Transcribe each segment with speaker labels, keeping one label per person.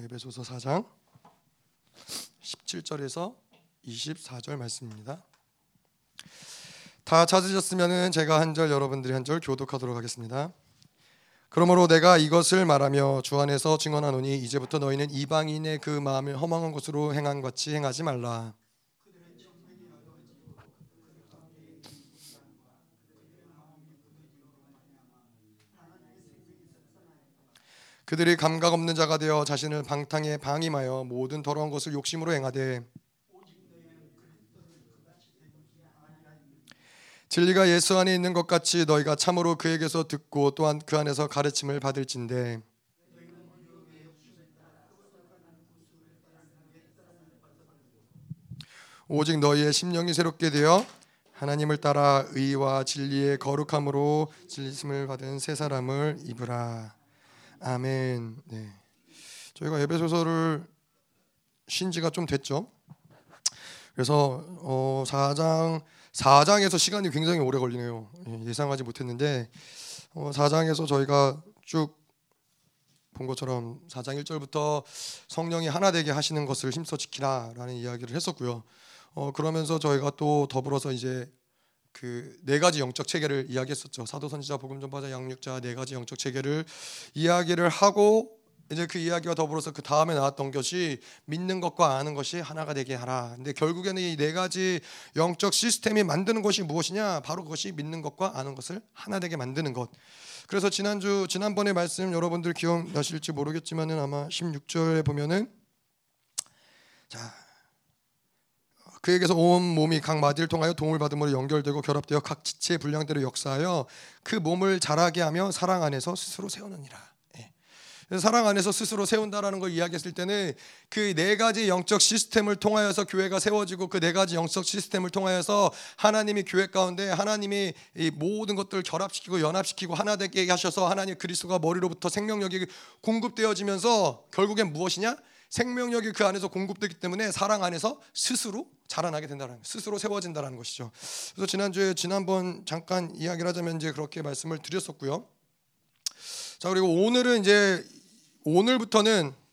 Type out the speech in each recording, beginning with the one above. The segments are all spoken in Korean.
Speaker 1: 에베소서 4장 17절에서 24절 말씀입니다. 다 찾으셨으면은 제가 한 절 여러분들이 한 절 교독하도록 하겠습니다. 그러므로 내가 이것을 말하며 주 안에서 증언하노니 이제부터 너희는 이방인의 그 마음을 허망한 것으로 행한 같이 행하지 말라. 그들이 감각 없는 자가 되어 자신을 방탕에 방임하여 모든 더러운 것을 욕심으로 행하되 진리가 예수 안에 있는 것 같이 너희가 참으로 그에게서 듣고 또한 그 안에서 가르침을 받을진대 오직 너희의 심령이 새롭게 되어 하나님을 따라 의와 진리의 거룩함으로 진리심을 받은 새 사람을 입으라. 아멘. 네. 저희가 에베소서를 신 지가 좀 됐죠. 그래서 어 4장 4장에서 시간이 굉장히 오래 걸리네요. 예, 예상하지 못했는데 어 4장에서 저희가 쭉 본 것처럼 4장 1절부터 성령이 하나 되게 하시는 것을 힘써 지키라라는 이야기를 했었고요. 어 그러면서 저희가 또 더불어서 이제 그 네 가지 영적 체계를 이야기했었죠. 사도 선지자, 복음 전파자, 양육자 네 가지 영적 체계를 이야기를 하고 이제 그 이야기와 더불어서 그 다음에 나왔던 것이 믿는 것과 아는 것이 하나가 되게 하라. 근데 결국에는 이 네 가지 영적 시스템이 만드는 것이 무엇이냐? 바로 그것이 믿는 것과 아는 것을 하나 되게 만드는 것. 그래서 지난주 지난번에 말씀 여러분들 기억나실지 모르겠지만은 아마 16절에 보면은 자 그에게서 온 몸이 각 마디를 통하여 도움을 받음으로 연결되고 결합되어 각 지체의 분량대로 역사하여 그 몸을 자라게 하며 사랑 안에서 스스로 세우느니라. 예. 사랑 안에서 스스로 세운다라는 걸 이야기했을 때는 그 네 가지 영적 시스템을 통하여서 교회가 세워지고 그 네 가지 영적 시스템을 통하여서 하나님이 교회 가운데 하나님이 이 모든 것들을 결합시키고 연합시키고 하나 되게 하셔서 하나님 그리스도가 머리로부터 생명력이 공급되어지면서 결국엔 무엇이냐? 생명력이 그 안에서 공급되기 때문에 사랑 안에서 스스로 자라나게 된다는 스스로 세워진다는 것이죠. 그래서 지난주에 지난번 잠깐 이야기를 하자면 이제 그렇게 말씀을 드렸었고요. 자 그리고 오늘은 이제 오늘부터는 또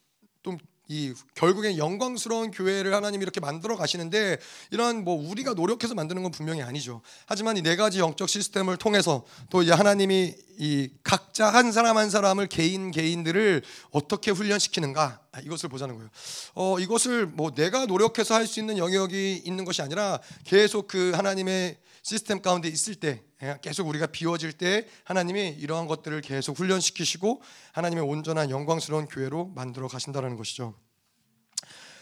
Speaker 1: 이 결국엔 영광스러운 교회를 하나님이 이렇게 만들어 가시는데 이런 뭐 우리가 노력해서 만드는 건 분명히 아니죠. 하지만 이 네 가지 영적 시스템을 통해서 또 이제 하나님이 이 각자 한 사람 한 사람을 개인 개인들을 어떻게 훈련시키는가 이것을 보자는 거예요. 어 이것을 뭐 내가 노력해서 할 수 있는 영역이 있는 것이 아니라 계속 그 하나님의 시스템 가운데 있을 때 계속 우리가 비워질 때 하나님이 이러한 것들을 계속 훈련시키시고 하나님의 온전한 영광스러운 교회로 만들어 가신다는 것이죠.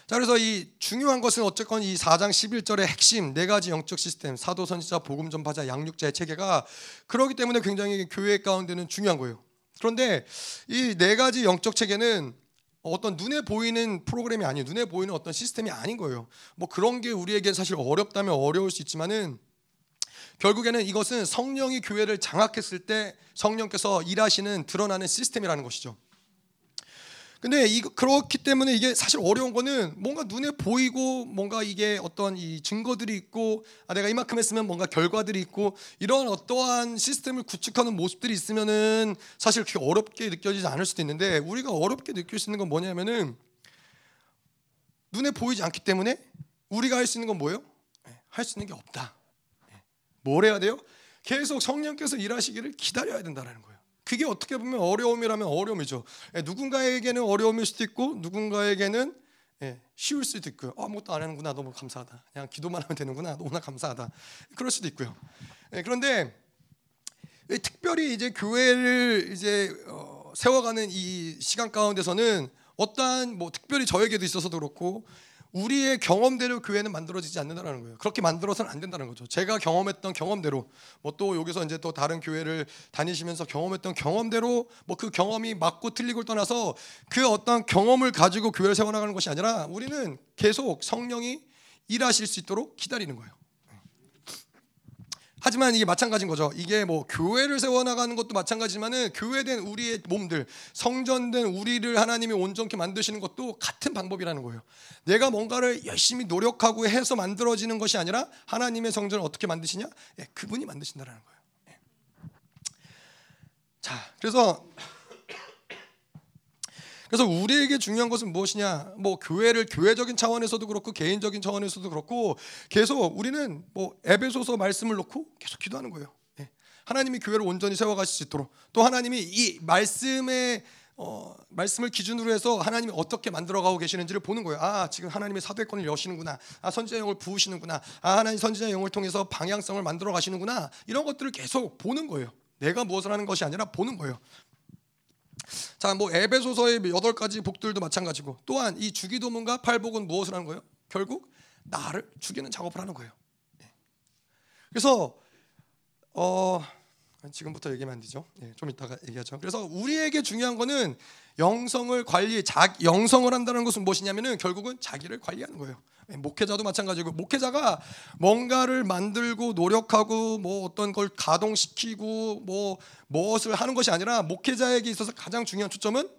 Speaker 1: 자 그래서 이 중요한 것은 어쨌건 이 4장 11절의 핵심 네 가지 영적 시스템 사도 선지자 복음 전파자 양육자의 체계가 그러기 때문에 굉장히 교회 가운데는 중요한 거예요. 그런데 이 네 가지 영적 체계는 어떤 눈에 보이는 프로그램이 아니에요. 눈에 보이는 어떤 시스템이 아닌 거예요. 뭐 그런 게 우리에게 사실 어렵다면 어려울 수 있지만은 결국에는 이것은 성령이 교회를 장악했을 때 성령께서 일하시는 드러나는 시스템이라는 것이죠. 근데 이 그렇기 때문에 이게 사실 어려운 거는 뭔가 눈에 보이고 뭔가 이게 어떤 이 증거들이 있고 아 내가 이만큼 했으면 뭔가 결과들이 있고 이런 어떠한 시스템을 구축하는 모습들이 있으면은 사실 그렇게 어렵게 느껴지지 않을 수도 있는데 우리가 어렵게 느낄 수 있는 건 뭐냐면은 눈에 보이지 않기 때문에 우리가 할 수 있는 건 뭐예요? 할 수 있는 게 없다. 뭘 해야 돼요? 계속 성령께서 일하시기를 기다려야 된다는 거예요. 그게 어떻게 보면 어려움이라면 어려움이죠. 예, 누군가에게는 어려움일 수도 있고 누군가에게는 예, 쉬울 수도 있고요. 어, 아무것도 안 하는구나 너무 감사하다. 그냥 기도만 하면 되는구나 너무나 감사하다. 그럴 수도 있고요. 예, 그런데 특별히 이제 교회를 이제 어, 세워가는 이 시간 가운데서는 어떠한 뭐 특별히 저에게도 있어서도 그렇고 우리의 경험대로 교회는 만들어지지 않는다는 거예요. 그렇게 만들어서는 안 된다는 거죠. 제가 경험했던 경험대로 뭐 또 여기서 이제 또 다른 교회를 다니시면서 경험했던 경험대로 뭐 그 경험이 맞고 틀리고 떠나서 그 어떤 경험을 가지고 교회를 세워나가는 것이 아니라 우리는 계속 성령이 일하실 수 있도록 기다리는 거예요. 하지만 이게 마찬가지인 거죠. 이게 뭐 교회를 세워나가는 것도 마찬가지지만은 교회된 우리의 몸들, 성전된 우리를 하나님이 온전케 만드시는 것도 같은 방법이라는 거예요. 내가 뭔가를 열심히 노력하고 해서 만들어지는 것이 아니라 하나님의 성전을 어떻게 만드시냐? 예, 그분이 만드신다라는 거예요. 예. 자, 그래서 그래서 우리에게 중요한 것은 무엇이냐? 뭐 교회를 교회적인 차원에서도 그렇고 개인적인 차원에서도 그렇고 계속 우리는 뭐 에베소서 말씀을 놓고 계속 기도하는 거예요. 예. 하나님이 교회를 온전히 세워가실 수 있도록 또 하나님이 이 말씀의 어, 말씀을 기준으로 해서 하나님이 어떻게 만들어가고 계시는지를 보는 거예요. 아 지금 하나님의 사도권을 여시는구나. 아 선지자 영을 부으시는구나. 아 하나님 선지자 영을 통해서 방향성을 만들어 가시는구나. 이런 것들을 계속 보는 거예요. 내가 무엇을 하는 것이 아니라 보는 거예요. 자, 뭐 에베소서의 여덟 가지 복들도 마찬가지고 또한 이 주기도문과 팔복은 무엇을 하는 거예요? 결국 나를 죽이는 작업을 하는 거예요. 네. 그래서 어 지금부터 얘기하면 안 되죠. 네, 좀 이따가 얘기하죠. 그래서 우리에게 중요한 거는 영성을 관리, 자, 영성을 한다는 것은 무엇이냐면은 결국은 자기를 관리하는 거예요. 예, 목회자도 마찬가지고 목회자가 뭔가를 만들고 노력하고 뭐 어떤 걸 가동시키고 뭐 무엇을 하는 것이 아니라 목회자에게 있어서 가장 중요한 초점은 예,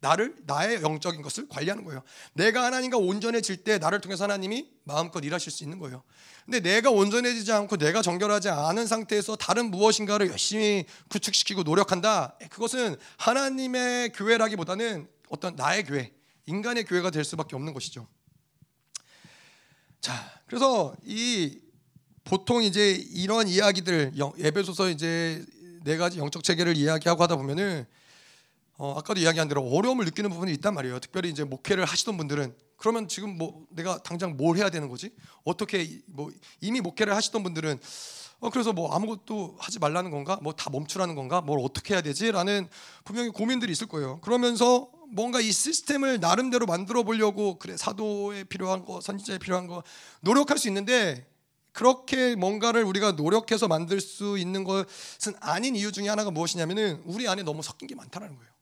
Speaker 1: 나를 나의 영적인 것을 관리하는 거예요. 내가 하나님과 온전해질 때 나를 통해서 하나님이 마음껏 일하실 수 있는 거예요. 근데 내가 온전해지지 않고 내가 정결하지 않은 상태에서 다른 무엇인가를 열심히 구축시키고 노력한다. 예, 그것은 하나님의 교회라기보다는 어떤 나의 교회, 인간의 교회가 될 수밖에 없는 것이죠. 자, 그래서 이 보통 이제 이런 이야기들 예배소서 이제 네 가지 영적 체계를 이야기하고 하다 보면은 어, 아까도 이야기한 대로 어려움을 느끼는 부분이 있단 말이에요. 특별히 이제 목회를 하시던 분들은 그러면 지금 뭐 내가 당장 뭘 해야 되는 거지? 어떻게 뭐 이미 목회를 하시던 분들은 어 그래서 뭐 아무것도 하지 말라는 건가? 뭐 다 멈추라는 건가? 뭘 어떻게 해야 되지?라는 분명히 고민들이 있을 거예요. 그러면서 뭔가 이 시스템을 나름대로 만들어 보려고 그래 사도에 필요한 거, 선지자에 필요한 거 노력할 수 있는데 그렇게 뭔가를 우리가 노력해서 만들 수 있는 것은 아닌 이유 중에 하나가 무엇이냐면은 우리 안에 너무 섞인 게 많다는 거예요.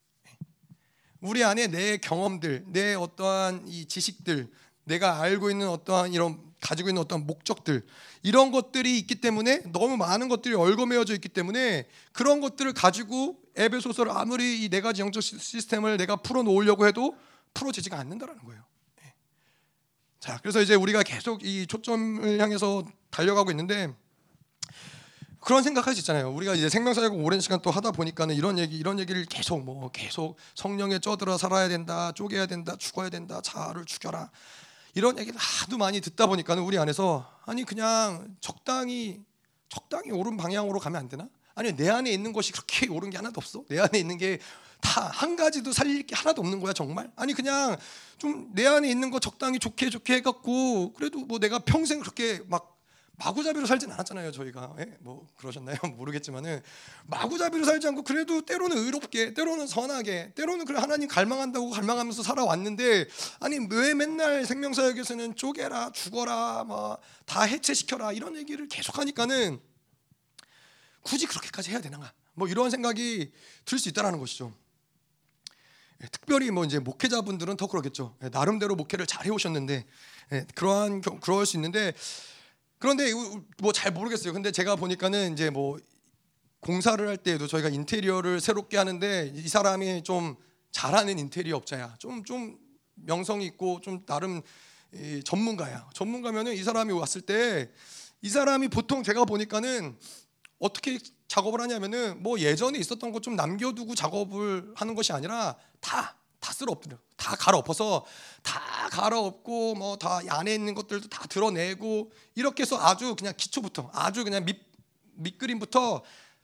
Speaker 1: 우리 안에 내 경험들, 내 어떠한 이 지식들, 내가 알고 있는 어떠한 이런 가지고 있는 어떤 목적들 이런 것들이 있기 때문에 너무 많은 것들이 얽어매어져 있기 때문에 그런 것들을 가지고 에베소서를 아무리 이 네 가지 영적 시스템을 내가 풀어 놓으려고 해도 풀어지지가 않는다라는 거예요. 예. 자, 그래서 이제 우리가 계속 이 초점을 향해서 달려가고 있는데 그런 생각할 수 있잖아요. 우리가 이제 생명사역 오랜 시간 또 하다 보니까는 이런 얘기 이런 얘기를 계속 뭐 계속 성령에 쪄들어 살아야 된다, 쪼개야 된다, 죽어야 된다, 자아를 죽여라. 이런 얘기를 하도 많이 듣다 보니까는 우리 안에서 아니 그냥 적당히 적당히 옳은 방향으로 가면 안 되나? 아니 내 안에 있는 것이 그렇게 옳은 게 하나도 없어. 내 안에 있는 게 다 한 가지도 살릴 게 하나도 없는 거야 정말. 아니 그냥 좀 내 안에 있는 거 적당히 좋게 좋게 해갖고 그래도 뭐 내가 평생 그렇게 막 마구잡이로 살진 않았잖아요 저희가 예? 뭐 그러셨나요 모르겠지만은 마구잡이로 살지 않고 그래도 때로는 의롭게 때로는 선하게 때로는 그래 하나님 갈망한다고 갈망하면서 살아왔는데 아니 왜 맨날 생명사역에서는 쪼개라 죽어라 뭐다 해체시켜라 이런 얘기를 계속하니까는 굳이 그렇게까지 해야 되나 뭐 이런 생각이 들 수 있다라는 것이죠. 예, 특별히 뭐 이제 목회자분들은 더 그러겠죠. 예, 나름대로 목회를 잘 해오셨는데 예, 그러한 그럴 수 있는데 그런데 뭐 잘 모르겠어요. 근데 제가 보니까는 이제 뭐 공사를 할 때에도 저희가 인테리어를 새롭게 하는데 이 사람이 좀 잘하는 인테리어 업자야. 좀좀 명성 있고 좀 나름 전문가야. 전문가면은 이 사람이 왔을 때 이 사람이 보통 제가 보니까는 어떻게 작업을 하냐면은 뭐 예전에 있었던 것 좀 남겨두고 작업을 하는 것이 아니라 다 다 쓸어 엎드려. 다 갈아 엎어서 다 갈아 엎고 뭐 다 안에 있는 것들도 다 드러내고 이렇게 해서 아주 그냥 기초부터 아주 그냥 밑 밑그림부터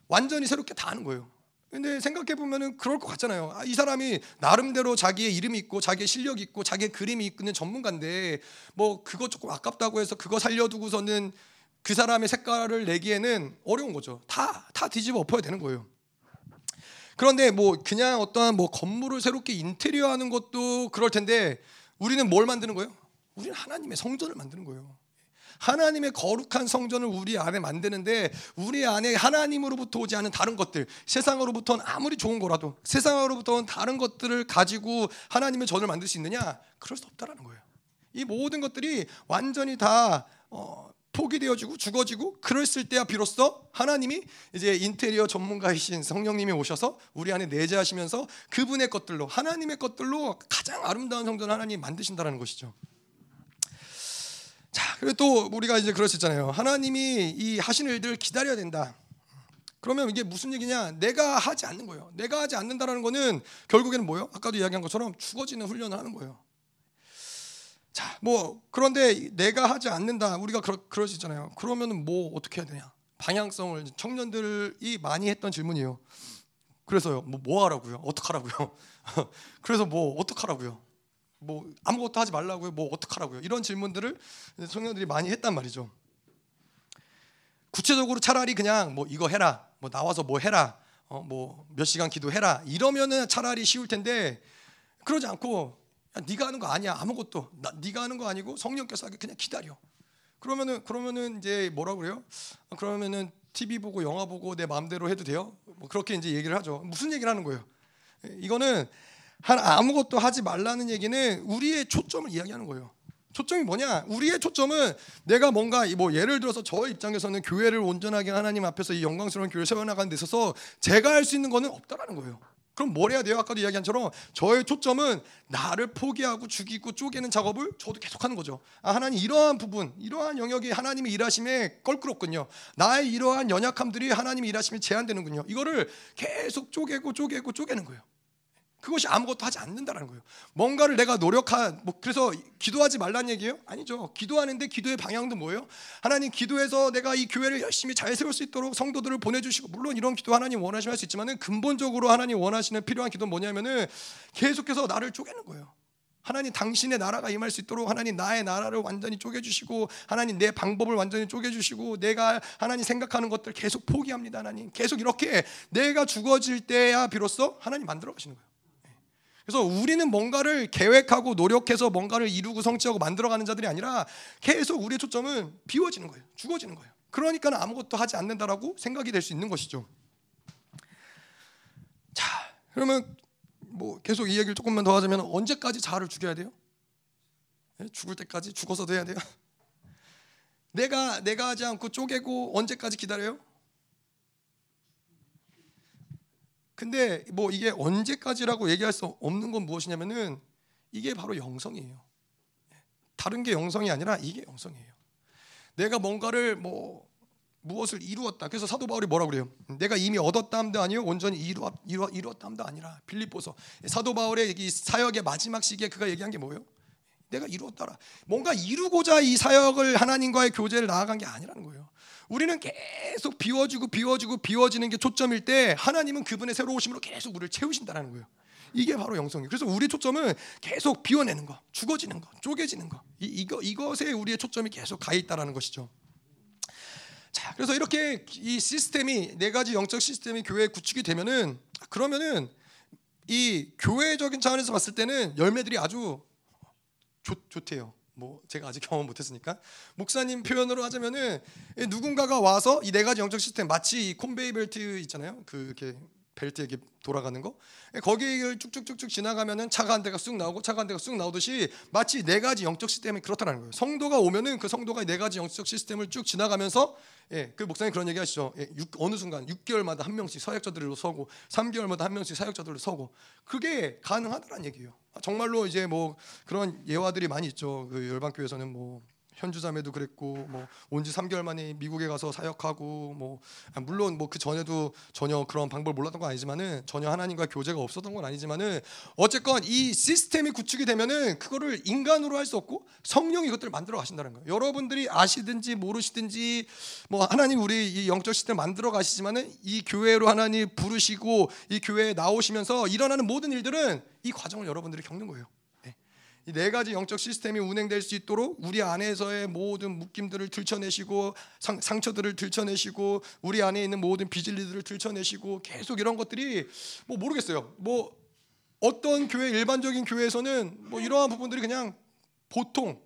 Speaker 1: 완전히 새롭게 다 하는 거예요. 근데 생각해 보면은 그럴 것 같잖아요. 아, 이 사람이 나름대로 자기의 이름이 있고 자기의 실력이 있고 자기의 그림이 있는 전문가인데 뭐 그거 조금 아깝다고 해서 그거 살려두고서는 그 사람의 색깔을 내기에는 어려운 거죠. 다 다 뒤집어 엎어야 되는 거예요. 그런데 뭐 그냥 어떠한 뭐 건물을 새롭게 인테리어 하는 것도 그럴 텐데 우리는 뭘 만드는 거예요? 우리는 하나님의 성전을 만드는 거예요. 하나님의 거룩한 성전을 우리 안에 만드는데 우리 안에 하나님으로부터 오지 않은 다른 것들, 세상으로부터는 아무리 좋은 거라도 세상으로부터는 다른 것들을 가지고 하나님의 전을 만들 수 있느냐? 그럴 수 없다라는 거예요. 이 모든 것들이 완전히 다 어, 포기되어지고 죽어지고 그랬을 때야 비로소 하나님이 이제 인테리어 전문가이신 성령님이 오셔서 우리 안에 내재하시면서 그분의 것들로 하나님의 것들로 가장 아름다운 성전을 하나님 만드신다는 것이죠. 자, 그리고 또 우리가 이제 그러셨잖아요. 하나님이 이 하시는 일들을 기다려야 된다. 그러면 이게 무슨 얘기냐? 내가 하지 않는 거예요. 내가 하지 않는다라는 거는 결국에는 뭐예요? 아까도 이야기한 것처럼 죽어지는 훈련을 하는 거예요. 자, 뭐 그런데 내가 하지 않는다. 우리가 그러, 그러시잖아요. 그러면은 뭐 어떻게 해야 되냐? 방향성을 청년들이 많이 했던 질문이에요. 그래서요. 뭐, 뭐 하라고요? 어떡하라고요? 그래서 뭐 어떡하라고요? 뭐 아무것도 하지 말라고요? 뭐 어떡하라고요? 이런 질문들을 청년들이 많이 했단 말이죠. 구체적으로 차라리 그냥 뭐 이거 해라, 뭐 나와서 뭐 해라, 어, 뭐 몇 시간 기도해라 이러면은 차라리 쉬울 텐데 그러지 않고 야, 네가 하는 거 아니야 아무것도 나, 네가 하는 거 아니고 성령께서 하게 그냥 기다려. 그러면은 그러면은 이제 뭐라 그래요? 그러면은 TV 보고 영화 보고 내 마음대로 해도 돼요? 뭐 그렇게 이제 얘기를 하죠. 무슨 얘기를 하는 거예요? 이거는 아무것도 하지 말라는 얘기는 우리의 초점을 이야기하는 거예요. 초점이 뭐냐? 우리의 초점은 내가 뭔가 뭐 예를 들어서 저 입장에서는 교회를 온전하게 하나님 앞에서 이 영광스러운 교회를 세워나가는 데 있어서 제가 할 수 있는 거는 없다라는 거예요. 그럼 뭘 해야 돼요? 아까도 이야기한 처럼 저의 초점은 나를 포기하고 죽이고 쪼개는 작업을 저도 계속하는 거죠. 아, 하나님 이러한 부분, 이러한 영역이 하나님의 일하심에 껄끄럽군요. 나의 이러한 연약함들이 하나님의 일하심에 제한되는군요. 이거를 계속 쪼개고 쪼개고 쪼개는 거예요. 그것이 아무것도 하지 않는다는 거예요. 뭔가를 내가 노력한 뭐 그래서 기도하지 말란 얘기예요? 아니죠. 기도하는데 기도의 방향도 뭐예요? 하나님 기도해서 내가 이 교회를 열심히 잘 세울 수 있도록 성도들을 보내주시고 물론 이런 기도 하나님 원하시면 할 수 있지만은 근본적으로 하나님 원하시는 필요한 기도 뭐냐면은 계속해서 나를 쪼개는 거예요. 하나님 당신의 나라가 임할 수 있도록 하나님 나의 나라를 완전히 쪼개주시고 하나님 내 방법을 완전히 쪼개주시고 내가 하나님 생각하는 것들 계속 포기합니다 하나님 계속 이렇게 내가 죽어질 때야 비로소 하나님 만들어 가시는 거예요. 그래서 우리는 뭔가를 계획하고 노력해서 뭔가를 이루고 성취하고 만들어가는 자들이 아니라 계속 우리의 초점은 비워지는 거예요. 죽어지는 거예요. 그러니까 아무것도 하지 않는다라고 생각이 될 수 있는 것이죠. 자, 그러면 뭐 계속 이 얘기를 조금만 더 하자면 언제까지 자아를 죽여야 돼요? 네? 죽을 때까지 죽어서도 해야 돼요? 내가 내가 하지 않고 쪼개고 언제까지 기다려요? 근데 뭐 이게 언제까지라고 얘기할 수 없는 건 무엇이냐면은 이게 바로 영성이에요. 다른 게 영성이 아니라 이게 영성이에요. 내가 뭔가를 뭐 무엇을 이루었다. 그래서 사도 바울이 뭐라 그래요? 내가 이미 얻었다 함도 아니요 온전히 이루었 이루, 이루었다 함도 아니라 빌립보서 사도 바울의 이 사역의 마지막 시기에 그가 얘기한 게 뭐예요? 내가 이루었다라. 뭔가 이루고자 이 사역을 하나님과의 교제를 나아간 게 아니라는 거예요. 우리는 계속 비워지고 비워지고 비워지는 게 초점일 때 하나님은 그분의 새로우심으로 계속 우리를 채우신다는 거예요. 이게 바로 영성이에요. 그래서 우리 초점은 계속 비워내는 거, 죽어지는 거, 쪼개지는 거. 이, 이거 이것에 우리의 초점이 계속 가 있다라는 것이죠. 자, 그래서 이렇게 이 시스템이 네 가지 영적 시스템이 교회에 구축이 되면은 그러면은 이 교회적인 차원에서 봤을 때는 열매들이 아주 좋, 좋대요. 뭐 제가 아직 경험 못했으니까 목사님 표현으로 하자면은 누군가가 와서 이 네 가지 영적 시스템 마치 이 콘베이 벨트 있잖아요. 그 이렇게 벨트 이렇게 돌아가는 거 거기를 쭉쭉쭉쭉 지나가면은 차가 한 대가 쑥 나오고 차가 한 대가 쑥 나오듯이 마치 네 가지 영적 시스템이 그렇다는 거예요. 성도가 오면은 그 성도가 네 가지 영적 시스템을 쭉 지나가면서 예, 그 목사님 그런 얘기 하시죠. 예, 6, 어느 순간 6개월마다 한 명씩 사역자들로 서고 3개월마다 한 명씩 사역자들로 서고 그게 가능하다는 얘기예요. 정말로 이제 뭐 그런 예화들이 많이 있죠. 그 열방교회에서는 뭐 현주자매도 그랬고 뭐 온 지 3개월 만에 미국에 가서 사역하고 뭐 아, 물론 뭐 그 전에도 전혀 그런 방법을 몰랐던 건 아니지만은 전혀 하나님과 교제가 없었던 건 아니지만은 어쨌건 이 시스템이 구축이 되면은 그거를 인간으로 할 수 없고 성령이 그것들을 만들어 가신다는 거예요. 여러분들이 아시든지 모르시든지 뭐 하나님 우리 이 영적 시스템 만들어 가시지만은 이 교회로 하나님 부르시고 이 교회에 나오시면서 일어나는 모든 일들은 이 과정을 여러분들이 겪는 거예요. 이 네 가지 영적 시스템이 운행될 수 있도록 우리 안에서의 모든 묶임들을 들춰내시고 상, 상처들을 들춰내시고 우리 안에 있는 모든 비질리들을 들춰내시고 계속 이런 것들이 뭐 모르겠어요. 뭐 어떤 교회 일반적인 교회에서는 뭐 이러한 부분들이 그냥 보통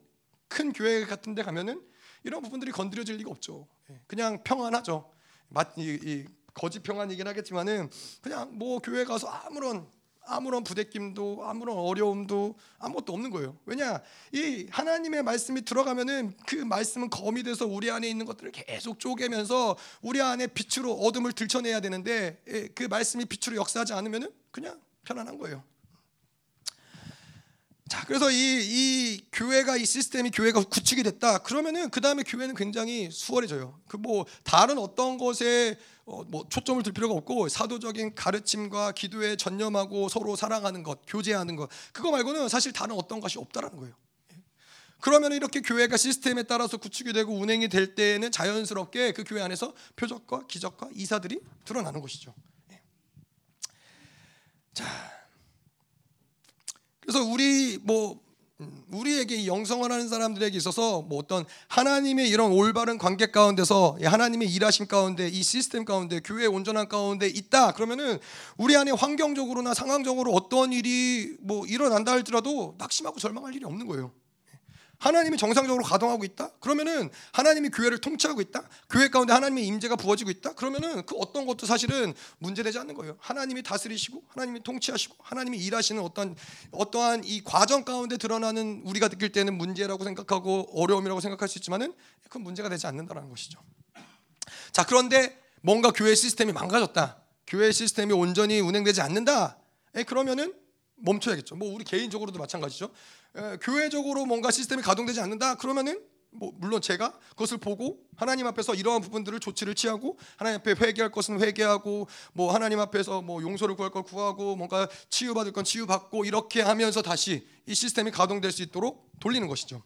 Speaker 1: 큰 교회 같은 데 가면은 이런 부분들이 건드려질 리가 없죠. 예, 그냥 평안하죠. 이, 이 거짓 평안이긴 하겠지만은 그냥 뭐 교회 가서 아무런 아무런 부대낌도 아무런 어려움도 아무것도 없는 거예요. 왜냐? 이 하나님의 말씀이 들어가면은 그 말씀은 검이 돼서 우리 안에 있는 것들을 계속 쪼개면서 우리 안에 빛으로 어둠을 들춰내야 되는데 예, 그 말씀이 빛으로 역사하지 않으면은 그냥 편안한 거예요. 자, 그래서 이, 이 교회가 이 시스템이 교회가 구축이 됐다. 그러면은 그 다음에 교회는 굉장히 수월해져요. 그 뭐 다른 어떤 것에 어, 뭐 초점을 둘 필요가 없고 사도적인 가르침과 기도에 전념하고 서로 사랑하는 것, 교제하는 것 그거 말고는 사실 다른 어떤 것이 없다라는 거예요. 그러면 이렇게 교회가 시스템에 따라서 구축이 되고 운행이 될 때에는 자연스럽게 그 교회 안에서 표적과 기적과 이사들이 드러나는 것이죠. 예. 자, 그래서 우리 뭐 음, 우리에게 영성을 하는 사람들에게 있어서 뭐 어떤 하나님의 이런 올바른 관계 가운데서 하나님의 일하심 가운데 이 시스템 가운데 교회 온전한 가운데 있다 그러면은 우리 안에 환경적으로나 상황적으로 어떤 일이 뭐 일어난다 할지라도 낙심하고 절망할 일이 없는 거예요. 하나님이 정상적으로 가동하고 있다? 그러면은 하나님이 교회를 통치하고 있다? 교회 가운데 하나님의 임재가 부어지고 있다? 그러면은 그 어떤 것도 사실은 문제되지 않는 거예요. 하나님이 다스리시고 하나님이 통치하시고 하나님이 일하시는 어떤 어떠한 이 과정 가운데 드러나는 우리가 느낄 때는 문제라고 생각하고 어려움이라고 생각할 수 있지만은 그건 문제가 되지 않는다라는 것이죠. 자, 그런데 뭔가 교회 시스템이 망가졌다. 교회 시스템이 온전히 운행되지 않는다. 에, 그러면은 멈춰야겠죠. 뭐 우리 개인적으로도 마찬가지죠. 에, 교회적으로 뭔가 시스템이 가동되지 않는다. 그러면은 뭐 물론 제가 그것을 보고 하나님 앞에서 이러한 부분들을 조치를 취하고 하나님 앞에 회개할 것은 회개하고 뭐 하나님 앞에서 뭐 용서를 구할 걸 구하고 뭔가 치유받을 건 치유받고 이렇게 하면서 다시 이 시스템이 가동될 수 있도록 돌리는 것이죠.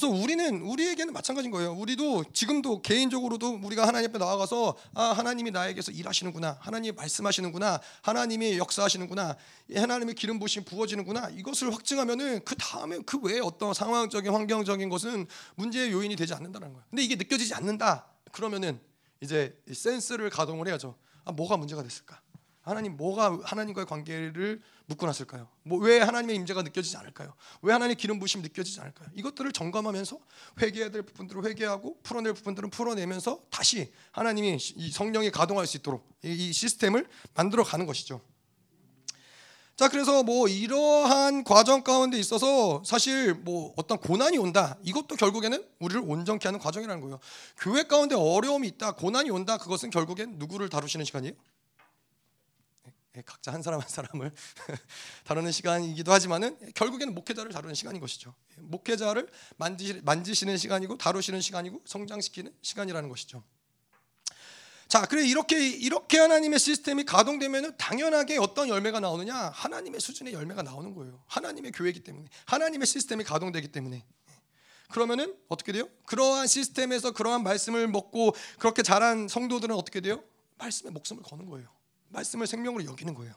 Speaker 1: 그래서 우리는 우리에게는 마찬가지인 거예요. 우리도 지금도 개인적으로도 우리가 하나님 앞에 나아가서 아 하나님이 나에게서 일하시는구나, 하나님이 말씀하시는구나, 하나님이 역사하시는구나, 하나님의 기름 부심 부어지는구나 이것을 확증하면은 그 다음에 그 외에 어떤 상황적인 환경적인 것은 문제의 요인이 되지 않는다는 거예요. 근데 이게 느껴지지 않는다. 그러면은 이제 센스를 가동을 해야죠. 아 뭐가 문제가 됐을까? 하나님 뭐가 하나님과의 관계를 묶어놨을까요? 뭐 왜 하나님의 임재가 느껴지지 않을까요? 왜 하나님의 기름 부심이 느껴지지 않을까요? 이것들을 점검하면서 회개해야 될 부분들을 회개하고 풀어낼 부분들은 풀어내면서 다시 하나님이 이 성령이 가동할 수 있도록 이 시스템을 만들어 가는 것이죠. 자, 그래서 뭐 이러한 과정 가운데 있어서 사실 뭐 어떤 고난이 온다. 이것도 결국에는 우리를 온전케 하는 과정이라는 거예요. 교회 가운데 어려움이 있다, 고난이 온다. 그것은 결국엔 누구를 다루시는 시간이에요? 예, 각자 한 사람 한 사람을 다루는 시간이기도 하지만은 결국에는 목회자를 다루는 시간인 것이죠. 예, 목회자를 만지시, 만지시는 시간이고 다루시는 시간이고 성장시키는 시간이라는 것이죠. 자, 그래 이렇게 이렇게 하나님의 시스템이 가동되면은 당연하게 어떤 열매가 나오느냐? 하나님의 수준의 열매가 나오는 거예요. 하나님의 교회이기 때문에, 하나님의 시스템이 가동되기 때문에. 예. 그러면은 어떻게 돼요? 그러한 시스템에서 그러한 말씀을 먹고 그렇게 자란 성도들은 어떻게 돼요? 말씀에 목숨을 거는 거예요. 말씀을 생명으로 여기는 거예요.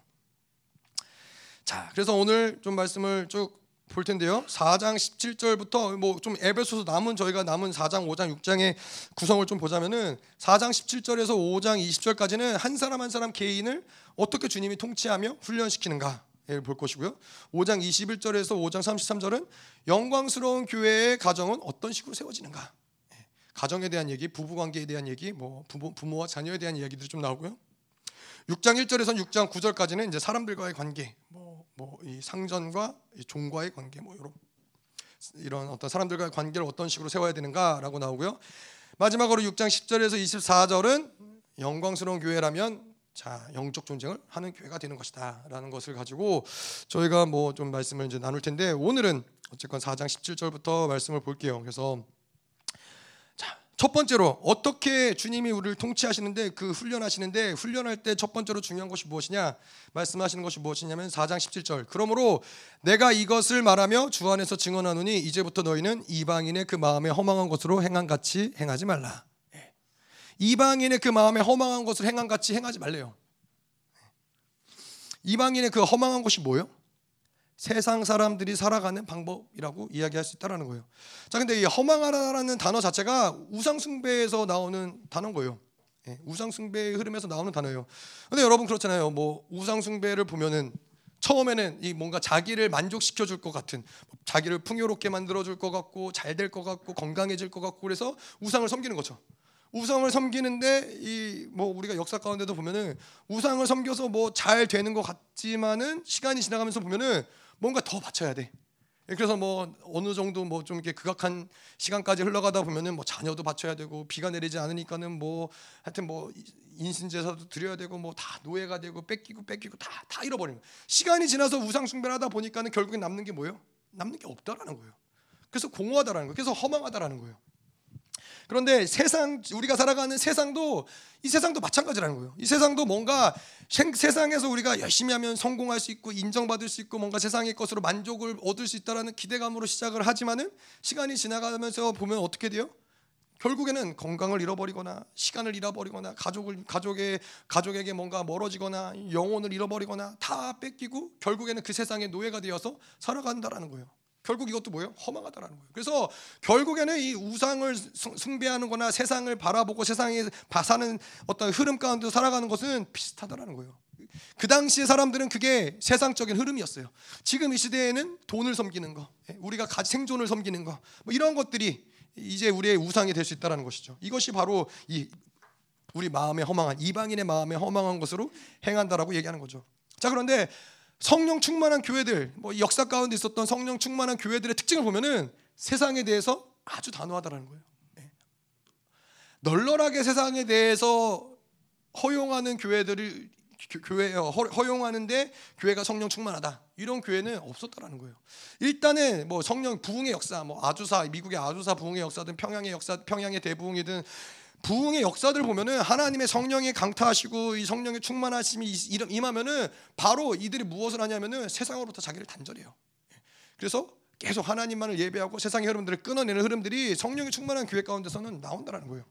Speaker 1: 자, 그래서 오늘 좀 말씀을 쭉 볼 텐데요. 4장 17절부터 뭐 좀 에베소서 남은 저희가 남은 4장, 5장, 6장의 구성을 좀 보자면은 4장 17절에서 5장 20절까지는 한 사람 한 사람 개인을 어떻게 주님이 통치하며 훈련시키는가를 볼 것이고요. 5장 21절에서 5장 33절은 영광스러운 교회의 가정은 어떤 식으로 세워지는가? 예, 가정에 대한 얘기, 부부 관계에 대한 얘기, 뭐 부모, 부모와 자녀에 대한 이야기들이 좀 나오고요. 6장 1절에서 6장 9절까지는 이제 사람들과의 관계, 뭐 뭐 이 상전과 이 종과의 관계, 뭐 이런 이런 어떤 사람들과의 관계를 어떤 식으로 세워야 되는가라고 나오고요. 마지막으로 6장 10절에서 24절은 영광스러운 교회라면 자 영적 존재를 하는 교회가 되는 것이다라는 것을 가지고 저희가 뭐 좀 말씀을 이제 나눌 텐데 오늘은 어쨌건 4장 17절부터 말씀을 볼게요. 그래서 첫 번째로 어떻게 주님이 우리를 통치하시는데 그 훈련하시는데 훈련할 때 첫 번째로 중요한 것이 무엇이냐? 말씀하시는 것이 무엇이냐면 4장 17절. 그러므로 내가 이것을 말하며 주 안에서 증언하노니 이제부터 너희는 이방인의 그 마음에 허망한 것으로 행한 같이 행하지 말라. 예. 이방인의 그 마음에 허망한 것을 행한 같이 행하지 말래요. 이방인의 그 허망한 것이 뭐예요? 세상 사람들이 살아가는 방법이라고 이야기할 수 있다라는 거예요. 자, 근데 이 허망하다라는 단어 자체가 우상 숭배에서 나오는 단어인 거예요. 예, 우상 숭배의 흐름에서 나오는 단어예요. 근데 여러분 그렇잖아요. 뭐 우상 숭배를 보면은 처음에는 이 뭔가 자기를 만족시켜 줄 것 같은 자기를 풍요롭게 만들어 줄 것 같고 잘 될 것 같고 건강해질 것 같고 그래서 우상을 섬기는 거죠. 우상을 섬기는데 이 뭐 우리가 역사 가운데도 보면은 우상을 섬겨서 뭐 잘 되는 것 같지만은 시간이 지나가면서 보면은 뭔가 더 바쳐야 돼. 예, 그래서 뭐 어느 정도 뭐 좀 이렇게 극악한 시간까지 흘러가다 보면은 뭐 자녀도 바쳐야 되고 비가 내리지 않으니까는 뭐 하여튼 뭐 인신 제사도 드려야 되고 뭐 다 노예가 되고 뺏기고 뺏기고 다 다 잃어버리는. 시간이 지나서 우상 숭배를 하다 보니까는 결국엔 남는 게 뭐예요? 남는 게 없다라는 거예요. 그래서 공허하다라는 거예요. 그래서 허망하다라는 거예요. 그런데 세상 우리가 살아가는 세상도 이 세상도 마찬가지라는 거예요. 이 세상도 뭔가 세상에서 우리가 열심히 하면 성공할 수 있고 인정받을 수 있고 뭔가 세상의 것으로 만족을 얻을 수 있다라는 기대감으로 시작을 하지만은 시간이 지나가면서 보면 어떻게 돼요? 결국에는 건강을 잃어버리거나 시간을 잃어버리거나 가족을 가족의 가족에게 뭔가 멀어지거나 영혼을 잃어버리거나 다 뺏기고 결국에는 그 세상의 노예가 되어서 살아간다라는 거예요. 결국 이것도 뭐예요? 허망하다라는 거예요. 그래서 결국에는 이 우상을 숭배하는 거나 세상을 바라보고 세상에 사는 어떤 흐름 가운데 살아가는 것은 비슷하다라는 거예요. 그 당시의 사람들은 그게 세상적인 흐름이었어요. 지금 이 시대에는 돈을 섬기는 거, 예, 우리가 생존을 섬기는 거, 뭐 이런 것들이 이제 우리의 우상이 될 수 있다라는 것이죠. 이것이 바로 이 우리 마음에 허망한 이방인의 마음에 허망한 것으로 행한다라고 얘기하는 거죠. 자 그런데 성령 충만한 교회들, 뭐 역사 가운데 있었던 성령 충만한 교회들의 특징을 보면은 세상에 대해서 아주 단호하다라는 거예요. 네. 널널하게 세상에 대해서 허용하는 교회들을 교회 허용하는데 교회가 성령 충만하다 이런 교회는 없었다라는 거예요. 일단은 뭐 성령 부흥의 역사, 뭐 아주사 미국의 아주사 부흥의 역사든 평양의 역사, 평양의 대부흥이든 부흥의 역사들 보면은 하나님의 성령이 강타하시고 이 성령의 충만하심이 임하면은 바로 이들이 무엇을 하냐면은 세상으로부터 자기를 단절해요. 그래서 계속 하나님만을 예배하고 세상의 흐름들을 끊어내는 흐름들이 성령이 충만한 교회 가운데서는 나온다는 거예요.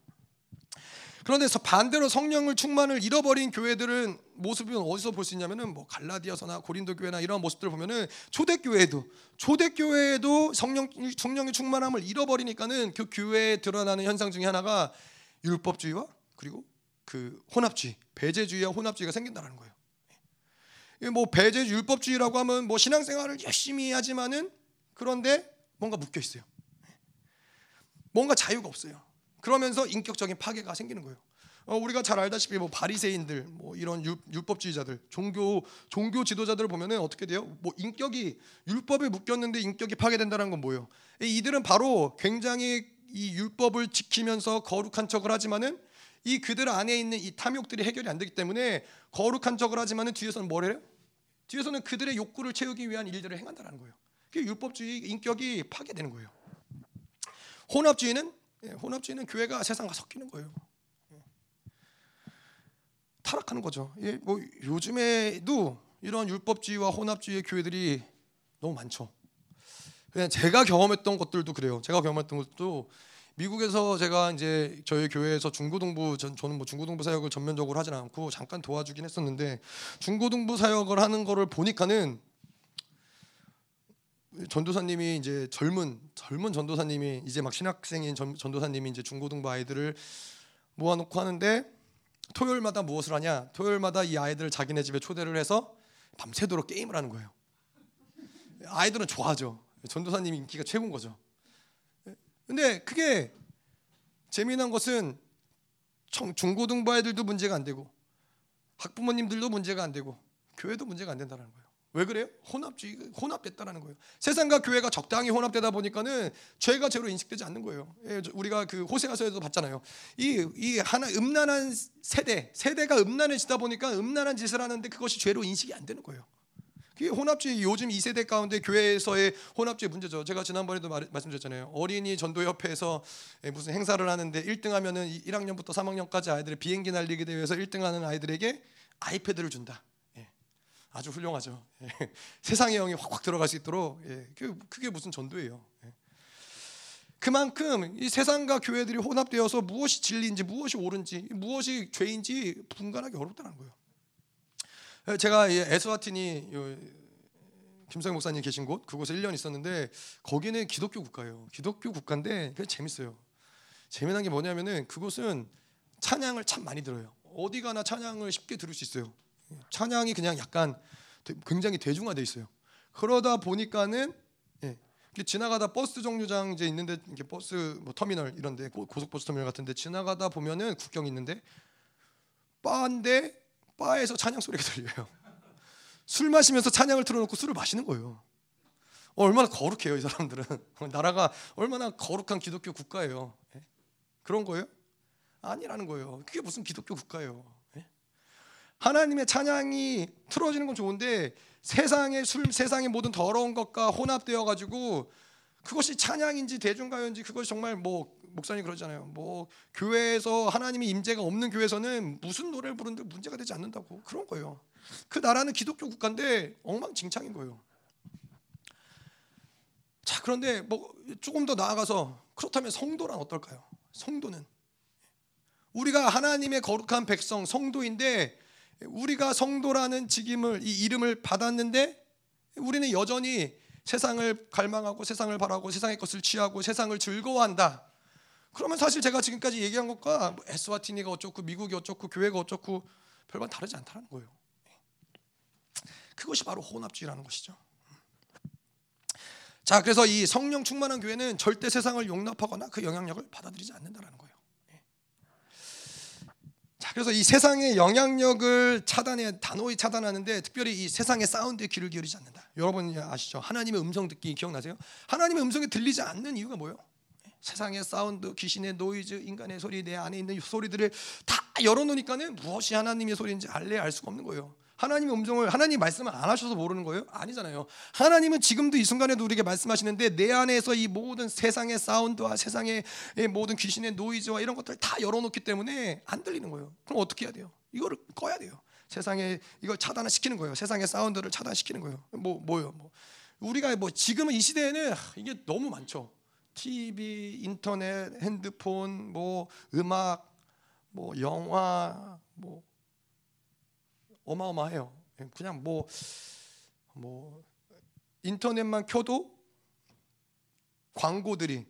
Speaker 1: 그런데 반대로 성령을 충만을 잃어버린 교회들은 모습은 어디서 볼 수 있냐면은 뭐 갈라디아서나 고린도 교회나 이런 모습들을 보면은 초대 교회도 초대 교회에도 성령 성령의 충만함을 잃어버리니까는 그 교회에 드러나는 현상 중에 하나가 율법주의와 그리고 그 혼합주의, 배제주의와 혼합주의가 생긴다는 거예요. 뭐 배제 율법주의라고 하면 뭐 신앙생활을 열심히 하지만은 그런데 뭔가 묶여 있어요. 뭔가 자유가 없어요. 그러면서 인격적인 파괴가 생기는 거예요. 어, 우리가 잘 알다시피 뭐 바리새인들, 뭐 이런 율, 율법주의자들, 종교 종교 지도자들을 보면은 어떻게 돼요? 뭐 인격이 율법에 묶였는데 인격이 파괴된다는 건 뭐예요? 이들은 바로 굉장히 이 율법을 지키면서 거룩한 척을 하지만은 이 그들 안에 있는 이 탐욕들이 해결이 안 되기 때문에 거룩한 척을 하지만은 뒤에서는 뭘 해요? 뒤에서는 그들의 욕구를 채우기 위한 일들을 행한다는 거예요. 그 율법주의 인격이 파괴되는 거예요. 혼합주의는 예, 혼합주의는 교회가 세상과 섞이는 거예요. 예. 타락하는 거죠. 예, 뭐 요즘에도 이런 율법주의와 혼합주의의 교회들이 너무 많죠. 그냥 제가 경험했던 것들도 그래요. 제가 경험했던 것도 미국에서 제가 이제 저희 교회에서 중고등부 전, 저는 뭐 중고등부 사역을 전면적으로 하진 않고 잠깐 도와주긴 했었는데 중고등부 사역을 하는 거를 보니까는 전도사님이 이제 젊은 젊은 전도사님이 이제 막 신학생인 전, 전도사님이 이제 중고등부 아이들을 모아놓고 하는데 토요일마다 무엇을 하냐? 토요일마다 이 아이들을 자기네 집에 초대를 해서 밤새도록 게임을 하는 거예요. 아이들은 좋아하죠. 전도사님 인기가 최고인 거죠. 근데 그게 재미난 것은 중고등부 아이들도 문제가 안 되고 학부모님들도 문제가 안 되고 교회도 문제가 안 된다는 거예요. 왜 그래요? 혼합주의 혼합됐다라는 거예요. 세상과 교회가 적당히 혼합되다 보니까는 죄가 죄로 인식되지 않는 거예요. 예, 우리가 그 호세아서에도 봤잖아요. 이 이 하나 음란한 세대 세대가 음란해지다 보니까 음란한 짓을 하는데 그것이 죄로 인식이 안 되는 거예요. 혼합주의 요즘 이 세대 가운데 교회에서의 혼합주의 문제죠. 제가 지난번에도 말, 말씀드렸잖아요. 어린이 전도협회에서 무슨 행사를 하는데 1등 하면은 1학년부터 3학년까지 아이들의 비행기 날리기 대회에서 1등 하는 아이들에게 아이패드를 준다. 예. 아주 훌륭하죠. 예. 세상의 영이 확확 들어갈 수 있도록 예. 그게 무슨 전도예요. 예. 그만큼 이 세상과 교회들이 혼합되어서 무엇이 진리인지 무엇이 옳은지 무엇이 죄인지 분간하기 어렵다는 거예요. 제가 에스와틴이 김성 목사님 계신 곳 그곳에 1년 있었는데 거기는 기독교 국가예요. 기독교 국가인데 그 재밌어요. 재미난 게 뭐냐면은 그곳은 찬양을 참 많이 들어요. 어디 가나 찬양을 쉽게 들을 수 있어요. 찬양이 그냥 약간 굉장히 대중화돼 있어요. 그러다 보니까는 예, 지나가다 버스 정류장 이제 있는데 이렇게 버스 뭐 터미널 이런데 고속버스 터미널 같은데 지나가다 보면은 국경 있는데 바인데 바에서 찬양 소리가 들려요. 술 마시면서 찬양을 틀어놓고 술을 마시는 거예요. 얼마나 거룩해요 이 사람들은 나라가 얼마나 거룩한 기독교 국가예요 예? 그런 거예요? 아니라는 거예요 그게 무슨 기독교 국가예요 예? 하나님의 찬양이 틀어지는 건 좋은데 세상의 술 세상의 모든 더러운 것과 혼합되어 가지고 그것이 찬양인지 대중가요인지 그것이 정말 뭐 목사님 그러잖아요. 뭐 교회에서 하나님의 임재가 없는 교회에서는 무슨 노래를 부르는데 문제가 되지 않는다고 그런 거예요. 그 나라는 기독교 국가인데 엉망진창인 거예요. 자 그런데 뭐 조금 더 나아가서 그렇다면 성도란 어떨까요? 성도는 우리가 하나님의 거룩한 백성 성도인데 우리가 성도라는 직임을 이 이름을 받았는데 우리는 여전히 세상을 갈망하고 세상을 바라고 세상의 것을 취하고 세상을 즐거워한다. 그러면 사실 제가 지금까지 얘기한 것과 뭐 에스와티니가 어쩌고 미국이 어쩌고 교회가 어쩌고 별반 다르지 않다는 거예요. 그것이 바로 혼합주의라는 것이죠. 자, 그래서 이 성령 충만한 교회는 절대 세상을 용납하거나 그 영향력을 받아들이지 않는다는 거예요. 자, 그래서 이 세상의 영향력을 차단해 단호히 차단하는데 특별히 이 세상의 sound에 귀를 기울이지 않는다. 여러분 아시죠? 하나님의 음성 듣기 기억나세요? 하나님의 음성이 들리지 않는 이유가 뭐예요? 세상의 사운드, 귀신의 노이즈, 인간의 소리, 내 안에 있는 소리들을 다 열어놓으니까는 무엇이 하나님의 소리인지 알래 알 수가 없는 거예요. 하나님의 음성을 하나님 말씀을 안 하셔서 모르는 거예요? 아니잖아요. 하나님은 지금도 이 순간에도 우리에게 말씀하시는데 내 안에서 이 모든 세상의 사운드와 세상의 모든 귀신의 노이즈와 이런 것들 다 열어놓기 때문에 안 들리는 거예요. 그럼 어떻게 해야 돼요? 이거를 꺼야 돼요. 세상에 이걸 차단시키는 거예요. 세상의 사운드를 차단시키는 거예요. 뭐 뭐요? 뭐 우리가 뭐 지금은 이 시대에는 이게 너무 많죠. TV, 인터넷, 핸드폰, 뭐 음악, 뭐 영화, 뭐 어마어마해요. 그냥 뭐뭐 뭐 인터넷만 켜도 광고들이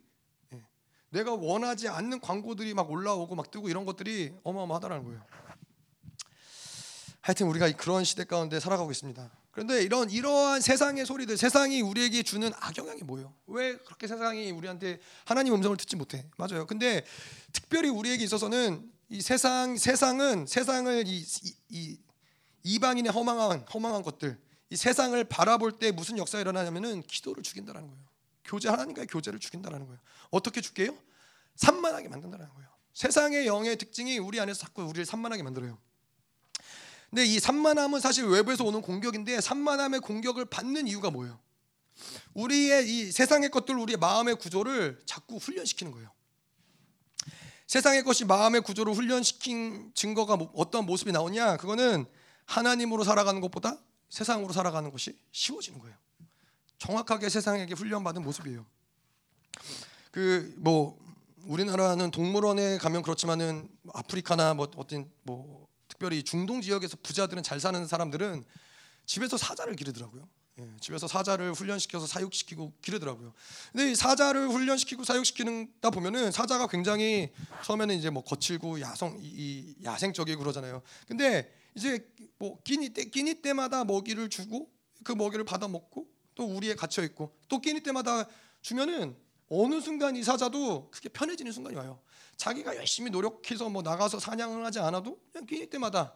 Speaker 1: 예, 내가 원하지 않는 광고들이 막 올라오고 막 뜨고 이런 것들이 어마어마하다는 거예요. 하여튼 우리가 그런 시대 가운데 살아가고 있습니다. 그런데 이런 이러한 세상의 소리들, 세상이 우리에게 주는 악영향이 뭐예요? 왜 그렇게 세상이 우리한테 하나님 음성을 듣지 못해? 맞아요. 근데 특별히 우리에게 있어서는 이 세상 세상은 세상을 이, 이, 이 이방인의 허망한 허망한 것들, 이 세상을 바라볼 때 무슨 역사가 일어나냐면은 기도를 죽인다는 거예요. 교제 하나님과의 교제를 죽인다는 거예요. 어떻게 죽게요? 산만하게 만든다는 거예요. 세상의 영의 특징이 우리 안에서 자꾸 우리를 산만하게 만들어요. 근데 이 산만함은 사실 외부에서 오는 공격인데 산만함의 공격을 받는 이유가 뭐예요? 우리의 이 세상의 것들 우리의 마음의 구조를 자꾸 훈련시키는 거예요. 세상의 것이 마음의 구조를 훈련시킨 증거가 뭐, 어떤 모습이 나오냐? 그거는 하나님으로 살아가는 것보다 세상으로 살아가는 것이 쉬워지는 거예요. 정확하게 세상에게 훈련받은 모습이에요. 그 뭐 우리나라는 동물원에 가면 그렇지만은 아프리카나 뭐 어떤 뭐 특별히 중동 지역에서 부자들은 잘 사는 사람들은 집에서 사자를 기르더라고요. 예, 집에서 사자를 훈련시켜서 사육시키고 기르더라고요. 근데 이 사자를 훈련시키고 사육시키는다 보면은 사자가 굉장히 처음에는 이제 뭐 거칠고 야성 이, 야생적이고 그러잖아요. 근데 이제 뭐 끼니 때 끼니 때마다 먹이를 주고 그 먹이를 받아 먹고 또 우리에 갇혀 있고 또 끼니 때마다 주면은 어느 순간 이 사자도 그게 편해지는 순간이 와요. 자기가 열심히 노력해서 뭐 나가서 사냥을 하지 않아도 그냥 끼니 때마다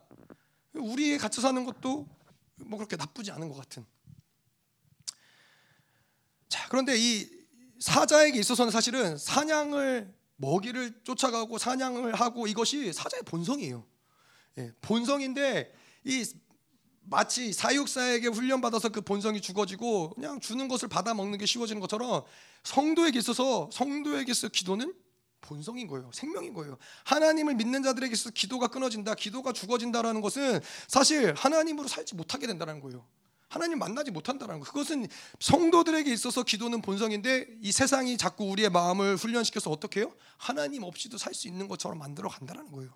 Speaker 1: 우리에 갇혀 사는 것도 뭐 그렇게 나쁘지 않은 것 같은. 자 그런데 이 사자에게 있어서는 사실은 사냥을 먹이를 쫓아가고 사냥을 하고 이것이 사자의 본성이에요. 예, 본성인데 이 마치 사육사에게 훈련받아서 그 본성이 죽어지고 그냥 주는 것을 받아 먹는 게 쉬워지는 것처럼 성도에게 있어서 성도에게 있어 기도는 본성인 거예요. 생명인 거예요. 하나님을 믿는 자들에게 있어서 기도가 끊어진다, 기도가 죽어진다라는 것은 사실 하나님으로 살지 못하게 된다는 거예요. 하나님 만나지 못한다는 거. 그것은 성도들에게 있어서 기도는 본성인데 이 세상이 자꾸 우리의 마음을 훈련시켜서 어떻게 해요? 하나님 없이도 살 수 있는 것처럼 만들어 간다는 거예요.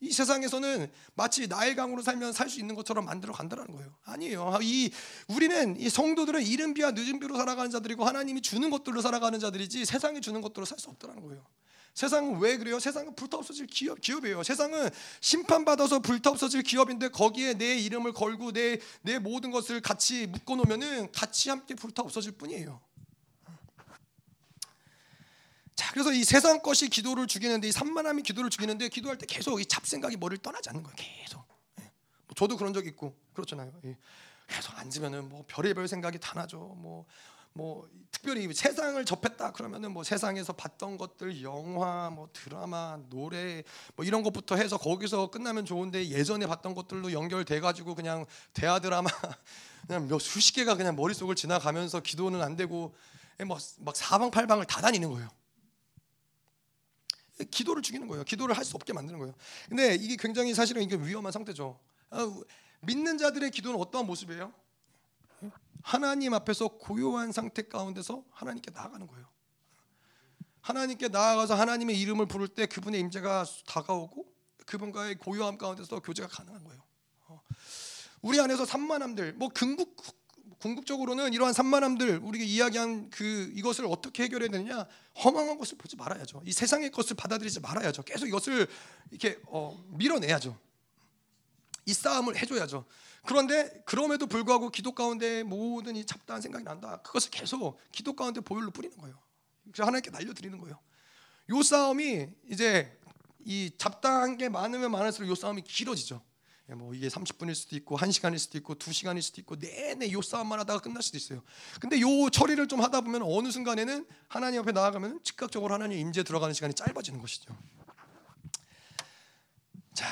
Speaker 1: 이 세상에서는 마치 나일강으로 살면 살 수 있는 것처럼 만들어 간다는 거예요. 아니에요. 이 우리는 이 성도들은 이른 비와 늦은 비로 살아가는 자들이고 하나님이 주는 것들로 살아가는 자들이지 세상이 주는 것들로 살 수 없다는 거예요. 세상은 왜 그래요? 세상은 불타 없어질 기업, 기업이에요. 세상은 심판받아서 불타 없어질 기업인데 거기에 내 이름을 걸고 내, 내 모든 것을 같이 묶어 놓으면은 같이 함께 불타 없어질 뿐이에요. 자, 그래서 이 세상 것이 기도를 죽이는데 이 산만함이 기도를 죽이는데 기도할 때 계속 이 잡생각이 머리를 떠나지 않는 거예요. 계속. 예. 뭐 저도 그런 적 있고 그렇잖아요. 예. 계속 앉으면은 뭐 별의별 생각이 다 나죠. 뭐 뭐 특별히 세상을 접했다 그러면은 뭐 세상에서 봤던 것들 영화 뭐 드라마 노래 뭐 이런 것부터 해서 거기서 끝나면 좋은데 예전에 봤던 것들로 연결돼 가지고 그냥 대하 드라마 그냥 몇 수십 개가 그냥 머릿속을 지나가면서 기도는 안 되고 막, 막 사방팔방을 다 다니는 거예요. 기도를 죽이는 거예요. 기도를 할 수 없게 만드는 거예요. 근데 이게 굉장히 사실은 이게 위험한 상태죠. 아, 믿는 자들의 기도는 어떠한 모습이에요? 하나님 앞에서 고요한 상태 가운데서 하나님께 나아가는 거예요. 하나님께 나아가서 하나님의 이름을 부를 때 그분의 임재가 다가오고 그분과의 고요함 가운데서 교제가 가능한 거예요. 어. 우리 안에서 산만함들, 뭐 궁극 궁극적으로는 이러한 산만함들 우리가 이야기한 그 이것을 어떻게 해결해야 되느냐? 허망한 것을 보지 말아야죠. 이 세상의 것을 받아들이지 말아야죠. 계속 이것을 이렇게 어, 밀어내야죠. 이 싸움을 해줘야죠. 그런데 그럼에도 불구하고 기도 가운데 모든 이 잡다한 생각이 난다. 그것을 계속 기도 가운데 보혈로 뿌리는 거예요. 그래서 하나님께 날려드리는 거예요. 요 싸움이 이제 이 잡다한 게 많으면 많을수록 요 싸움이 길어지죠. 예, 뭐 이게 30분일 수도 있고 1시간일 수도 있고 2시간일 수도 있고 내내 요 싸움만 하다가 끝날 수도 있어요. 근데 요 처리를 좀 하다 보면 어느 순간에는 하나님 앞에 나아가면 즉각적으로 하나님 임재 들어가는 시간이 짧아지는 것이죠. 자,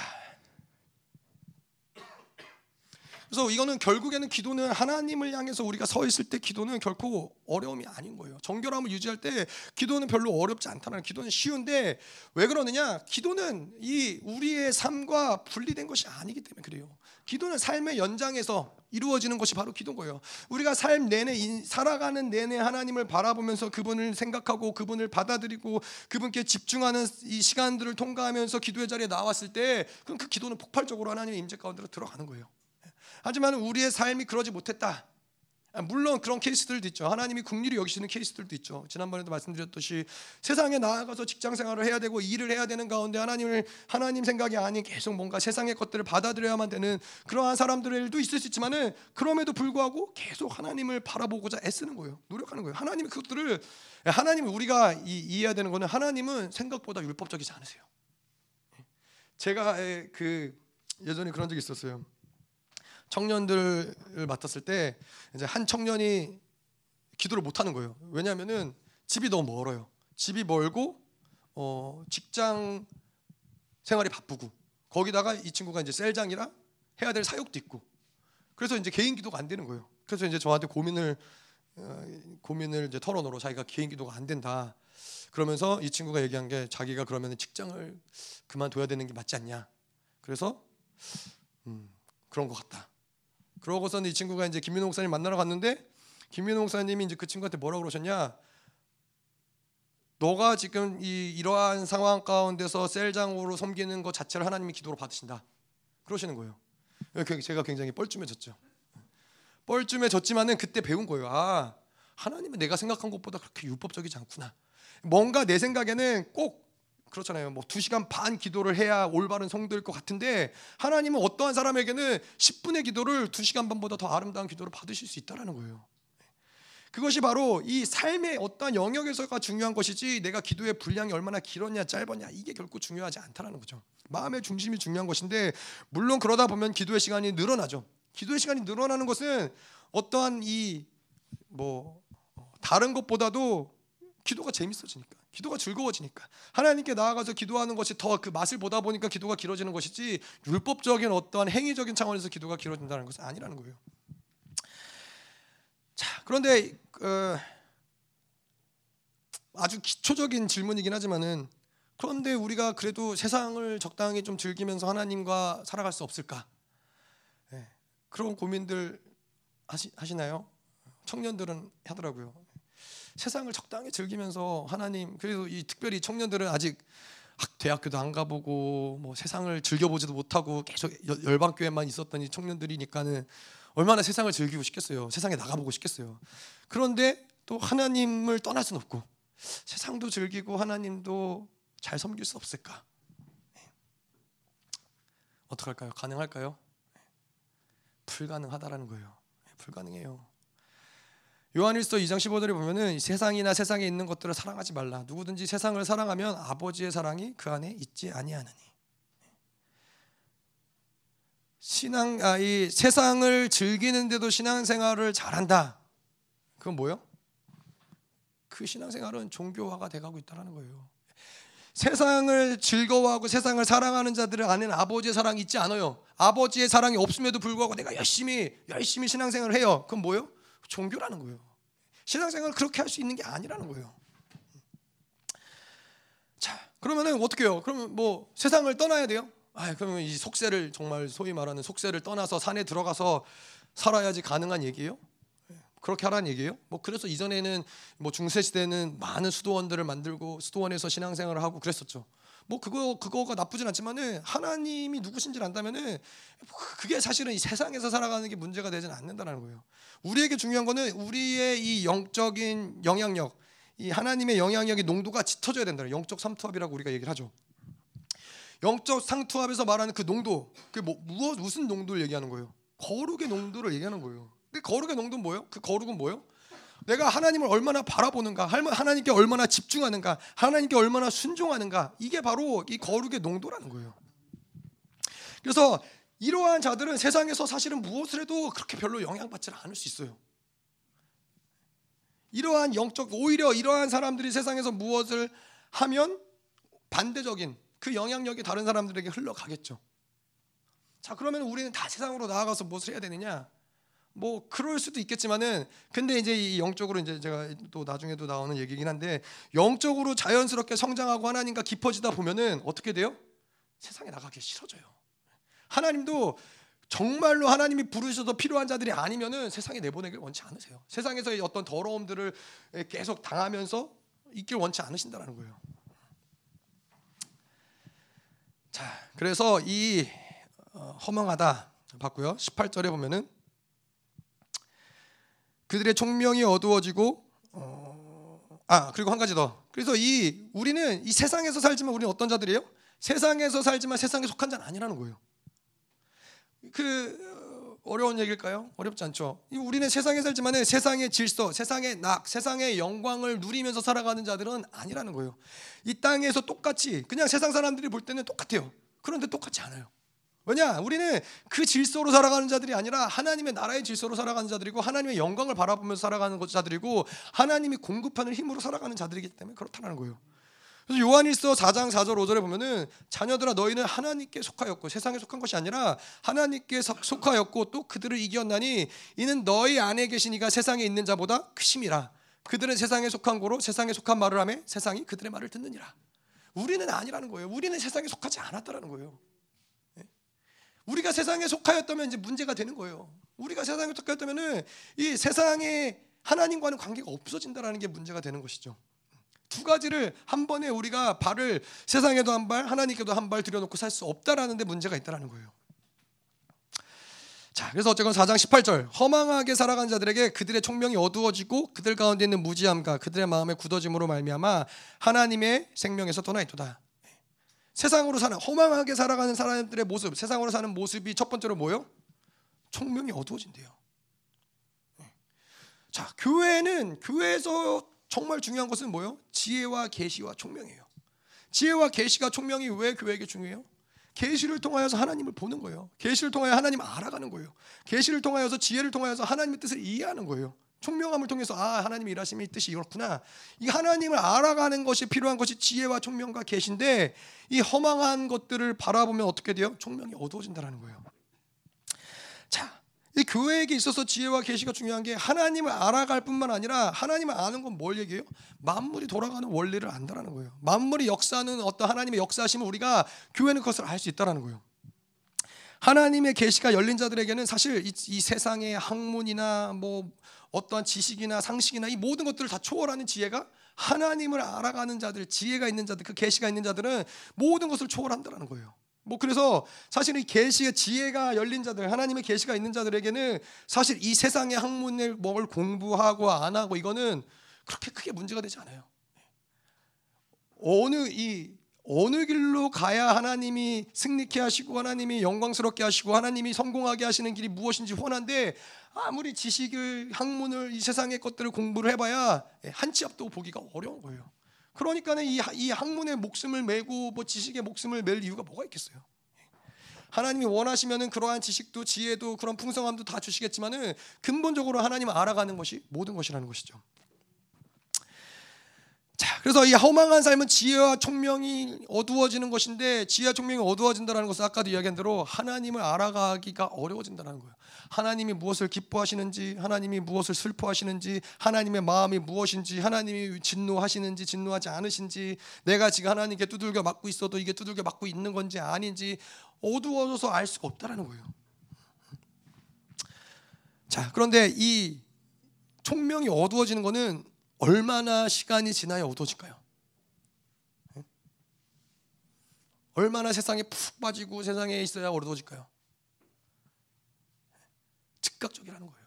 Speaker 1: 그래서 이거는 결국에는 기도는 하나님을 향해서 우리가 서 있을 때 기도는 결코 어려움이 아닌 거예요. 정결함을 유지할 때 기도는 별로 어렵지 않다는 기도는 쉬운데 왜 그러느냐? 기도는 이 우리의 삶과 분리된 것이 아니기 때문에 그래요. 기도는 삶의 연장에서 이루어지는 것이 바로 기도인 거예요. 우리가 삶 내내 살아가는 내내 하나님을 바라보면서 그분을 생각하고 그분을 받아들이고 그분께 집중하는 이 시간들을 통과하면서 기도의 자리에 나왔을 때 그럼 그 기도는 폭발적으로 하나님의 임재 가운데로 들어가는 거예요. 하지만 우리의 삶이 그러지 못했다. 아, 물론 그런 케이스들도 있죠. 하나님이 국리를 여기시는 케이스들도 있죠. 지난번에도 말씀드렸듯이 세상에 나아가서 직장 생활을 해야 되고 일을 해야 되는 가운데 하나님을 하나님 생각이 아닌 계속 뭔가 세상의 것들을 받아들여야만 되는 그러한 사람들도 있을 수 있지만은 그럼에도 불구하고 계속 하나님을 바라보고자 애쓰는 거예요. 노력하는 거예요. 하나님이 그것들을 하나님 우리가 이해해야 되는 거는 하나님은 생각보다 율법적이지 않으세요. 제가 그 예전에 그런 적이 있었어요. 청년들을 맡았을 때 이제 한 청년이 기도를 못 하는 거예요. 왜냐하면은 집이 너무 멀어요. 집이 멀고 어, 직장 생활이 바쁘고 거기다가 이 친구가 이제 셀장이라 해야 될 사역도 있고 그래서 이제 개인 기도가 안 되는 거예요. 그래서 이제 저한테 고민을 어, 고민을 이제 털어놓으러 자기가 개인 기도가 안 된다. 그러면서 이 친구가 얘기한 게 자기가 그러면 직장을 그만둬야 되는 게 맞지 않냐. 그래서 음, 그런 것 같다. 그러고서는 이 친구가 이제 김민호 목사님 만나러 갔는데 김민호 목사님이 이제 그 친구한테 뭐라고 그러셨냐? 너가 지금 이 이러한 상황 가운데서 셀장으로 섬기는 것 자체를 하나님이 기도로 받으신다. 그러시는 거예요. 제가 굉장히 뻘쭘해졌죠. 뻘쭘해졌지만은 그때 배운 거예요. 아, 하나님은 내가 생각한 것보다 그렇게 율법적이지 않구나. 뭔가 내 생각에는 꼭 그렇잖아요. 뭐 2시간 반 기도를 해야 올바른 성도일 것 같은데 하나님은 어떠한 사람에게는 10분의 기도를 2시간 반보다 더 아름다운 기도를 받으실 수 있다라는 거예요. 그것이 바로 이 삶의 어떠한 영역에서가 중요한 것이지 내가 기도의 분량이 얼마나 길었냐 짧았냐 이게 결코 중요하지 않다라는 거죠. 마음의 중심이 중요한 것인데 물론 그러다 보면 기도의 시간이 늘어나죠. 기도의 시간이 늘어나는 것은 어떠한 이 뭐 다른 것보다도 기도가 재밌어지니까. 기도가 즐거워지니까 하나님께 나아가서 기도하는 것이 더 그 맛을 보다 보니까 기도가 길어지는 것이지 율법적인 어떠한 행위적인 차원에서 기도가 길어진다는 것은 아니라는 거예요. 자 그런데 어, 아주 기초적인 질문이긴 하지만은 그런데 우리가 그래도 세상을 적당히 좀 즐기면서 하나님과 살아갈 수 없을까? 네, 그런 고민들 하시, 하시나요? 청년들은 하더라고요. 세상을 적당히 즐기면서 하나님 그래도 이 특별히 청년들은 아직 대학교도 안 가보고 뭐 세상을 즐겨보지도 못하고 계속 열방교회만 있었던 이 청년들이니까는 얼마나 세상을 즐기고 싶겠어요. 세상에 나가보고 싶겠어요. 그런데 또 하나님을 떠날 수는 없고 세상도 즐기고 하나님도 잘 섬길 수 없을까? 네. 어떡할까요? 가능할까요? 네. 불가능하다라는 거예요. 네, 불가능해요. 요한일서 2장 15절에 보면은 세상이나 세상에 있는 것들을 사랑하지 말라. 누구든지 세상을 사랑하면 아버지의 사랑이 그 안에 있지 아니하느니. 신앙 아, 이 세상을 즐기는데도 신앙생활을 잘한다. 그건 뭐요? 그 신앙생활은 종교화가 돼가고 있다는 거예요. 세상을 즐거워하고 세상을 사랑하는 자들을 아는 아버지의 사랑이 있지 않아요. 아버지의 사랑이 없음에도 불구하고 내가 열심히 열심히 신앙생활을 해요. 그건 뭐요? 종교라는 거예요. 신앙생활을 그렇게 할 수 있는 게 아니라는 거예요. 자, 그러면은 어떻게 해요? 그러면 뭐 세상을 떠나야 돼요? 아, 그러면 이 속세를 정말 소위 말하는 속세를 떠나서 산에 들어가서 살아야지 가능한 얘기예요? 그렇게 하라는 얘기예요. 뭐 그래서 이전에는 뭐 중세 시대는 많은 수도원들을 만들고 수도원에서 신앙생활을 하고 그랬었죠. 뭐 그거 그거가 나쁘진 않지만은 하나님이 누구신지를 안다면은 그게 사실은 이 세상에서 살아가는 게 문제가 되지는 않는다는 거예요. 우리에게 중요한 거는 우리의 이 영적인 영향력, 이 하나님의 영향력의 농도가 짙어져야 된다. 영적 삼투압이라고 우리가 얘기를 하죠. 영적 상투압에서 말하는 그 농도, 그 뭐, 무엇 무슨 농도를 얘기하는 거예요? 거룩의 농도를 얘기하는 거예요. 그 거룩의 농도는 뭐예요? 그 거룩은 뭐예요? 내가 하나님을 얼마나 바라보는가, 하나님께 얼마나 집중하는가, 하나님께 얼마나 순종하는가, 이게 바로 이 거룩의 농도라는 거예요. 그래서 이러한 자들은 세상에서 사실은 무엇을 해도 그렇게 별로 영향받지 않을 수 있어요. 이러한 영적 오히려 이러한 사람들이 세상에서 무엇을 하면 반대적인 그 영향력이 다른 사람들에게 흘러가겠죠. 자, 그러면 우리는 다 세상으로 나아가서 무엇을 해야 되느냐? 뭐 그럴 수도 있겠지만은 근데 이제 이 영적으로 이제 제가 또 나중에도 나오는 얘기긴 한데 영적으로 자연스럽게 성장하고 하나님과 깊어지다 보면은 어떻게 돼요? 세상에 나가기 싫어져요. 하나님도 정말로 하나님이 부르셔서 필요한 자들이 아니면은 세상에 내보내길 원치 않으세요. 세상에서의 어떤 더러움들을 계속 당하면서 있길 원치 않으신다라는 거예요. 자, 그래서 이 어, 허망하다 봤고요. 18절에 보면은 그들의 총명이 어두워지고 어, 아 그리고 한 가지 더. 그래서 이 우리는 이 세상에서 살지만 우리는 어떤 자들이에요? 세상에서 살지만 세상에 속한 자는 아니라는 거예요. 그 어려운 얘기일까요? 어렵지 않죠. 우리는 세상에 살지만 세상의 질서, 세상의 낙, 세상의 영광을 누리면서 살아가는 자들은 아니라는 거예요. 이 땅에서 똑같이 그냥 세상 사람들이 볼 때는 똑같아요. 그런데 똑같지 않아요. 왜냐? 우리는 그 질서로 살아가는 자들이 아니라 하나님의 나라의 질서로 살아가는 자들이고 하나님의 영광을 바라보면서 살아가는 자들이고 하나님이 공급하는 힘으로 살아가는 자들이기 때문에 그렇다는 거예요. 그래서 요한일서 4장 4절 5절에 보면은 자녀들아 너희는 하나님께 속하였고 세상에 속한 것이 아니라 하나님께 속하였고 또 그들을 이겼나니 이는 너희 안에 계신 이가 세상에 있는 자보다 크심이라 그들은 세상에 속한 고로 세상에 속한 말을 하며 세상이 그들의 말을 듣느니라 우리는 아니라는 거예요 우리는 세상에 속하지 않았다라는 거예요 우리가 세상에 속하였다면 이제 문제가 되는 거예요. 우리가 세상에 속하였다면은 이 세상에 하나님과는 관계가 없어진다라는 게 문제가 되는 것이죠. 두 가지를 한 번에 우리가 발을 세상에도 한 발, 하나님께도 한 발 들여놓고 살 수 없다라는 데 문제가 있다라는 거예요. 자, 그래서 어쨌건 4장 18절 허망하게 살아간 자들에게 그들의 총명이 어두워지고 그들 가운데 있는 무지함과 그들의 마음의 굳어짐으로 말미암아 하나님의 생명에서 떠나 있도다. 세상으로 사는 허망하게 살아가는 사람들의 모습, 세상으로 사는 모습이 첫 번째로 뭐요? 총명이 어두워진대요. 네. 자, 교회는 교회에서 정말 중요한 것은 뭐요? 지혜와 계시와 총명이에요. 지혜와 계시가 총명이 왜 교회에게 중요해요? 계시를 통하여서 하나님을 보는 거예요. 계시를 통하여 하나님을 알아가는 거예요. 계시를 통하여서 지혜를 통하여서 하나님의 뜻을 이해하는 거예요. 총명함을 통해서 아 하나님의 일하심의 뜻이 이렇구나. 이 하나님을 알아가는 것이 필요한 것이 지혜와 총명과 계신데 이 허망한 것들을 바라보면 어떻게 돼요? 총명이 어두워진다라는 거예요. 자, 이 교회에게 있어서 지혜와 계시가 중요한 게 하나님을 알아갈 뿐만 아니라 하나님을 아는 건 뭘 얘기해요? 만물이 돌아가는 원리를 안다라는 거예요. 만물이 역사하는 어떤 하나님의 역사하심을 우리가 교회는 그것을 알 수 있다라는 거예요. 하나님의 계시가 열린 자들에게는 사실 이, 이 세상의 학문이나 뭐 어떠한 지식이나 상식이나 이 모든 것들을 다 초월하는 지혜가 하나님을 알아가는 자들, 지혜가 있는 자들, 그 계시가 있는 자들은 모든 것을 초월한다는 거예요. 뭐 그래서 사실 이 계시의 지혜가 열린 자들, 하나님의 계시가 있는 자들에게는 사실 이 세상의 학문을 뭘 공부하고 안 하고 이거는 그렇게 크게 문제가 되지 않아요. 어느 이 어느 길로 가야 하나님이 승리케 하시고 하나님이 영광스럽게 하시고 하나님이 성공하게 하시는 길이 무엇인지 훤한데 아무리 지식을 학문을 이 세상의 것들을 공부를 해봐야 한 치 앞도 보기가 어려운 거예요. 그러니까는 이, 이 학문의 목숨을 메고 뭐 지식의 목숨을 맬 이유가 뭐가 있겠어요? 하나님이 원하시면은 그러한 지식도 지혜도 그런 풍성함도 다 주시겠지만은 근본적으로 하나님을 알아가는 것이 모든 것이라는 것이죠. 그래서 이 허망한 삶은 지혜와 총명이 어두워지는 것인데 지혜와 총명이 어두워진다는 것은 아까도 이야기한 대로 하나님을 알아가기가 어려워진다는 거예요. 하나님이 무엇을 기뻐하시는지, 하나님이 무엇을 슬퍼하시는지, 하나님의 마음이 무엇인지, 하나님이 진노하시는지, 진노하지 않으신지, 내가 지금 하나님께 두들겨 맞고 있어도 이게 두들겨 맞고 있는 건지 아닌지 어두워져서 알 수가 없다라는 거예요. 자, 그런데 이 총명이 어두워지는 것은 얼마나 시간이 지나야 어두워질까요? 예? 얼마나 세상에 푹 빠지고 세상에 있어야 어두워질까요? 즉각적이라는 거예요.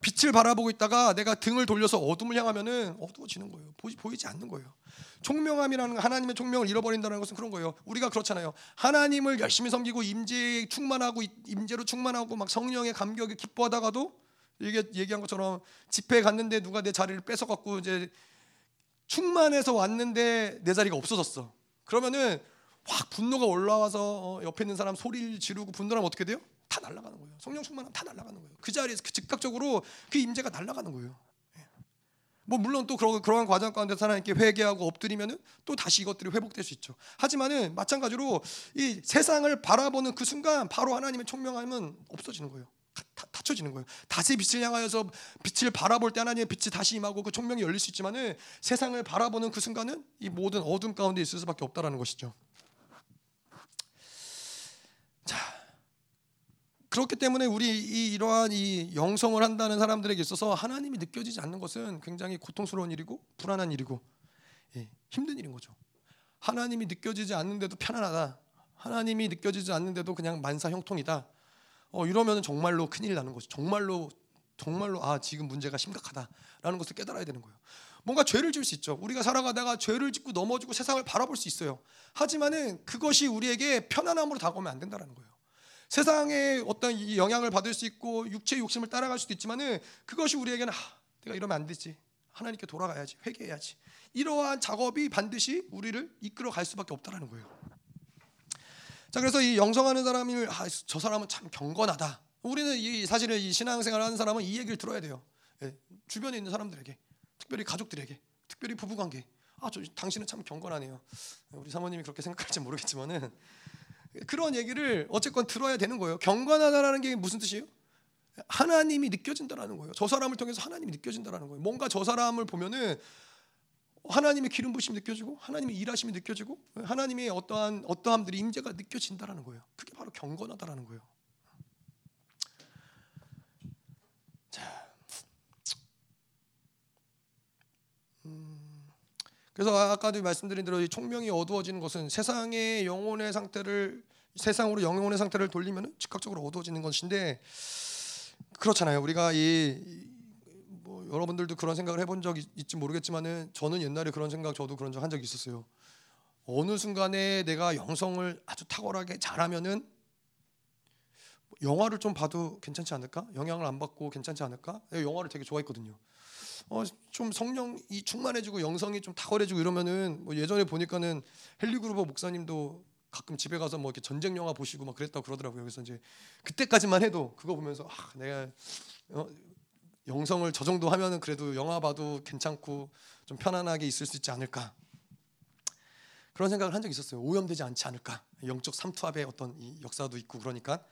Speaker 1: 빛을 바라보고 있다가 내가 등을 돌려서 어둠을 향하면은 어두워지는 거예요. 보이, 보이 지 않는 거예요. 총명함이라는 하나님의 총명을 잃어버린다는 것은 그런 거예요. 우리가 그렇잖아요. 하나님을 열심히 섬기고 임재 충만하고 임재로 충만하고 막 성령의 감격에 기뻐하다가도 이게 얘기한 것처럼 집회에 갔는데 누가 내 자리를 뺏어 갖고 이제 충만해서 왔는데 내 자리가 없어졌어. 그러면은 확 분노가 올라와서 어, 옆에 있는 사람 소리를 지르고 분노하면 어떻게 돼요? 다 날아가는 거예요. 성령 충만하면 다 날아가는 거예요. 그 자리에서 그 즉각적으로 그 임재가 날아가는 거예요. 예. 뭐 물론 또 그런 그러한 과정 가운데 하나님께 회개하고 엎드리면은 또 다시 이것들이 회복될 수 있죠. 하지만은 마찬가지로 이 세상을 바라보는 그 순간 바로 하나님의 총명함은 없어지는 거예요. 다, 닫혀지는 거예요. 다시 빛을 향하여서 빛을 바라볼 때 하나님의 빛이 다시 임하고 그 총명이 열릴 수 있지만은 세상을 바라보는 그 순간은 이 모든 어둠 가운데 있을 수밖에 없다라는 것이죠. 그렇기 때문에 우리 이 이러한 이 영성을 한다는 사람들에게 있어서 하나님이 느껴지지 않는 것은 굉장히 고통스러운 일이고 불안한 일이고 예, 힘든 일인 거죠. 하나님이 느껴지지 않는데도 편안하다. 하나님이 느껴지지 않는데도 그냥 만사 형통이다. 어, 이러면 정말로 큰일 나는 거죠. 정말로 정말로 아 지금 문제가 심각하다라는 것을 깨달아야 되는 거예요. 뭔가 죄를 지을 수 있죠. 우리가 살아가다가 죄를 짓고 넘어지고 세상을 바라볼 수 있어요. 하지만은 그것이 우리에게 편안함으로 다가오면 안 된다는 거예요. 세상에 어떤 영향을 받을 수 있고 육체 욕심을 따라갈 수도 있지만은 그것이 우리에게는 아, 내가 이러면 안 되지. 하나님께 돌아가야지. 회개해야지. 이러한 작업이 반드시 우리를 이끌어 갈 수밖에 없다라는 거예요. 자, 그래서 이 영성하는 사람이 아, 저 사람은 참 경건하다. 우리는 이 사실은 이 신앙생활 하는 사람은 이 얘기를 들어야 돼요. 예, 주변에 있는 사람들에게, 특별히 가족들에게, 특별히 부부관계. 아, 저 당신은 참 경건하네요. 우리 사모님이 그렇게 생각할지 모르겠지만은 그런 얘기를 어쨌건 들어야 되는 거예요. 경건하다라는 게 무슨 뜻이에요? 하나님이 느껴진다라는 거예요. 저 사람을 통해서 하나님이 느껴진다라는 거예요. 뭔가 저 사람을 보면은 하나님의 기름 부심이 느껴지고 하나님의 일하심이 느껴지고 하나님의 어떠한 어떠함들이 임재가 느껴진다라는 거예요. 그게 바로 경건하다라는 거예요. 자, 음. 그래서 아까도 말씀드린 대로 총명이 어두워지는 것은 세상의 영혼의 상태를 세상으로 영혼의 상태를 돌리면 즉각적으로 어두워지는 것인데 그렇잖아요. 우리가 이 뭐 여러분들도 그런 생각을 해본 적 있지 모르겠지만은 저는 옛날에 그런 생각 저도 그런 적 한 적이 있었어요. 어느 순간에 내가 영성을 아주 탁월하게 잘하면은 영화를 좀 봐도 괜찮지 않을까? 영향을 안 받고 괜찮지 않을까? 영화를 되게 좋아했거든요. 어, 좀 성령이 충만해지고 영성이 좀 탁월해지고 이러면은 뭐 예전에 보니까는 헨리그루버 목사님도 가끔 집에 가서 뭐 이렇게 전쟁 영화 보시고 막 그랬다고 그러더라고요. 그래서 이제 그때까지만 해도 그거 보면서 아, 내가 어, 영성을 저 정도 하면은 그래도 영화 봐도 괜찮고 좀 편안하게 있을 수 있지 않을까 그런 생각을 한 적이 있었어요. 오염되지 않지 않을까 영적 삼투압의 어떤 역사도 있고 그러니까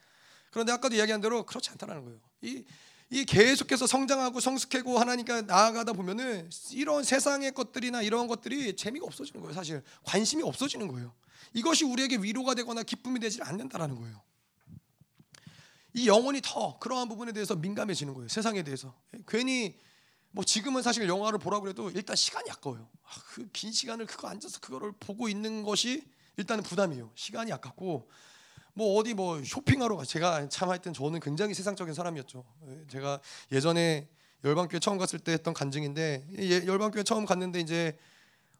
Speaker 1: 그런데 아까도 이야기한 대로 그렇지 않다는 거예요. 이 이 계속해서 성장하고 성숙하고 하나님께 나아가다 보면은 이런 세상의 것들이나 이런 것들이 재미가 없어지는 거예요. 사실 관심이 없어지는 거예요. 이것이 우리에게 위로가 되거나 기쁨이 되지 않는다라는 거예요. 이 영혼이 더 그러한 부분에 대해서 민감해지는 거예요. 세상에 대해서 괜히 뭐 지금은 사실 영화를 보라고 해도 일단 시간이 아까워요. 아, 그긴 시간을 그거 앉아서 그거를 보고 있는 것이 일단은 부담이에요. 시간이 아깝고 뭐 어디 뭐 쇼핑하러 가 제가 참 하여튼 저는 굉장히 세상적인 사람이었죠. 예, 제가 예전에 열방교회 처음 갔을 때 했던 간증인데 예, 열방교회 처음 갔는데 이제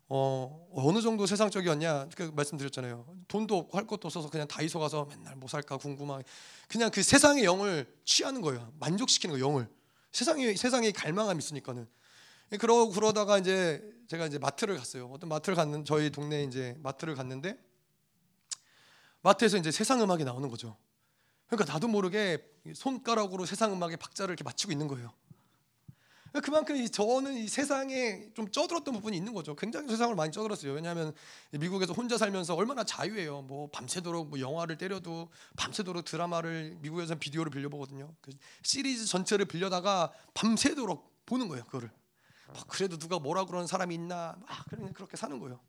Speaker 1: 어 어느 정도 세상적이었냐 그 말씀드렸잖아요. 돈도 없고 할 것도 없어서 그냥 다이소 가서 맨날 뭐 살까 궁금하게 그냥 그 세상의 영을 취하는 거예요. 만족시키는 거 영을 세상에 세상에 갈망함 있으니까는 예, 그러고 그러다가 이제 제가 이제 마트를 갔어요. 어떤 마트를 갔는 저희 동네 이제 마트를 갔는데 마트에서 이제 세상 음악이 나오는 거죠. 그러니까 나도 모르게 손가락으로 세상 음악에 박자를 이렇게 맞추고 있는 거예요. 그만큼 이 저는 이 세상에 좀 쩌들었던 부분이 있는 거죠. 굉장히 세상을 많이 쩌들었어요. 왜냐하면 미국에서 혼자 살면서 얼마나 자유해요. 뭐 밤새도록 뭐 영화를 때려도 밤새도록 드라마를 미국에서 비디오를 빌려보거든요. 그 시리즈 전체를 빌려다가 밤새도록 보는 거예요. 그거를. 뭐 그래도 누가 뭐라 그러는 사람이 있나? 막 그렇게 사는 거예요.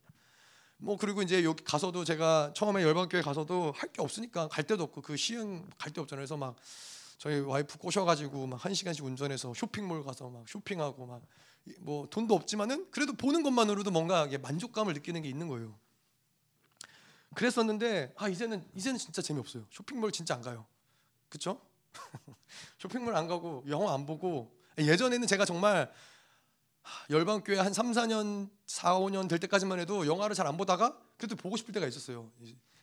Speaker 1: 뭐 그리고 이제 여기 가서도 제가 처음에 열방교회 가서도 할 게 없으니까 갈 데도 없고 그 시흥 갈 데 없잖아요. 그래서 막 저희 와이프 꼬셔가지고 막 한 시간씩 운전해서 쇼핑몰 가서 막 쇼핑하고 막 뭐 돈도 없지만은 그래도 보는 것만으로도 뭔가 만족감을 느끼는 게 있는 거예요. 그랬었는데 아 이제는 이제는 진짜 재미없어요. 쇼핑몰 진짜 안 가요. 그쵸? 쇼핑몰 안 가고 영화 안 보고 예전에는 제가 정말 열방교회 한 3, 4년, 4, 5년 될 때까지만 해도 영화를 잘 안 보다가 그래도 보고 싶을 때가 있었어요.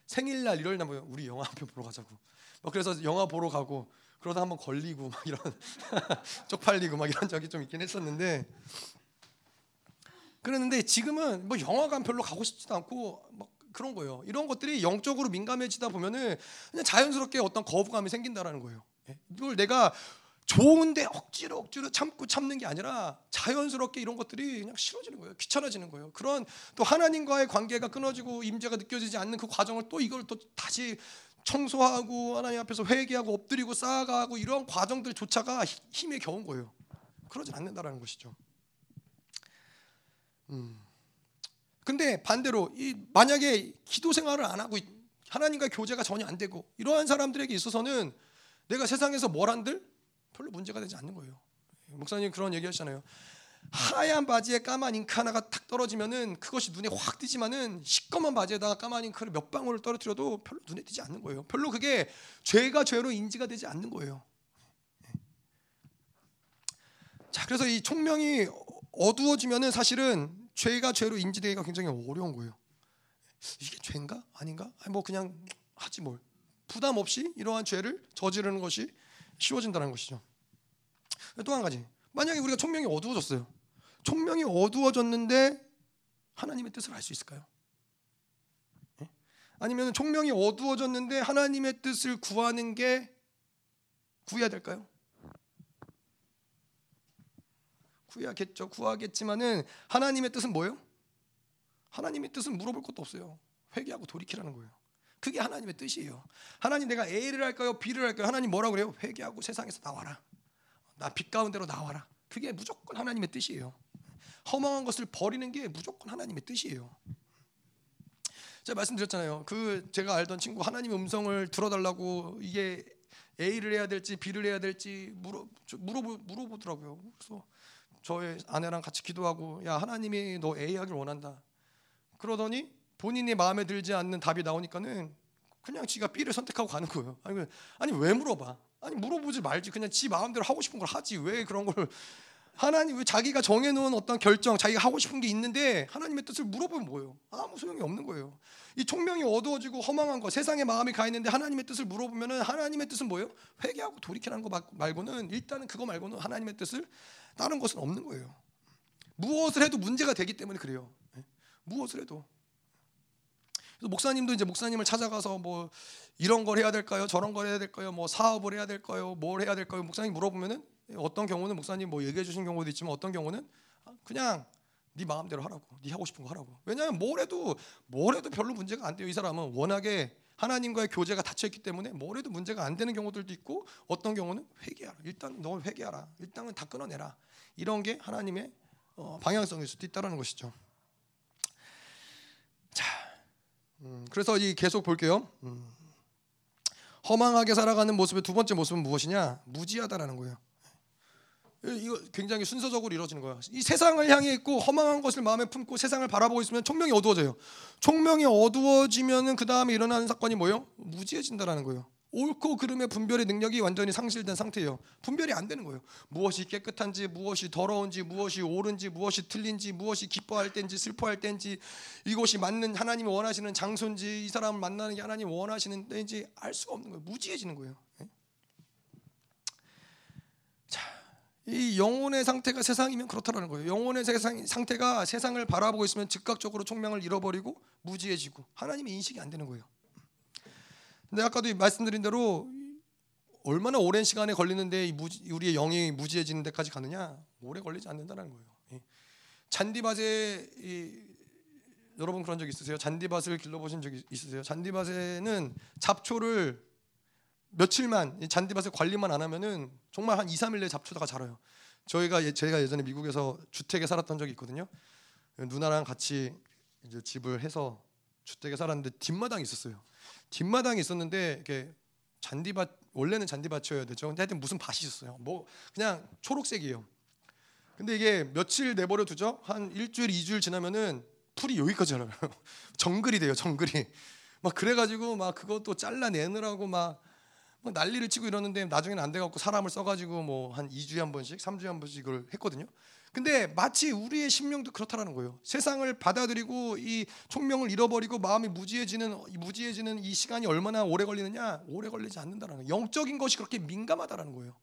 Speaker 1: 생일날 이럴 날뭐 우리 영화 한 편 보러 가자고. 뭐 그래서 영화 보러 가고 그러다 한번 걸리고 막 이런 쪽팔리고 막 이런 적이 좀 있긴 했었는데 그랬는데 지금은 뭐 영화관 별로 가고 싶지도 않고 막 그런 거예요. 이런 것들이 영적으로 민감해지다 보면은 그냥 자연스럽게 어떤 거부감이 생긴다라는 거예요. 예? 이걸 내가 좋은데 억지로 억지로 참고 참는 게 아니라 자연스럽게 이런 것들이 그냥 싫어지는 거예요. 귀찮아지는 거예요. 그런 또 하나님과의 관계가 끊어지고 임재가 느껴지지 않는 그 과정을 또 이걸 또 다시 청소하고 하나님 앞에서 회개하고 엎드리고 쌓아가고 이런 과정들조차가 힘에 겨운 거예요. 그러지 않는다라는 것이죠. 음. 근데 반대로 이 만약에 기도 생활을 안 하고 하나님과 교제가 전혀 안 되고 이러한 사람들에게 있어서는 내가 세상에서 뭘 한들 별로 문제가 되지 않는 거예요. 목사님 그런 얘기 하시잖아요. 하얀 바지에 까만 잉크 하나가 탁 떨어지면은 그것이 눈에 확 띄지만은 시꺼먼 바지에다가 까만 잉크를 몇 방울을 떨어뜨려도 별로 눈에 띄지 않는 거예요. 별로 그게 죄가 죄로 인지가 되지 않는 거예요. 자, 그래서 이 총명이 어두워지면은 사실은 죄가 죄로 인지되기가 굉장히 어려운 거예요. 이게 죄인가 아닌가? 아니 뭐 그냥 하지 뭘. 부담 없이 이러한 죄를 저지르는 것이 쉬워진다는 것이죠. 또 한 가지. 만약에 우리가 총명이 어두워졌어요. 총명이 어두워졌는데 하나님의 뜻을 알 수 있을까요? 예? 아니면 총명이 어두워졌는데 하나님의 뜻을 구하는 게 구해야 될까요? 구해야겠죠. 구하겠지만은 하나님의 뜻은 뭐예요? 하나님의 뜻은 물어볼 것도 없어요. 회개하고 돌이키라는 거예요. 그게 하나님의 뜻이에요. 하나님 내가 A를 할까요? B를 할까요? 하나님 뭐라고 그래요? 회개하고 세상에서 나와라. 나 빛 가운데로 나와라. 그게 무조건 하나님의 뜻이에요. 허망한 것을 버리는 게 무조건 하나님의 뜻이에요. 제가 말씀드렸잖아요. 그 제가 알던 친구 하나님의 음성을 들어달라고 이게 A를 해야 될지 B를 해야 될지 물어 물어보 물어보더라고요. 그래서 저의 아내랑 같이 기도하고 야 하나님이 너 A 하길 원한다. 그러더니 본인이 마음에 들지 않는 답이 나오니까는 그냥 지가 B를 선택하고 가는 거예요. 아니, 아니 왜 물어봐? 아니 물어보지 말지. 그냥 지 마음대로 하고 싶은 걸 하지. 왜 그런 걸 하나님 왜 자기가 정해놓은 어떤 결정, 자기가 하고 싶은 게 있는데 하나님의 뜻을 물어보면 뭐예요? 아무 소용이 없는 거예요. 이 총명이 어두워지고 허망한 거, 세상에 마음이 가 있는데 하나님의 뜻을 물어보면은 하나님의 뜻은 뭐예요? 회개하고 돌이키라는 거 말고는 일단은 그거 말고는 하나님의 뜻을 다른 것은 없는 거예요. 무엇을 해도 문제가 되기 때문에 그래요. 예? 무엇을 해도. 그래서 목사님도 이제 목사님을 찾아가서 뭐 이런 걸 해야 될까요? 저런 걸 해야 될까요? 뭐 사업을 해야 될까요? 뭘 해야 될까요? 목사님 물어보면은 어떤 경우는 목사님 뭐 얘기해 주신 경우도 있지만 어떤 경우는 그냥 네 마음대로 하라고. 네 하고 싶은 거 하라고. 왜냐하면 뭘 해도 뭘 해도 별로 문제가 안 돼요. 이 사람은 워낙에 하나님과의 교제가 닫혀 있기 때문에 뭘 해도 문제가 안 되는 경우들도 있고 어떤 경우는 회개하라. 일단 너 회개하라. 일단은 다 끊어내라. 이런 게 하나님의 어, 방향성일 수도 있다라는 것이죠. 자, 음, 그래서 이 계속 볼게요. 음, 허망하게 살아가는 모습의 두 번째 모습은 무엇이냐? 무지하다라는 거예요. 이거 굉장히 순서적으로 이루어지는 거야. 이 세상을 향해 있고 허망한 것을 마음에 품고 세상을 바라보고 있으면 총명이 어두워져요. 총명이 어두워지면은 그 다음에 일어나는 사건이 뭐요? 무지해진다라는 거예요. 옳고 그름의 분별의 능력이 완전히 상실된 상태예요. 분별이 안 되는 거예요. 무엇이 깨끗한지, 무엇이 더러운지, 무엇이 옳은지, 무엇이 틀린지, 무엇이 기뻐할 때인지 슬퍼할 때인지, 이것이 맞는 하나님이 원하시는 장소인지, 이 사람을 만나는 게 하나님 원하시는 때인지 알 수가 없는 거예요. 무지해지는 거예요. 이 영혼의 상태가 세상이면 그렇다는 거예요. 영혼의 세상 상태가 세상을 바라보고 있으면 즉각적으로 총명을 잃어버리고 무지해지고 하나님의 인식이 안 되는 거예요. 근데 아까도 말씀드린 대로 얼마나 오랜 시간에 걸리는데 우리의 영이 무지해지는 데까지 가느냐? 오래 걸리지 않는다는 거예요. 예. 잔디밭에 이, 여러분 그런 적 있으세요? 잔디밭을 길러보신 적 있으세요? 잔디밭에는 잡초를 며칠만 잔디밭을 관리만 안 하면은 정말 한 2, 3일 내에 잡초가 자라요. 저희가 제가 예전에 미국에서 주택에 살았던 적이 있거든요. 누나랑 같이 이제 집을 해서 주택에 살았는데 뒷마당이 있었어요. 뒷마당이 있었는데 이렇게 잔디밭 원래는 잔디밭이어야 되죠. 근데 하여튼 무슨 밭이 있었어요. 뭐 그냥 초록색이에요. 근데 이게 며칠 내버려 두죠. 한 일주일, 이주일 지나면은 풀이 여기까지 자라요. 정글이 돼요. 정글이. 막 그래가지고 막 그것도 잘라내느라고 막, 막 난리를 치고 이러는데 나중에는 안 돼갖고 사람을 써가지고 뭐 한 2주에 한 번씩, 3주에 한 번씩 이걸 했거든요. 근데 마치 우리의 심령도 그렇다라는 거예요. 세상을 받아들이고 이 총명을 잃어버리고 마음이 무지해지는 무지해지는 이 시간이 얼마나 오래 걸리느냐? 오래 걸리지 않는다라는 거예요. 영적인 것이 그렇게 민감하다라는 거예요.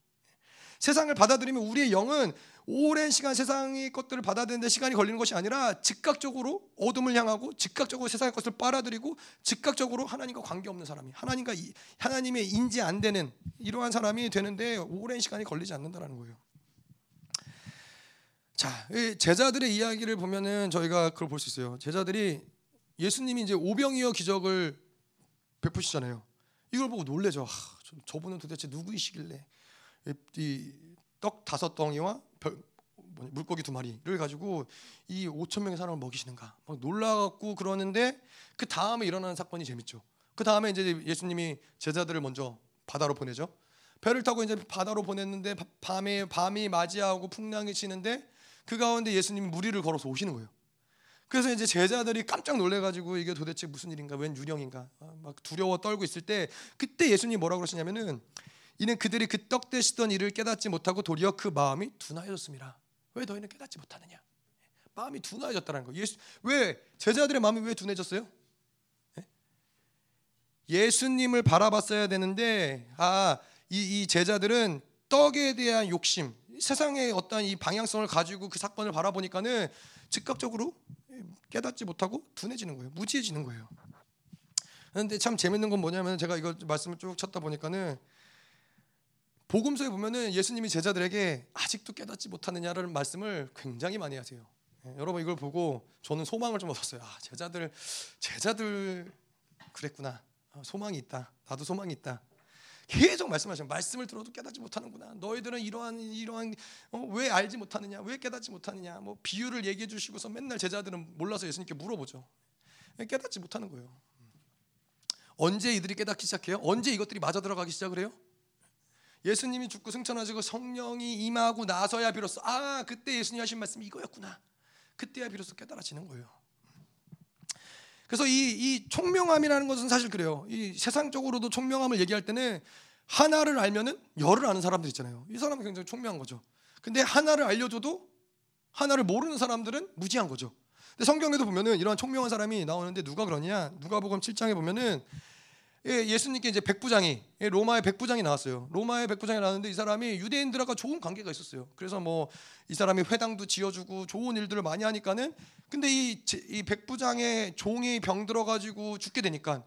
Speaker 1: 세상을 받아들이면 우리의 영은 오랜 시간 세상의 것들을 받아들이는데 시간이 걸리는 것이 아니라 즉각적으로 어둠을 향하고 즉각적으로 세상의 것을 빨아들이고 즉각적으로 하나님과 관계없는 사람이 하나님과 하나님의 인지 안 되는 이러한 사람이 되는데 오랜 시간이 걸리지 않는다라는 거예요. 자, 제자들의 이야기를 보면은 저희가 그걸 볼 수 있어요. 제자들이 예수님이 이제 오병이어 기적을 베푸시잖아요. 이걸 보고 놀래죠. 아, 저분은 도대체 누구이시길래 이 떡 다섯 덩이와 별, 물고기 두 마리를 가지고 이 5천 명의 사람을 먹이시는가? 막 놀라갖고 그러는데 그 다음에 일어나는 사건이 재밌죠. 그 다음에 이제 예수님이 제자들을 먼저 바다로 보내죠. 배를 타고 이제 바다로 보냈는데 밤에 밤이 맞이하고 풍랑이 치는데 그 가운데 예수님이 무리를 걸어서 오시는 거예요. 그래서 이제 제자들이 깜짝 놀래가지고 이게 도대체 무슨 일인가, 웬 유령인가, 어, 막 두려워 떨고 있을 때 그때 예수님이 뭐라고 그러시냐면은 이는 그들이 그떡 되시던 일을 깨닫지 못하고 도리어 그 마음이 둔하여졌습니다. 왜 너희는 깨닫지 못하느냐? 마음이 둔하여졌다는 거. 예수 왜 제자들의 마음이 왜 둔해졌어요? 예? 예수님을 바라봤어야 되는데 아이 이 제자들은 떡에 대한 욕심, 세상의 어떤 이 방향성을 가지고 그 사건을 바라보니까는 즉각적으로 깨닫지 못하고 둔해지는 거예요. 무지해지는 거예요. 그런데 참 재밌는 건 뭐냐면 제가 이거 말씀을 쭉 쳤다 보니까는 복음서에 보면은 예수님이 제자들에게 아직도 깨닫지 못하느냐를 말씀을 굉장히 많이 하세요. 예, 여러분 이걸 보고 저는 소망을 좀 얻었어요. 아, 제자들 제자들 그랬구나. 아, 소망이 있다. 나도 소망이 있다. 계속 말씀하시면 말씀을 들어도 깨닫지 못하는구나. 너희들은 이러한 이러한 어, 왜 알지 못하느냐? 왜 깨닫지 못하느냐? 뭐 비유를 얘기해 주시고서 맨날 제자들은 몰라서 예수님께 물어보죠. 깨닫지 못하는 거예요. 언제 이들이 깨닫기 시작해요? 언제 이것들이 맞아 들어가기 시작을 해요? 예수님이 죽고 승천하시고 성령이 임하고 나서야 비로소 아 그때 예수님 하신 말씀이 이거였구나. 그때야 비로소 깨달아지는 거예요. 그래서 이, 이 총명함이라는 것은 사실 그래요. 이 세상적으로도 총명함을 얘기할 때는 하나를 알면은 열을 아는 사람들 있잖아요. 이 사람은 굉장히 총명한 거죠. 근데 하나를 알려줘도 하나를 모르는 사람들은 무지한 거죠. 근데 성경에도 보면은 이러한 총명한 사람이 나오는데 누가 그러냐? 누가복음 7장에 보면은 예, 예수님께 이제 백부장이 예, 로마의 백부장이 나왔어요. 로마의 백부장이 나왔는데 이 사람이 유대인들과 좋은 관계가 있었어요. 그래서 뭐 이 사람이 회당도 지어주고 좋은 일들을 많이 하니까는 근데 이, 이 백부장의 종이 병 들어가지고 죽게 되니까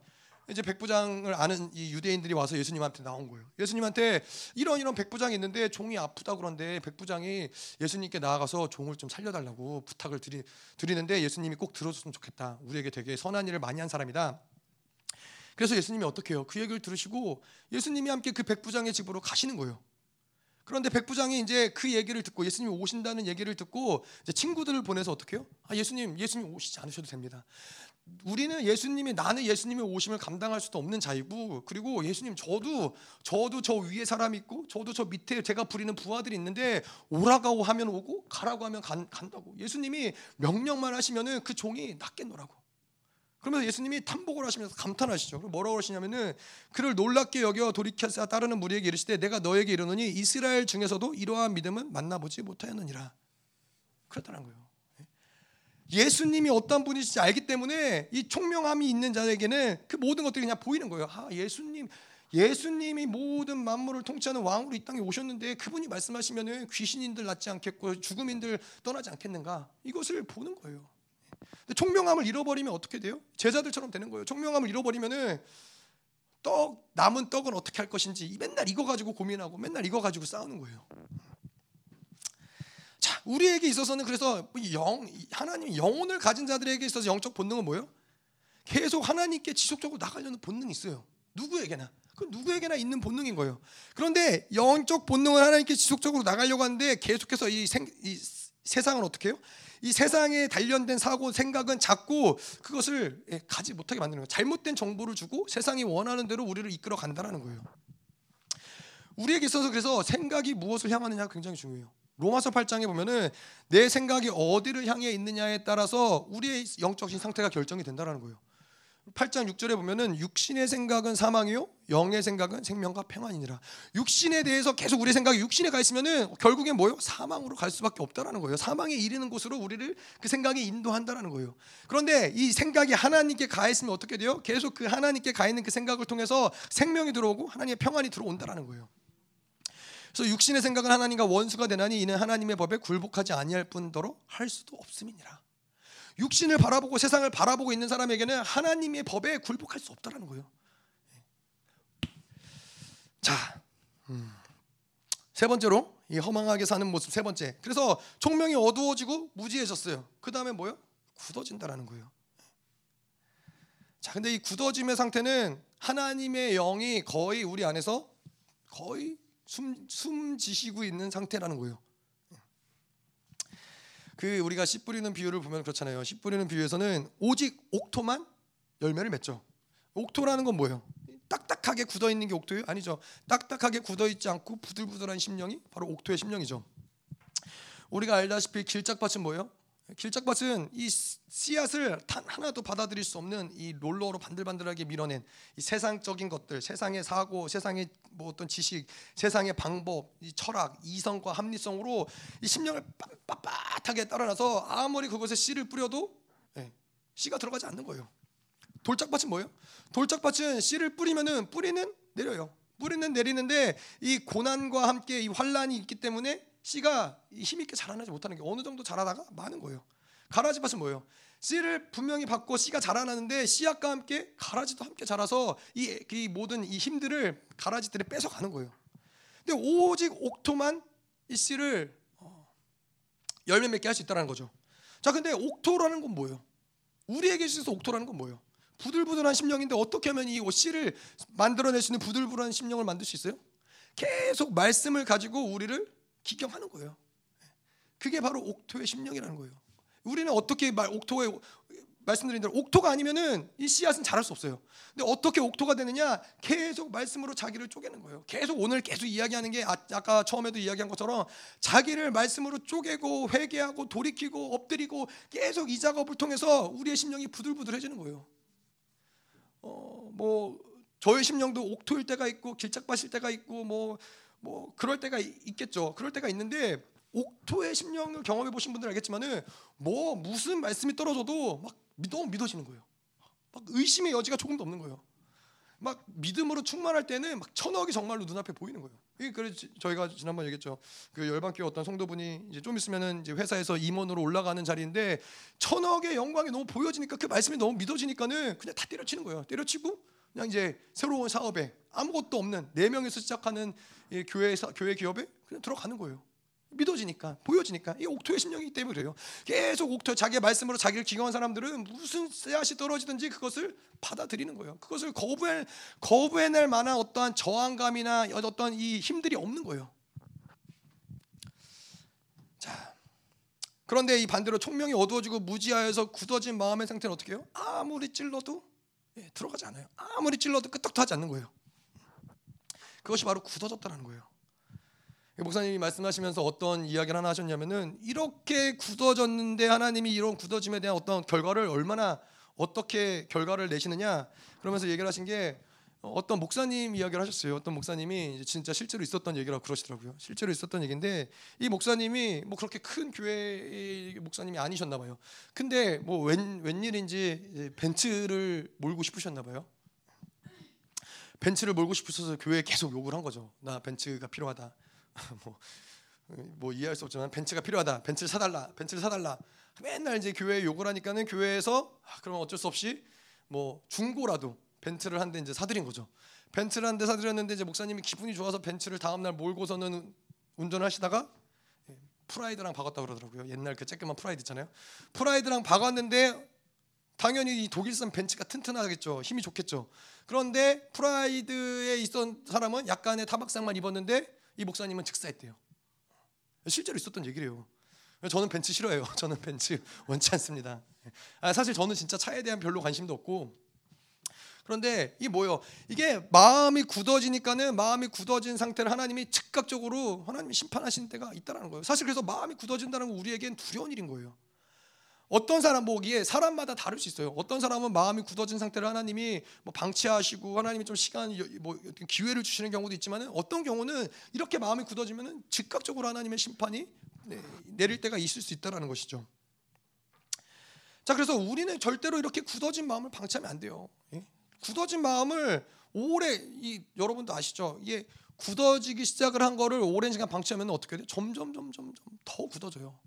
Speaker 1: 이제 백부장을 아는 이 유대인들이 와서 예수님한테 나온 거예요. 예수님한테 이런 이런 백부장이 있는데 종이 아프다 그런데 백부장이 예수님께 나아가서 종을 좀 살려달라고 부탁을 드리, 드리는데 예수님이 꼭 들어줬으면 좋겠다. 우리에게 되게 선한 일을 많이 한 사람이다. 그래서 예수님이 어떻게 해요? 그 얘기를 들으시고 예수님이 함께 그 백부장의 집으로 가시는 거예요. 그런데 백부장이 이제 그 얘기를 듣고 예수님이 오신다는 얘기를 듣고 친구들을 보내서 어떻게 해요? 아, 예수님, 예수님 오시지 않으셔도 됩니다. 우리는 예수님이 나는 예수님의 오심을 감당할 수도 없는 자이고 그리고 예수님 저도 저도 저 위에 사람 있고 저도 저 밑에 제가 부리는 부하들이 있는데 오라고 하면 오고 가라고 하면 간, 간다고 예수님이 명령만 하시면은 그 종이 낫겠노라고 그러면서 예수님이 탐복을 하시면서 감탄하시죠. 뭐라고 하시냐면은 그를 놀랍게 여겨 돌이켜서 따르는 무리에게 이르시되 내가 너에게 이르노니 이스라엘 중에서도 이러한 믿음은 만나보지 못하였느니라. 그렇다는 거예요. 예수님이 어떤 분이신지 알기 때문에 이 총명함이 있는 자에게는 그 모든 것들이 그냥 보이는 거예요. 아, 예수님 예수님이 모든 만물을 통치하는 왕으로 이 땅에 오셨는데 그분이 말씀하시면은 귀신인들 낫지 않겠고 죽음인들 떠나지 않겠는가? 이것을 보는 거예요. 총명함을 잃어버리면 어떻게 돼요? 제자들처럼 되는 거예요. 총명함을 잃어버리면은 떡 남은 떡은 어떻게 할 것인지 맨날 이거 가지고 고민하고 맨날 이거 가지고 싸우는 거예요. 자, 우리에게 있어서는 그래서 영 하나님 영혼을 가진 자들에게 있어서 영적 본능은 뭐예요? 계속 하나님께 지속적으로 나가려는 본능이 있어요. 누구에게나. 그 누구에게나 있는 본능인 거예요. 그런데 영적 본능을 하나님께 지속적으로 나가려고 하는데 계속해서 이, 생, 이 세상은 어떻게 해요? 이 세상에 단련된 사고 생각은 자꾸 그것을 예, 가지 못하게 만드는 거예요. 잘못된 정보를 주고 세상이 원하는 대로 우리를 이끌어 간다라는 거예요. 우리에게 있어서 그래서 생각이 무엇을 향하느냐가 굉장히 중요해요. 로마서 8장에 보면은 내 생각이 어디를 향해 있느냐에 따라서 우리의 영적인 상태가 결정이 된다라는 거예요. 8장 6절에 보면은 육신의 생각은 사망이요 영의 생각은 생명과 평안이니라. 육신에 대해서 계속 우리 생각이 육신에 가 있으면은 결국엔 뭐요? 사망으로 갈 수밖에 없다라는 거예요. 사망에 이르는 곳으로 우리를 그 생각이 인도한다라는 거예요. 그런데 이 생각이 하나님께 가 있으면 어떻게 돼요? 계속 그 하나님께 가 있는 그 생각을 통해서 생명이 들어오고 하나님의 평안이 들어온다라는 거예요. 그래서 육신의 생각은 하나님과 원수가 되나니 이는 하나님의 법에 굴복하지 아니할 뿐더러 할 수도 없음이니라. 육신을 바라보고 세상을 바라보고 있는 사람에게는 하나님의 법에 굴복할 수 없다라는 거예요. 자, 음. 세 번째로 이 허망하게 사는 모습 세 번째. 그래서 총명이 어두워지고 무지해졌어요. 그 다음에 뭐요? 굳어진다라는 거예요. 자, 근데 이 굳어짐의 상태는 하나님의 영이 거의 우리 안에서 거의 숨, 숨 지시고 있는 상태라는 거예요. 그 우리가 씨 뿌리는 비유를 보면 그렇잖아요. 씨 뿌리는 비유에서는 오직 옥토만 열매를 맺죠. 옥토라는 건 뭐예요? 딱딱하게 굳어 있는 게 옥토예요? 아니죠. 딱딱하게 굳어 있지 않고 부들부들한 심령이 바로 옥토의 심령이죠. 우리가 알다시피 길짝밭은 뭐예요? 길짝밭은 이 씨앗을 단 하나도 받아들일 수 없는 이 롤러로 반들반들하게 밀어낸 이 세상적인 것들, 세상의 사고, 세상의 뭐 어떤 지식, 세상의 방법, 이 철학, 이성과 합리성으로 이 심령을 빳빳하게 따라놔서 아무리 그것에 씨를 뿌려도 예, 씨가 들어가지 않는 거예요. 돌짝밭은 뭐예요? 돌짝밭은 씨를 뿌리면은 뿌리는 내려요. 뿌리는 내리는데 이 고난과 함께 이 환란이 있기 때문에 씨가 힘 있게 자라나지 못하는 게 어느 정도 자라다가 많은 거예요. 가라지 밭은 뭐예요? 씨를 분명히 받고 씨가 자라나는데 씨앗과 함께 가라지도 함께 자라서 이, 이 모든 이 힘들을 가라지들이 뺏어 가는 거예요. 근데 오직 옥토만 이 씨를 어, 열매 맺게 할 수 있다는 거죠. 자, 근데 옥토라는 건 뭐예요? 우리에게 있어서 옥토라는 건 뭐예요? 부들부들한 심령인데 어떻게 하면 이 씨를 만들어낼 수 있는 부들부들한 심령을 만들 수 있어요? 계속 말씀을 가지고 우리를 기경하는 거예요. 그게 바로 옥토의 심령이라는 거예요. 우리는 어떻게 말 옥토의 말씀드린 대로 옥토가 아니면은 이 씨앗은 자랄 수 없어요. 근데 어떻게 옥토가 되느냐? 계속 말씀으로 자기를 쪼개는 거예요. 계속 오늘 계속 이야기하는 게 아, 아까 처음에도 이야기한 것처럼 자기를 말씀으로 쪼개고 회개하고 돌이키고 엎드리고 계속 이 작업을 통해서 우리의 심령이 부들부들해지는 거예요. 어, 뭐 저의 심령도 옥토일 때가 있고 길짝밭일 때가 있고 뭐 뭐 그럴 때가 있겠죠. 그럴 때가 있는데 옥토의 심령을 경험해 보신 분들 알겠지만은 뭐 무슨 말씀이 떨어져도 막 너무 믿어지는 거예요. 막 의심의 여지가 조금도 없는 거예요. 막 믿음으로 충만할 때는 막 천억이 정말로 눈앞에 보이는 거예요. 그래 저희가 지난번 얘기했죠. 그 열방교회 어떤 성도분이 이제 좀 있으면은 이제 회사에서 임원으로 올라가는 자리인데 천억의 영광이 너무 보여지니까 그 말씀이 너무 믿어지니까는 그냥 다 때려치는 거예요. 때려치고 그냥 이제 새로운 사업에 아무것도 없는 네 명에서 시작하는 교회 교회 기업에 그냥 들어가는 거예요. 믿어지니까 보여지니까 이 옥토의 심령이기 때문에 그래요. 계속 옥토 자기의 말씀으로 자기를 기경한 사람들은 무슨 씨앗이 떨어지든지 그것을 받아들이는 거예요. 그것을 거부해 거부해낼 만한 어떠한 저항감이나 어떤 이 힘들이 없는 거예요. 자, 그런데 이 반대로 총명이 어두워지고 무지하여서 굳어진 마음의 상태는 어떻게 해요? 아무리 찔러도 예, 들어가지 않아요. 아무리 찔러도 끄떡도 하지 않는 거예요. 그것이 바로 굳어졌다는 거예요. 목사님이 말씀하시면서 어떤 이야기를 하나 하셨냐면은 이렇게 굳어졌는데 하나님이 이런 굳어짐에 대한 어떤 결과를 얼마나 어떻게 결과를 내시느냐 그러면서 얘기를 하신 게 어떤 목사님 이야기를 하셨어요. 어떤 목사님이 진짜 실제로 있었던 얘기라고 그러시더라고요. 실제로 있었던 얘기인데 이 목사님이 뭐 그렇게 큰 교회 목사님이 아니셨나 봐요. 근데 뭐 웬, 웬일인지 벤츠를 몰고 싶으셨나 봐요. 벤츠를 몰고 싶어서 교회에 계속 욕을 한 거죠. 나 벤츠가 필요하다. 뭐, 뭐 이해할 수 없지만 벤츠가 필요하다. 벤츠를 사달라. 벤츠를 사달라. 맨날 이제 교회에 욕을 하니까는 교회에서 아, 그러면 어쩔 수 없이 뭐 중고라도 벤츠를 한 대 이제 사드린 거죠. 벤츠를 한 대 사드렸는데 이제 목사님이 기분이 좋아서 벤츠를 다음 날 몰고서는 운전을 하시다가 예, 프라이드랑 박았다 그러더라고요. 옛날 그 쬐끄만 프라이드 있잖아요. 프라이드랑 박았는데 당연히 이 독일산 벤츠가 튼튼하겠죠. 힘이 좋겠죠. 그런데 프라이드에 있던 사람은 약간의 타박상만 입었는데 이 목사님은 즉사했대요. 실제로 있었던 얘기래요. 저는 벤츠 싫어해요. 저는 벤츠 원치 않습니다. 아, 사실 저는 진짜 차에 대한 별로 관심도 없고 그런데 이 뭐요? 이게 마음이 굳어지니까는 마음이 굳어진 상태를 하나님이 즉각적으로 하나님이 심판하시는 때가 있다라는 거예요. 사실 그래서 마음이 굳어진다는 건 우리에겐 두려운 일인 거예요. 어떤 사람 보기에 사람마다 다를 수 있어요. 어떤 사람은 마음이 굳어진 상태를 하나님이 뭐 방치하시고 하나님이 좀 시간 뭐 기회를 주시는 경우도 있지만은 어떤 경우는 이렇게 마음이 굳어지면은 즉각적으로 하나님의 심판이 네, 내릴 때가 있을 수 있다라는 것이죠. 자, 그래서 우리는 절대로 이렇게 굳어진 마음을 방치하면 안 돼요. 예? 굳어진 마음을 오래 이 여러분도 아시죠? 이게 굳어지기 시작을 한 거를 오랜 시간 방치하면 어떻게 돼? 점점 점 점 더 굳어져요.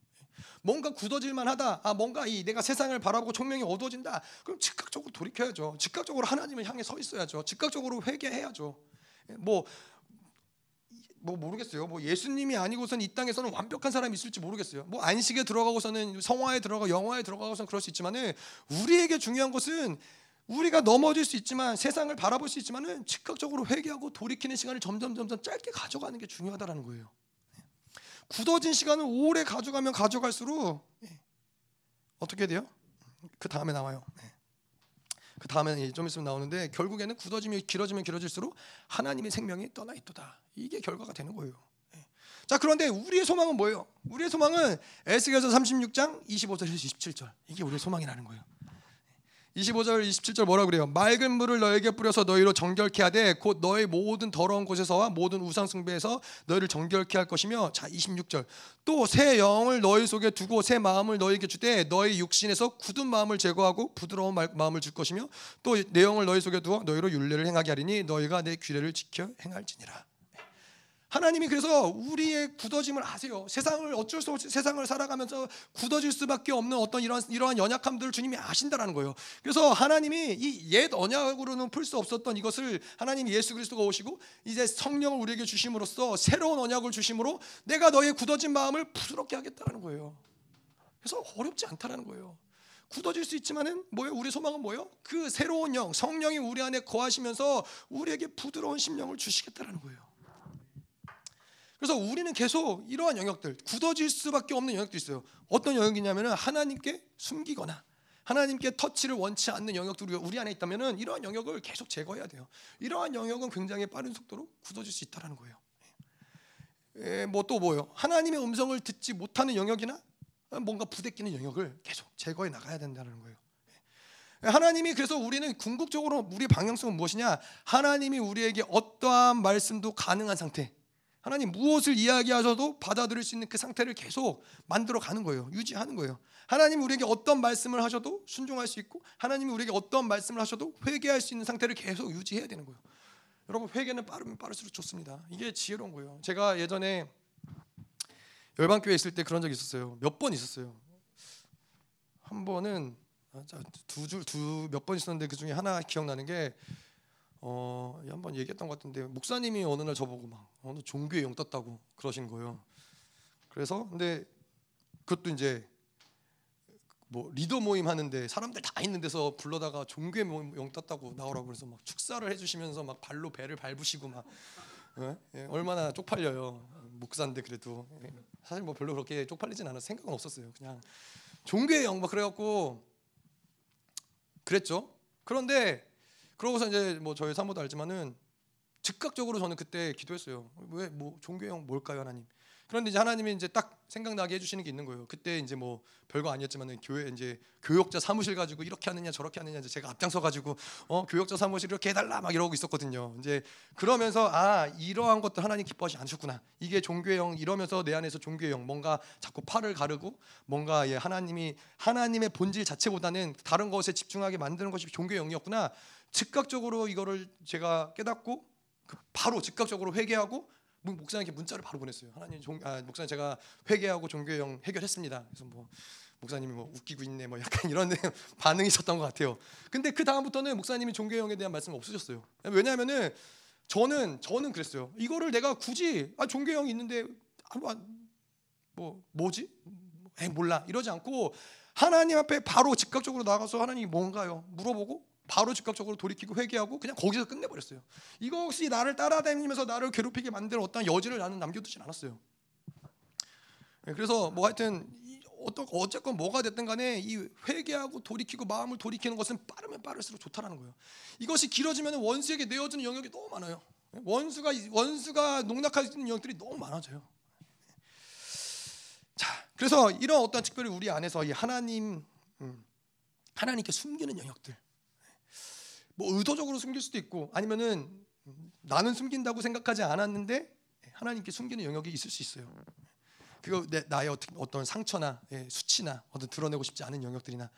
Speaker 1: 뭔가 굳어질만 하다. 아, 뭔가 이 내가 세상을 바라보고 총명이 어두워진다. 그럼 즉각적으로 돌이켜야죠. 즉각적으로 하나님을 향해 서 있어야죠. 즉각적으로 회개해야죠. 예, 뭐뭐 모르겠어요. 뭐 예수님이 아니고선 이 땅에서는 완벽한 사람이 있을지 모르겠어요. 뭐 안식에 들어가고서는 성화에 들어가 영화에 들어가고선 그럴 수 있지만은 우리에게 중요한 것은 우리가 넘어질 수 있지만 세상을 바라볼 수 있지만은 즉각적으로 회개하고 돌이키는 시간을 점점 점점 짧게 가져가는 게 중요하다라는 거예요. 굳어진 시간을 오래 가져가면 가져갈수록 어떻게 돼요? 그 다음에 나와요. 그 다음에 좀 있으면 나오는데 결국에는 굳어지면 길어지면 길어질수록 하나님의 생명이 떠나 있도다. 이게 결과가 되는 거예요. 예. 자 그런데 우리의 소망은 뭐예요? 우리의 소망은 에스겔서 36장 25절에서 27절 이게 우리의 소망이라는 거예요. 25절 27절 뭐라 그래요? 맑은 물을 너에게 뿌려서 너희로 정결케 하되 곧 너의 모든 더러운 곳에서와 모든 우상 숭배에서 너희를 정결케 할 것이며 자 26절 또 새 영을 너희 속에 두고 새 마음을 너희에게 주되 너희 육신에서 굳은 마음을 제거하고 부드러운 마음을 줄 것이며 또 내 영을 너희 속에 두어 너희로 윤례를 행하게 하리니 너희가 내 규례를 지켜 행할지니라 하나님이 그래서 우리의 굳어짐을 아세요. 세상을 어쩔 수 없이 세상을 살아가면서 굳어질 수밖에 없는 어떤 이런 이러한 연약함들을 주님이 아신다라는 거예요. 그래서 하나님이 이 옛 언약으로는 풀 수 없었던 이것을 하나님 예수 그리스도가 오시고 이제 성령을 우리에게 주심으로써 새로운 언약을 주심으로 내가 너의 굳어진 마음을 부드럽게 하겠다는 거예요. 그래서 어렵지 않다라는 거예요. 굳어질 수 있지만은 뭐예요? 우리 소망은 뭐예요? 그 새로운 영, 성령이 우리 안에 거하시면서 우리에게 부드러운 심령을 주시겠다라는 거예요. 그래서 우리는 계속 이러한 영역들 굳어질 수밖에 없는 영역도 있어요. 어떤 영역이냐면 하나님께 숨기거나 하나님께 터치를 원치 않는 영역들이 우리 안에 있다면 이러한 영역을 계속 제거해야 돼요. 이러한 영역은 굉장히 빠른 속도로 굳어질 수 있다는 거예요. 예, 뭐또 뭐요? 하나님의 음성을 듣지 못하는 영역이나 뭔가 부대끼는 영역을 계속 제거해 나가야 된다는 거예요. 예, 하나님이 그래서 우리는 궁극적으로 우리 방향성은 무엇이냐? 하나님이 우리에게 어떠한 말씀도 가능한 상태. 하나님 무엇을 이야기하셔도 받아들일 수 있는 그 상태를 계속 만들어 가는 거예요. 유지하는 거예요. 하나님 우리에게 어떤 말씀을 하셔도 순종할 수 있고 하나님이 우리에게 어떤 말씀을 하셔도 회개할 수 있는 상태를 계속 유지해야 되는 거예요. 여러분 회개는 빠르면 빠를수록 좋습니다. 이게 지혜로운 거예요. 제가 예전에 열방교회 있을 때 그런 적이 있었어요. 몇 번 있었어요. 한 번은 아, 두줄 두 몇 번 있었는데 그 중에 하나 기억나는 게 어, 한번 얘기했던 것 같은데 목사님이 어느 날 저보고 막 어느 종교에 영 떴다고 그러신 거예요. 그래서 근데 그것도 이제 뭐 리더 모임 하는데 사람들 다 있는 데서 불러다가 종교에 영 떴다고 나오라고 그래서 막 축사를 해주시면서 막 발로 배를 밟으시고 막 예? 예, 얼마나 쪽팔려요 목사인데 그래도 예. 사실 뭐 별로 그렇게 쪽팔리진 않아 생각은 없었어요 그냥 종교의 영막 그래갖고 그랬죠 그런데 그러고서 이제 뭐 저희 사모도 알지만은 즉각적으로 저는 그때 기도했어요. 왜 뭐 종교형 뭘까요, 하나님? 그런데 이제 하나님이 이제 딱 생각나게 해주시는 게 있는 거예요. 그때 이제 뭐 별거 아니었지만은 교회 이제 교역자 사무실 가지고 이렇게 하느냐 저렇게 하느냐 이제 제가 앞장서 가지고 어 교역자 사무실 이렇게 해달라 막 이러고 있었거든요. 이제 그러면서 아 이러한 것도 하나님 기뻐하지 않으셨구나. 이게 종교형 이러면서 내 안에서 종교형 뭔가 자꾸 팔을 가르고 뭔가 예 하나님이 하나님의 본질 자체보다는 다른 것에 집중하게 만드는 것이 종교형이었구나. 즉각적으로 이거를 제가 깨닫고 그 바로 즉각적으로 회개하고 목사님께 문자를 바로 보냈어요. 하나님 종, 아, 목사님 제가 회개하고 종교형 해결했습니다. 그래서 뭐 목사님이 뭐 웃기고 있네 뭐 약간 이런 반응이 있었던 것 같아요. 근데 그 다음부터는 목사님이 종교형에 대한 말씀 없으셨어요. 왜냐하면은 저는 저는 그랬어요. 이거를 내가 굳이 아 종교형이 있는데 뭐뭐 뭐지? 에 몰라 이러지 않고 하나님 앞에 바로 즉각적으로 나가서 하나님이 뭔가요? 물어보고 바로 즉각적으로 돌이키고 회개하고 그냥 거기서 끝내버렸어요. 이것이 나를 따라다니면서 나를 괴롭히게 만드는 어떤 여지를 나는 남겨두진 않았어요. 예, 그래서 뭐 하여튼 어떤 어쨌건 뭐가 됐든 간에 이 회개하고 돌이키고 마음을 돌이키는 것은 빠르면 빠를수록 좋다라는 거예요. 이것이 길어지면 원수에게 내어주는 영역이 너무 많아요. 원수가 원수가 농락하는 영역들이 너무 많아져요. 자, 그래서 이런 어떤 특별히 우리 안에서 이 하나님 음, 하나님께 숨기는 영역들, 뭐 의도적으로 숨길 수도 있고 아니면은 나는 숨긴다고 생각하지 않았는데 하나님께 숨기는 영역이 있을 수 있어요. 그거 내, 나의 어떤 상처나 예, 수치나 어떤 드러내고 싶지 않은 영역들이나.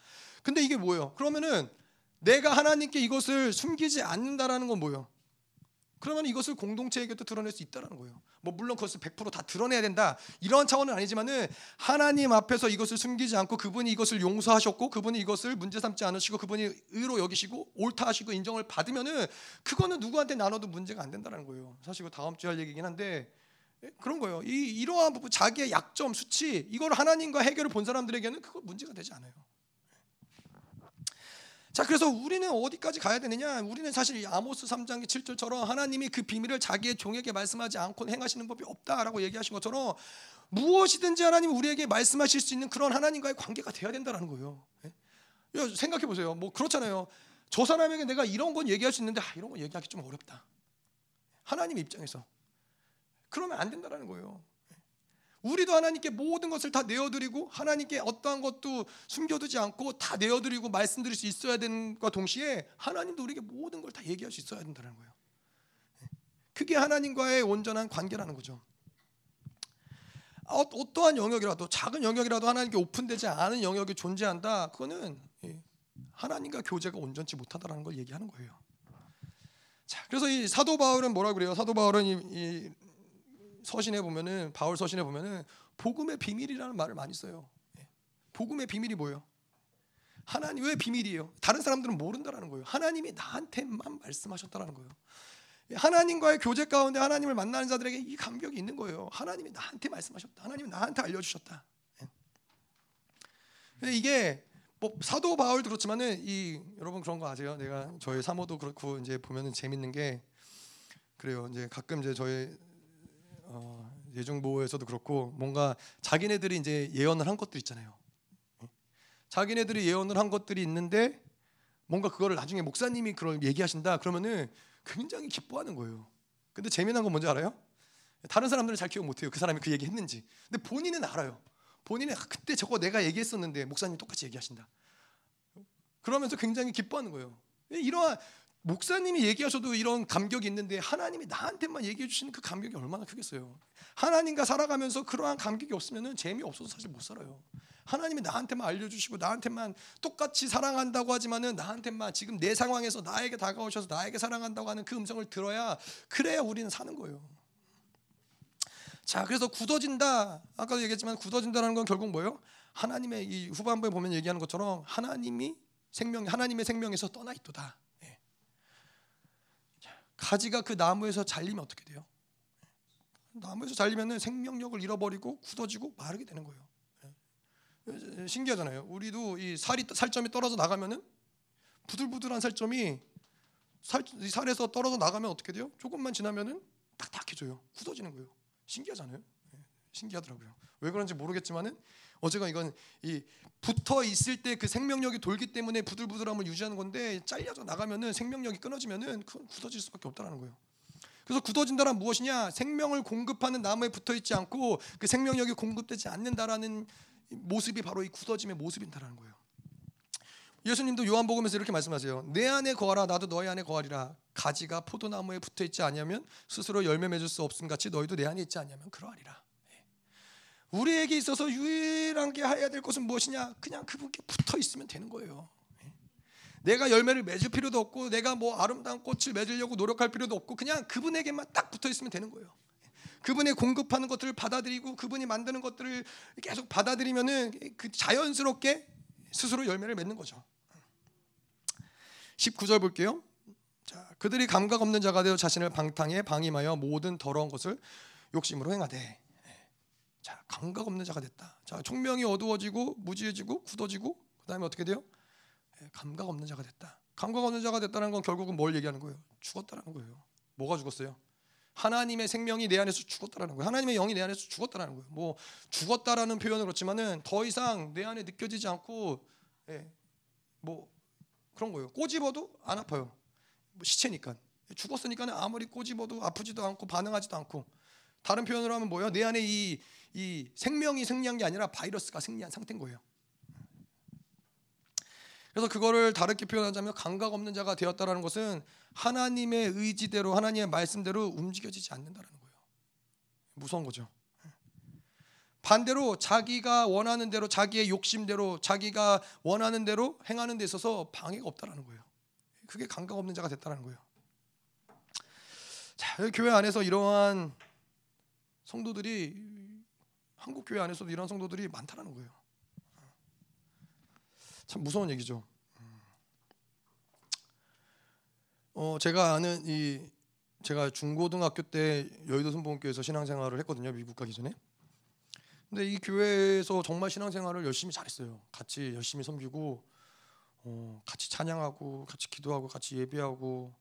Speaker 1: 근데 이게 뭐예요? 그러면은 내가 하나님께 이것을 숨기지 않는다라는 건 뭐예요? 그러면 이것을 공동체에게도 드러낼 수 있다라는 거예요. 뭐 물론 그것을 100%다 드러내야 된다 이런 차원은 아니지만은 하나님 앞에서 이것을 숨기지 않고 그분이 이것을 용서하셨고 그분이 이것을 문제 삼지 않으시고 그분이 의로 여기시고 옳다 하시고 인정을 받으면은 그거는 누구한테 나눠도 문제가 안 된다는 거예요. 사실 그 다음 주에 할 얘기긴 한데 예, 그런 거예요. 이 이러한 부분 자기의 약점, 수치 이걸 하나님과 해결을 본 사람들에게는 그거 문제가 되지 않아요. 자, 그래서 우리는 어디까지 가야 되느냐? 우리는 사실 아모스 3장 7절처럼 하나님이 그 비밀을 자기의 종에게 말씀하지 않고 행하시는 법이 없다라고 얘기하신 것처럼 무엇이든지 하나님 우리에게 말씀하실 수 있는 그런 하나님과의 관계가 돼야 된다는 거예요. 예? 생각해 보세요. 뭐 그렇잖아요. 저 사람에게 내가 이런 건 얘기할 수 있는데 아, 이런 건 얘기하기 좀 어렵다. 하나님 입장에서 그러면 안 된다라는 거예요. 우리도 하나님께 모든 것을 다 내어드리고 하나님께 어떠한 것도 숨겨두지 않고 다 내어드리고 말씀드릴 수 있어야 되는 것과 동시에 하나님도 우리에게 모든 걸 다 얘기할 수 있어야 된다는 거예요. 그게 하나님과의 온전한 관계라는 거죠. 어, 어떠한 영역이라도 작은 영역이라도 하나님께 오픈되지 않은 영역이 존재한다. 그거는 하나님과 교제가 온전치 못하다라는 걸 얘기하는 거예요. 자, 그래서 이 사도 바울은 뭐라 그래요? 사도 바울은 이, 이 서신에 보면은 바울 서신에 보면은 복음의 비밀이라는 말을 많이 써요. 예. 복음의 비밀이 뭐예요? 하나님 왜 비밀이에요? 다른 사람들은 모른다라는 거예요. 하나님이 나한테만 말씀하셨다라는 거예요. 예, 하나님과의 교제 가운데 하나님을 만나는 자들에게 이 감격이 있는 거예요. 하나님이 나한테 말씀하셨다. 하나님이 나한테 알려주셨다. 예. 이게 뭐 사도 바울도 그렇지만은 이 여러분 그런 거 아세요? 내가 저희 사모도 그렇고 이제 보면은 재밌는 게 그래요. 이제 가끔 이제 저희 어, 예정보에서도 그렇고 뭔가 자기네들이 이제 예언을 한 것들 있잖아요. 자기네들이 예언을 한 것들이 있는데 뭔가 그거를 나중에 목사님이 그걸 얘기하신다 그러면은 굉장히 기뻐하는 거예요. 근데 재미난 건 뭔지 알아요? 다른 사람들은 잘 기억 못해요. 그 사람이 그 얘기 했는지. 근데 본인은 알아요. 본인은 아, 그때 저거 내가 얘기했었는데 목사님 똑같이 얘기하신다. 그러면서 굉장히 기뻐하는 거예요. 이러한 목사님이 얘기하셔도 이런 감격이 있는데 하나님이 나한테만 얘기해 주시는 그 감격이 얼마나 크겠어요. 하나님과 살아가면서 그러한 감격이 없으면 재미 없어서 사실 못 살아요. 하나님이 나한테만 알려주시고 나한테만 똑같이 사랑한다고 하지만은 나한테만 지금 내 상황에서 나에게 다가오셔서 나에게 사랑한다고 하는 그 음성을 들어야 그래야 우리는 사는 거예요. 자, 그래서 굳어진다. 아까도 얘기했지만 굳어진다는 건 결국 뭐예요? 하나님의 이 후반부에 보면 얘기하는 것처럼 하나님이 생명 하나님의 생명에서 떠나 있도다. 가지가 그 나무에서 잘리면 어떻게 돼요? 나무에서 잘리면 생명력을 잃어버리고 굳어지고 마르게 되는 거예요. 예. 신기하잖아요. 우리도 이 살이 살점이 떨어져 나가면은 부들부들한 살점이 살, 살에서 떨어져 나가면 어떻게 돼요? 조금만 지나면은 딱딱해져요. 굳어지는 거예요. 신기하잖아요. 예. 신기하더라고요. 왜 그런지 모르겠지만은 어제가 이건 이 붙어 있을 때 그 생명력이 돌기 때문에 부들부들함을 유지하는 건데 잘려져 나가면은 생명력이 끊어지면은 그 굳어질 수밖에 없다는 거예요. 그래서 굳어진다란 무엇이냐? 생명을 공급하는 나무에 붙어 있지 않고 그 생명력이 공급되지 않는다라는 모습이 바로 이 굳어짐의 모습인다라는 거예요. 예수님도 요한복음에서 이렇게 말씀하세요. 내 안에 거하라 나도 너희 안에 거하리라. 가지가 포도나무에 붙어 있지 아니하면 스스로 열매 맺을 수 없음 같이 너희도 내 안에 있지 아니하면 그러하리라. 우리에게 있어서 유일하게 해야 될 것은 무엇이냐? 그냥 그분께 붙어 있으면 되는 거예요. 내가 열매를 맺을 필요도 없고 내가 뭐 아름다운 꽃을 맺으려고 노력할 필요도 없고 그냥 그분에게만 딱 붙어 있으면 되는 거예요. 그분이 공급하는 것들을 받아들이고 그분이 만드는 것들을 계속 받아들이면은 그 자연스럽게 스스로 열매를 맺는 거죠. 19절 볼게요. 자, 그들이 감각 없는 자가 되어 자신을 방탕에 방임하여 모든 더러운 것을 욕심으로 행하되 자, 감각 없는 자가 됐다. 자, 총명이 어두워지고 무지해지고 굳어지고 그다음에 어떻게 돼요? 예, 감각 없는 자가 됐다. 감각 없는 자가 됐다는 건 결국은 뭘 얘기하는 거예요? 죽었다는 거예요. 뭐가 죽었어요? 하나님의 생명이 내 안에서 죽었다라는 거예요. 하나님의 영이 내 안에서 죽었다라는 거예요. 뭐 죽었다라는 표현은 그렇지만은 더 이상 내 안에 느껴지지 않고 예, 뭐 그런 거예요. 꼬집어도 안 아파요. 뭐 시체니까 죽었으니까 아무리 꼬집어도 아프지도 않고 반응하지도 않고 다른 표현으로 하면 뭐예요? 내 안에 이, 이 생명이 승리한 게 아니라 바이러스가 승리한 상태인 거예요. 그래서 그거를 다르게 표현하자면 감각 없는 자가 되었다라는 것은 하나님의 의지대로 하나님의 말씀대로 움직여지지 않는다라는 거예요. 무서운 거죠. 반대로 자기가 원하는 대로 자기의 욕심대로 자기가 원하는 대로 행하는 데 있어서 방해가 없다라는 거예요. 그게 감각 없는 자가 됐다라는 거예요. 자, 교회 안에서 이러한 성도들이 한국 교회 안에서도 이런 성도들이 많다라는 거예요. 참 무서운 얘기죠. 어 제가 아는 이 제가 중고등학교 때 여의도 선보원교회에서 신앙생활을 했거든요. 미국 가기 전에. 근데 이 교회에서 정말 신앙생활을 열심히 잘했어요. 같이 열심히 섬기고 어, 같이 찬양하고 같이 기도하고 같이 예배하고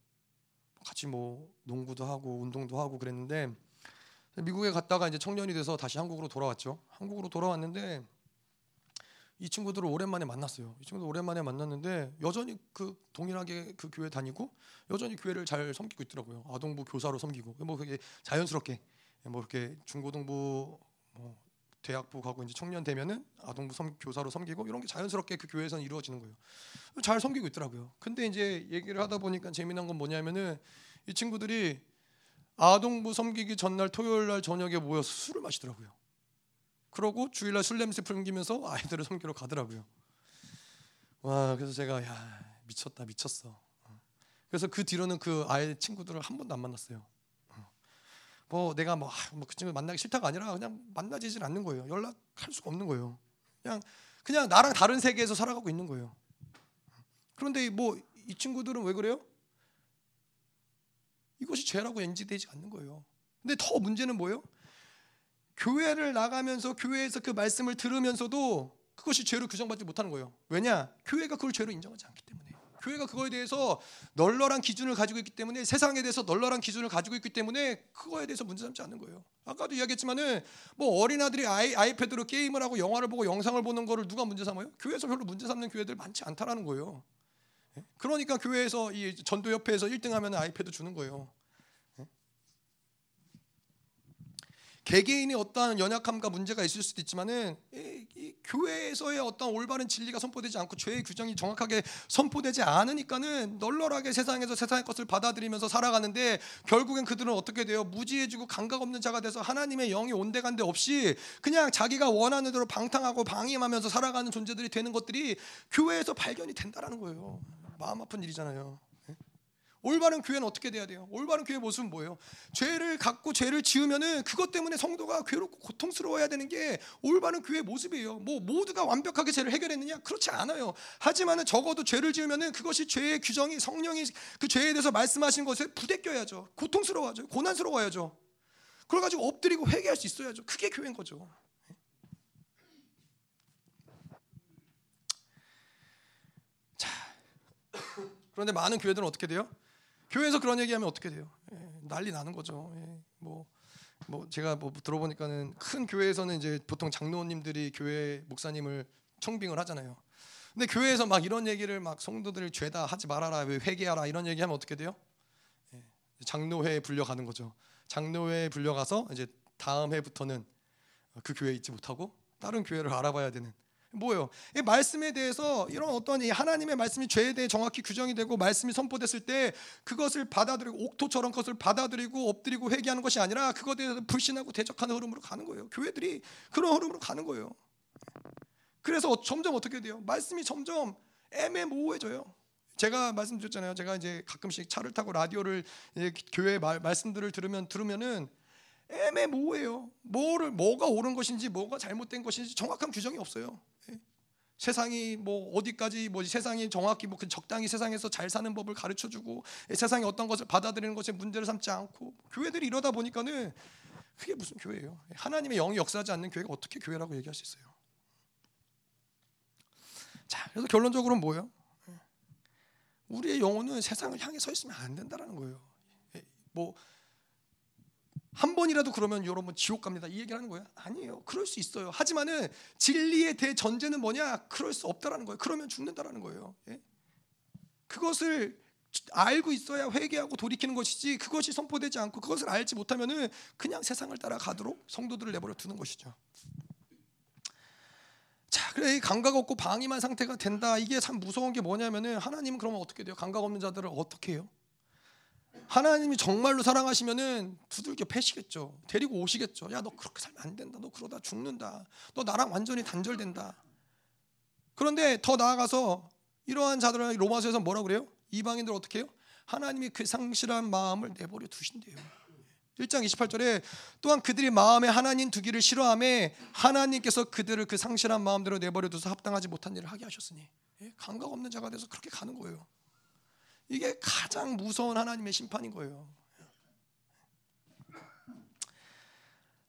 Speaker 1: 같이 뭐 농구도 하고 운동도 하고 그랬는데 미국에 갔다가 이제 청년이 돼서 다시 한국으로 돌아왔죠. 한국으로 돌아왔는데 이 친구들을 오랜만에 만났어요. 이 친구들 오랜만에 만났는데 여전히 그 동일하게 그 교회 다니고 여전히 교회를 잘 섬기고 있더라고요. 아동부 교사로 섬기고 뭐 그게 자연스럽게 뭐 이렇게 중고등부 뭐 대학부 가고 이제 청년 되면은 아동부 섬, 교사로 섬기고 이런 게 자연스럽게 그 교회에서는 이루어지는 거예요. 잘 섬기고 있더라고요. 근데 이제 얘기를 하다 보니까 재미난 건 뭐냐면은 이 친구들이 아동부 섬기기 전날 토요일 날 저녁에 모여서 술을 마시더라고요. 그러고 주일날 술 냄새 풍기면서 아이들을 섬기러 가더라고요. 와 그래서 제가 야 미쳤다 미쳤어. 그래서 그 뒤로는 그 아이 친구들을 한 번도 안 만났어요. 뭐 내가 뭐그 아, 뭐 친구 만나기 싫다가 아니라 그냥 만나지질 않는 거예요. 연락할 수가 없는 거예요. 그냥 그냥 나랑 다른 세계에서 살아가고 있는 거예요. 그런데 뭐 이 친구들은 왜 그래요? 이것이 죄라고 인지되지 않는 거예요. 근데 더 문제는 뭐예요? 교회를 나가면서 교회에서 그 말씀을 들으면서도 그것이 죄로 규정받지 못하는 거예요. 왜냐? 교회가 그걸 죄로 인정하지 않기 때문에. 교회가 그거에 대해서 널널한 기준을 가지고 있기 때문에 세상에 대해서 널널한 기준을 가지고 있기 때문에 그거에 대해서 문제 삼지 않는 거예요. 아까도 이야기했지만은 뭐 어린 아들이 아이, 아이패드로 게임을 하고 영화를 보고 영상을 보는 거를 누가 문제 삼아요? 교회에서 별로 문제 삼는 교회들 많지 않다라는 거예요. 예? 그러니까 교회에서 이 전도협회에서 1등하면 아이패드 주는 거예요. 개개인의 어떠한 연약함과 문제가 있을 수도 있지만은 이, 이 교회에서의 어떤 올바른 진리가 선포되지 않고 죄의 규정이 정확하게 선포되지 않으니까는 널널하게 세상에서 세상의 것을 받아들이면서 살아가는데 결국엔 그들은 어떻게 돼요? 무지해지고 감각 없는 자가 돼서 하나님의 영이 온데간데 없이 그냥 자기가 원하는 대로 방탕하고 방임하면서 살아가는 존재들이 되는 것들이 교회에서 발견이 된다라는 거예요. 마음 아픈 일이잖아요. 올바른 교회는 어떻게 돼야 돼요? 올바른 교회 모습은 뭐예요? 죄를 갖고 죄를 지으면은 그것 때문에 성도가 괴롭고 고통스러워야 되는 게 올바른 교회 모습이에요. 뭐 모두가 완벽하게 죄를 해결했느냐? 그렇지 않아요. 하지만은 적어도 죄를 지으면은 그것이 죄의 규정이 성령이 그 죄에 대해서 말씀하신 것에 부대껴야죠. 고통스러워하죠. 고난스러워야죠. 그래가지고 엎드리고 회개할 수 있어야죠. 그게 교회인 거죠. 그런데 많은 교회들은 어떻게 돼요? 교회에서 그런 얘기하면 어떻게 돼요? 예, 난리 나는 거죠. 예, 뭐, 뭐 제가 뭐 들어보니까는 큰 교회에서는 이제 보통 장로님들이 교회 목사님을 청빙을 하잖아요. 근데 교회에서 막 이런 얘기를 막 성도들 죄다 하지 말아라, 왜 회개하라 이런 얘기하면 어떻게 돼요? 예, 장로회에 불려가는 거죠. 장로회에 불려가서 이제 다음 해부터는 그 교회에 있지 못하고 다른 교회를 알아봐야 되는 뭐예요? 이 말씀에 대해서 이런 어떤 이 하나님의 말씀이 죄에 대해 정확히 규정이 되고 말씀이 선포됐을 때 그것을 받아들이고 옥토처럼 그것을 받아들이고 엎드리고 회개하는 것이 아니라 그것에 대해서 불신하고 대적하는 흐름으로 가는 거예요. 교회들이 그런 흐름으로 가는 거예요. 그래서 점점 어떻게 돼요? 말씀이 점점 애매모호해져요. 제가 말씀드렸잖아요. 제가 이제 가끔씩 차를 타고 라디오를 교회 말, 말씀들을 들으면 들으면은 애매모호해요. 뭐를 뭐가 옳은 것인지 뭐가 잘못된 것인지 정확한 규정이 없어요. 세상이 뭐 어디까지 뭐 세상이 정확히 뭐그 적당히 세상에서 잘 사는 법을 가르쳐 주고 세상이 어떤 것을 받아들이는 것에 문제를 삼지 않고 교회들이 이러다 보니까는 그게 무슨 교회예요? 하나님의 영이 역사하지 않는 교회가 어떻게 교회라고 얘기할 수 있어요? 자, 그래서 결론적으로는 뭐예요? 우리의 영혼은 세상을 향해 서 있으면 안 된다라는 거예요. 뭐 한 번이라도 그러면 여러분 지옥 갑니다. 이 얘기를 하는 거예요? 아니에요. 그럴 수 있어요. 하지만은 진리의 대전제는 뭐냐? 그럴 수 없다라는 거예요. 그러면 죽는다라는 거예요. 예? 그것을 알고 있어야 회개하고 돌이키는 것이지 그것이 선포되지 않고 그것을 알지 못하면은 그냥 세상을 따라가도록 성도들을 내버려 두는 것이죠. 자, 그래 감각 없고 방임한 상태가 된다. 이게 참 무서운 게 뭐냐면은 하나님은 그러면 어떻게 돼요? 감각 없는 자들을 어떻게 해요? 하나님이 정말로 사랑하시면은 두들겨 패시겠죠. 데리고 오시겠죠. 야, 너 그렇게 살면 안 된다. 너 그러다 죽는다. 너 나랑 완전히 단절된다. 그런데 더 나아가서 이러한 자들은 로마서에서 뭐라 그래요? 이방인들 어떻게 해요? 하나님이 그 상실한 마음을 내버려 두신대요. 1장 28절에 또한 그들이 마음에 하나님 두기를 싫어함에 하나님께서 그들을 그 상실한 마음대로 내버려 두서 합당하지 못한 일을 하게 하셨으니 예? 감각 없는 자가 돼서 그렇게 가는 거예요. 이게 가장 무서운 하나님의 심판인 거예요.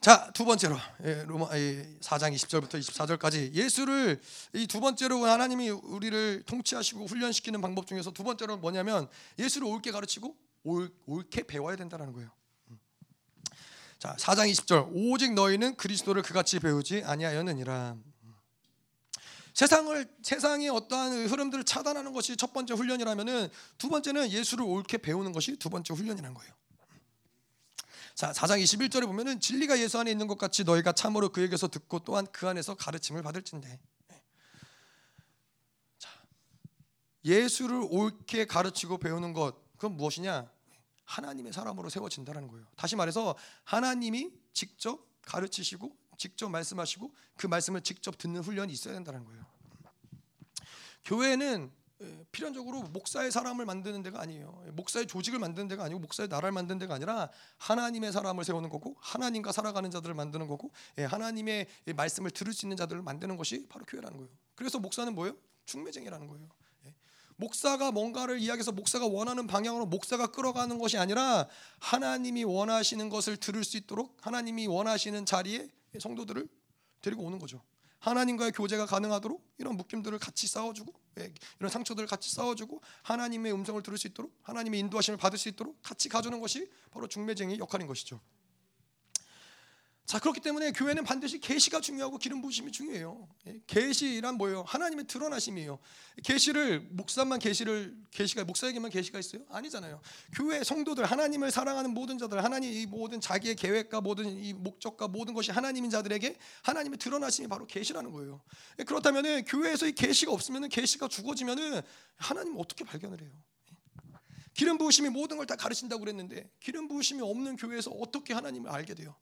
Speaker 1: 자, 두 번째로 예, 로마 4장 20절부터 24절까지 예수를 이 두 번째로 하나님이 우리를 통치하시고 훈련시키는 방법 중에서 두 번째로는 뭐냐면 예수를 옳게 가르치고 옳, 옳게 배워야 된다는 거예요. 자, 4장 20절 오직 너희는 그리스도를 그같이 배우지 아니하였느니라. 세상을 세상의 어떠한 흐름들을 차단하는 것이 첫 번째 훈련이라면은 두 번째는 예수를 옳게 배우는 것이 두 번째 훈련이라는 거예요. 자, 4장 21절에 보면은 진리가 예수 안에 있는 것 같이 너희가 참으로 그에게서 듣고 또한 그 안에서 가르침을 받을진대. 자, 예수를 옳게 가르치고 배우는 것 그건 무엇이냐? 하나님의 사람으로 세워진다는 거예요. 다시 말해서 하나님이 직접 가르치시고 직접 말씀하시고 그 말씀을 직접 듣는 훈련이 있어야 된다는 거예요. 교회는 필연적으로 목사의 사람을 만드는 데가 아니에요. 목사의 조직을 만드는 데가 아니고 목사의 나라를 만드는 데가 아니라 하나님의 사람을 세우는 거고 하나님과 살아가는 자들을 만드는 거고 예, 하나님의 말씀을 들을 수 있는 자들을 만드는 것이 바로 교회라는 거예요. 그래서 목사는 뭐예요? 중매쟁이라는 거예요. 예. 목사가 뭔가를 이야기해서 목사가 원하는 방향으로 목사가 끌어가는 것이 아니라 하나님이 원하시는 것을 들을 수 있도록 하나님이 원하시는 자리에 성도들을 데리고 오는 거죠. 하나님과의 교제가 가능하도록 이런 묶임들을 같이 싸워주고 예, 이런 상처들을 같이 싸워주고 하나님의 음성을 들을 수 있도록 하나님의 인도하심을 받을 수 있도록 같이 가주는 것이 바로 중매쟁이 역할인 것이죠. 자 그렇기 때문에 교회는 반드시 계시가 중요하고 기름 부으심이 중요해요. 예, 계시란 뭐예요? 하나님의 드러나심이에요. 계시를 목사만 계시를 계시가 목사에게만 계시가 있어요? 아니잖아요. 교회 성도들 하나님을 사랑하는 모든 자들 하나님 이 모든 자기의 계획과 모든 이 목적과 모든 것이 하나님인 자들에게 하나님의 드러나심이 바로 계시라는 거예요. 예, 그렇다면은 교회에서 이 계시가 없으면은 계시가 죽어지면은 하나님 어떻게 발견을 해요? 예. 기름 부으심이 모든 걸 다 가르친다고 그랬는데 기름 부으심이 없는 교회에서 어떻게 하나님을 알게 돼요?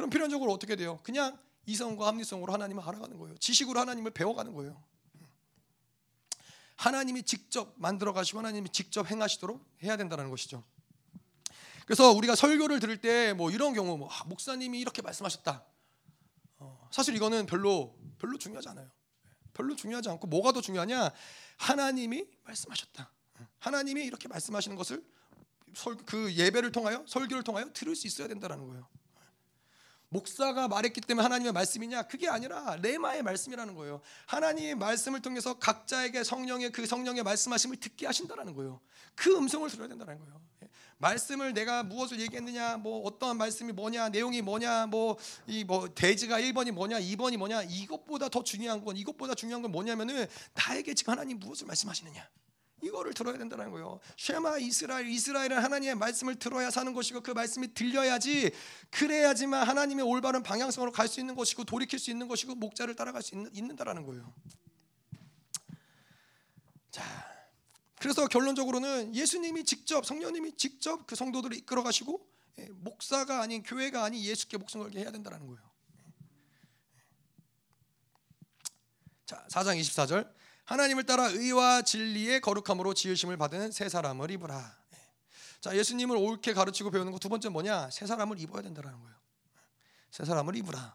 Speaker 1: 그럼 필연적으로 어떻게 돼요? 그냥 이성과 합리성으로 하나님을 알아가는 거예요. 지식으로 하나님을 배워가는 거예요. 하나님이 직접 만들어 가시고 하나님이 직접 행하시도록 해야 된다는 것이죠. 그래서 우리가 설교를 들을 때 뭐 이런 경우 뭐 아, 목사님이 이렇게 말씀하셨다. 어, 사실 이거는 별로 별로 중요하지 않아요. 별로 중요하지 않고 뭐가 더 중요하냐? 하나님이 말씀하셨다. 하나님이 이렇게 말씀하시는 것을 그 예배를 통하여 설교를 통하여 들을 수 있어야 된다는 거예요. 목사가 말했기 때문에 하나님의 말씀이냐? 그게 아니라 레마의 말씀이라는 거예요. 하나님의 말씀을 통해서 각자에게 성령의 그 성령의 말씀하심을 듣게 하신다라는 거예요. 그 음성을 들어야 된다는 거예요. 예. 말씀을 내가 무엇을 얘기했느냐, 뭐 어떠한 말씀이 뭐냐, 내용이 뭐냐, 뭐 이뭐 뭐 대지가 1번이 뭐냐, 2번이 뭐냐, 이것보다 더 중요한 건 이것보다 중요한 건 뭐냐면은 나에게 지금 하나님 무엇을 말씀하시느냐. 이거를 들어야 된다는 거예요. 쉐마 이스라엘 이스라엘은 하나님의 말씀을 들어야 사는 것이고 그 말씀이 들려야지 그래야지만 하나님의 올바른 방향성으로 갈 수 있는 것이고 돌이킬 수 있는 것이고 목자를 따라갈 수 있는, 있는다라는 거예요. 자, 그래서 결론적으로는 예수님이 직접 성령님이 직접 그 성도들을 이끌어 가시고 예, 목사가 아닌 교회가 아닌 예수께 목숨 걸게 해야 된다는 거예요. 자, 4장 24절 하나님을 따라 의와 진리의 거룩함으로 지으심을 받은 새 사람을 입으라. 예. 자, 예수님을 옳게 가르치고 배우는 거 두 번째 뭐냐? 새 사람을 입어야 된다는 거예요. 새 사람을 입으라.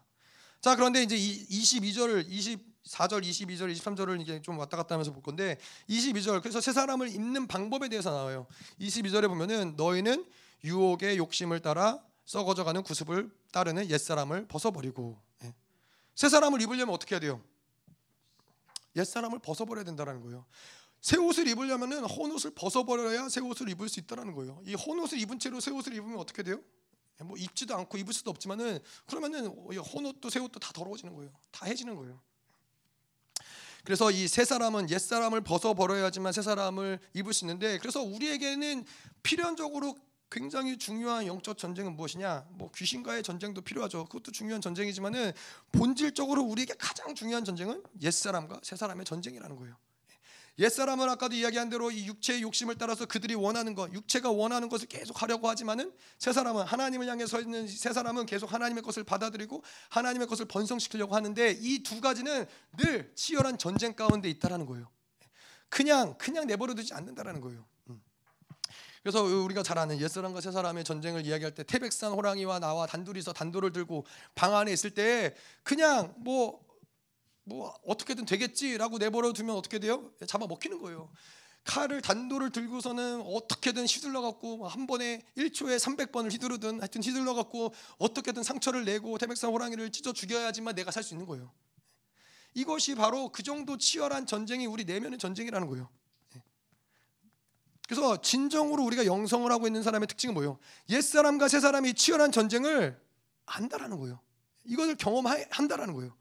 Speaker 1: 자, 그런데 이제 22절, 24절, 22절, 23절을 이게 좀 왔다 갔다 하면서 볼 건데 22절 그래서 새 사람을 입는 방법에 대해서 나와요. 22절에 보면은 너희는 유혹의 욕심을 따라 썩어져가는 구습을 따르는 옛 사람을 벗어버리고 예. 새 사람을 입으려면 어떻게 해야 돼요? 옛 사람을 벗어버려야 된다는 거예요. 새 옷을 입으려면은 헌 옷을 벗어버려야 새 옷을 입을 수 있다는 거예요. 이헌 옷을 입은 채로 새 옷을 입으면 어떻게 돼요? 예, 뭐 입지도 않고 입을 수도 없지만은 그러면은 헌 옷도 새 옷도 다 더러워지는 거예요. 다 해지는 거예요. 그래서 이 새 사람은 옛 사람을 벗어 버려야지만 새 사람을 입을 수 있는데 그래서 우리에게는 필연적으로 굉장히 중요한 영적 전쟁은 무엇이냐? 뭐 귀신과의 전쟁도 필요하죠. 그것도 중요한 전쟁이지만은 본질적으로 우리에게 가장 중요한 전쟁은 옛 사람과 새 사람의 전쟁이라는 거예요. 옛사람은 아까도 이야기한 대로 이 육체의 욕심을 따라서 그들이 원하는 것, 육체가 원하는 것을 계속 하려고 하지만은 새 사람은 하나님을 향해 서 있는 새 사람은 계속 하나님의 것을 받아들이고 하나님의 것을 번성시키려고 하는데 이 두 가지는 늘 치열한 전쟁 가운데 있다라는 거예요. 그냥 그냥 내버려 두지 않는다라는 거예요. 음. 그래서 우리가 잘 아는 옛사람과 새사람의 전쟁을 이야기할 때 태백산 호랑이와 나와 단둘이서 단도를 들고 방 안에 있을 때 그냥 뭐뭐 어떻게든 되겠지라고 내버려 두면 어떻게 돼요? 잡아 먹히는 거예요. 칼을 단도를 들고서는 어떻게든 휘둘러 갖고 한 번에 1초에 300번을 휘두르든 하여튼 휘둘러 갖고 어떻게든 상처를 내고 태백산 호랑이를 찢어 죽여야지만 내가 살 수 있는 거예요. 이것이 바로 그 정도 치열한 전쟁이 우리 내면의 전쟁이라는 거예요. 그래서 진정으로 우리가 영성을 하고 있는 사람의 특징은 뭐예요? 옛 사람과 새 사람이 치열한 전쟁을 안다라는 거예요. 이것을 경험한다라는 거예요.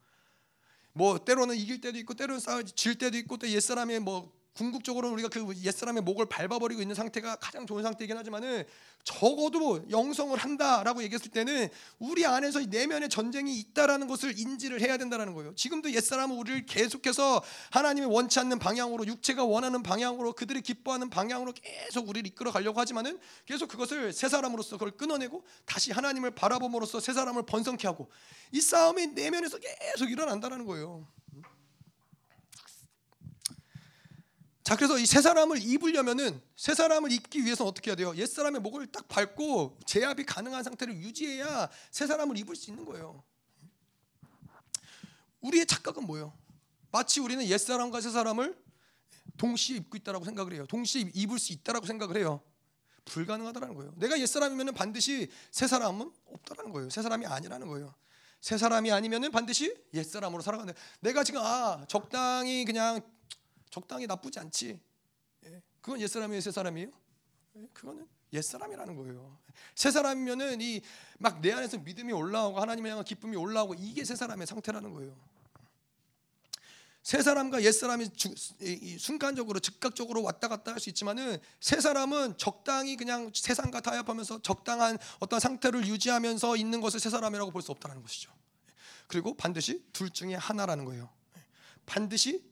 Speaker 1: 뭐 때로는 이길 때도 있고 때로는 싸질 때도 있고 또 옛사람의 뭐 궁극적으로 우리가 그 옛사람의 목을 밟아버리고 있는 상태가 가장 좋은 상태이긴 하지만은 적어도 영성을 한다라고 얘기했을 때는 우리 안에서 내면의 전쟁이 있다라는 것을 인지를 해야 된다라는 거예요. 지금도 옛사람은 우리를 계속해서 하나님이 원치 않는 방향으로 육체가 원하는 방향으로 그들이 기뻐하는 방향으로 계속 우리를 이끌어 가려고 하지만은 계속 그것을 새 사람으로서 그걸 끊어내고 다시 하나님을 바라봄으로써 새 사람을 번성케 하고 이 싸움이 내면에서 계속 일어난다라는 거예요. 자 그래서 이새 사람을 입으려면은 새 사람을 입기 위해서 어떻게 해야 돼요? 옛 사람의 목을 딱 밟고 제압이 가능한 상태를 유지해야 새 사람을 입을 수 있는 거예요. 우리의 착각은 뭐예요? 마치 우리는 옛 사람과 새 사람을 동시에 입고 있다라고 생각을 해요. 동시에 입을 수 있다라고 생각을 해요. 불가능하다라는 거예요. 내가 옛 사람이면 반드시 새 사람은 없다라는 거예요. 새 사람이 아니라는 거예요. 새 사람이 아니면은 반드시 옛 사람으로 살아가는. 내가 지금 아 적당히 그냥 적당히 나쁘지 않지. 예. 그건 옛 사람이에요, 새 사람이에요? 예. 그거는 옛 사람이라는 거예요. 새 사람이면은 이 막 내 안에서 믿음이 올라오고 하나님을 향한 기쁨이 올라오고 이게 새 사람의 상태라는 거예요. 새 사람과 옛 사람이 순간적으로 즉각적으로 왔다 갔다 할 수 있지만은 새 사람은 적당히 그냥 세상과 타협하면서 적당한 어떤 상태를 유지하면서 있는 것을 새 사람이라고 볼 수 없다는 것이죠. 그리고 반드시 둘 중에 하나라는 거예요. 반드시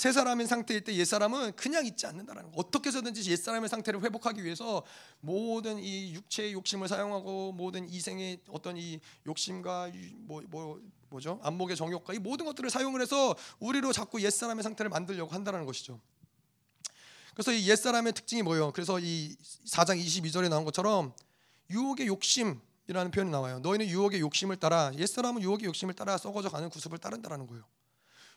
Speaker 1: 새 사람인 상태일 때 옛 사람은 그냥 있지 않는다라는 거. 어떻게 해서든지 옛 사람의 상태를 회복하기 위해서 모든 이 육체의 욕심을 사용하고 모든 이생의 어떤 이 욕심과 뭐, 뭐 뭐죠? 안목의 정욕과 이 모든 것들을 사용을 해서 우리로 자꾸 옛 사람의 상태를 만들려고 한다는 것이죠. 그래서 이 옛 사람의 특징이 뭐예요? 그래서 이 4장 22절에 나온 것처럼 유혹의 욕심이라는 표현이 나와요. 너희는 유혹의 욕심을 따라 옛 사람은 유혹의 욕심을 따라 썩어져 가는 구습을 따른다라는 거예요.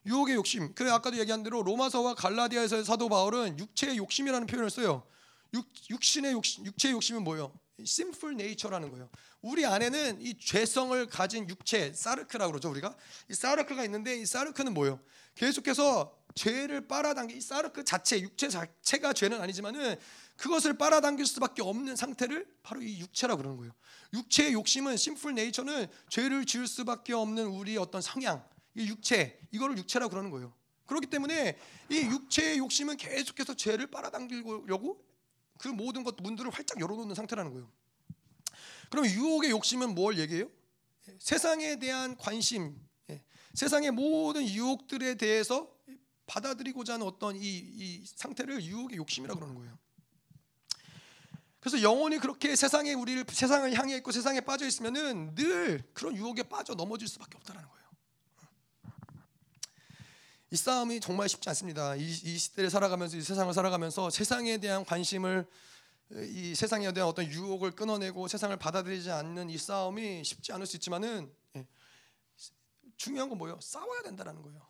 Speaker 1: 유혹의 욕심. 그래 아까도 얘기한 대로 로마서와 갈라디아에서의 사도 바울은 육체의 욕심이라는 표현을 써요. 육, 육신의 욕심, 육체의 욕심은 뭐예요? sinful nature라는 거예요. 우리 안에는 이 죄성을 가진 육체, 사르크라고 그러죠 우리가. 이 사르크가 있는데 이 사르크는 뭐예요? 계속해서 죄를 빨아당기 이 사르크 자체, 육체 자체가 죄는 아니지만은 그것을 빨아당길 수밖에 없는 상태를 바로 이 육체라고 그러는 거예요. 육체의 욕심은 심플 네이처는 죄를 지을 수밖에 없는 우리 어떤 성향, 이 육체 이거를 육체라고 그러는 거예요. 그렇기 때문에 이 육체의 욕심은 계속해서 죄를 빨아당기려고 그 모든 것 문들을 활짝 열어놓는 상태라는 거예요. 그럼 유혹의 욕심은 뭘 얘기해요? 세상에 대한 관심, 예, 세상의 모든 유혹들에 대해서 받아들이고자 하는 어떤 이, 이 상태를 유혹의 욕심이라고 그러는 거예요. 그래서 영혼이 그렇게 세상에 우리를 세상을 향해 있고 세상에 빠져 있으면은 늘 그런 유혹에 빠져 넘어질 수밖에 없다는 거예요. 이 싸움이 정말 쉽지 않습니다. 이, 이 시대를 살아가면서 이 세상을 살아가면서 세상에 대한 관심을 이 세상에 대한 어떤 유혹을 끊어내고 세상을 받아들이지 않는 이 싸움이 쉽지 않을 수 있지만은 예, 중요한 건 뭐예요? 싸워야 된다는 거예요.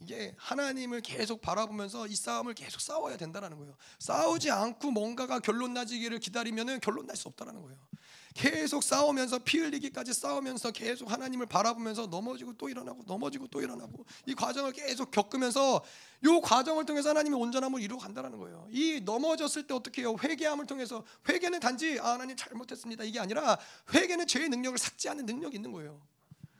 Speaker 1: 이게 하나님을 계속 바라보면서 이 싸움을 계속 싸워야 된다는 거예요. 싸우지 않고 뭔가가 결론 나지기를 기다리면 결론 날 수 없다는 거예요. 계속 싸우면서 피 흘리기까지 싸우면서 계속 하나님을 바라보면서 넘어지고 또 일어나고 넘어지고 또 일어나고 이 과정을 계속 겪으면서 이 과정을 통해서 하나님이 온전함을 이루어 간다는 거예요. 이 넘어졌을 때 어떻게 해요? 회개함을 통해서 회개는 단지 아, 하나님 잘못했습니다 이게 아니라 회개는 죄의 능력을 삭제하는 능력이 있는 거예요.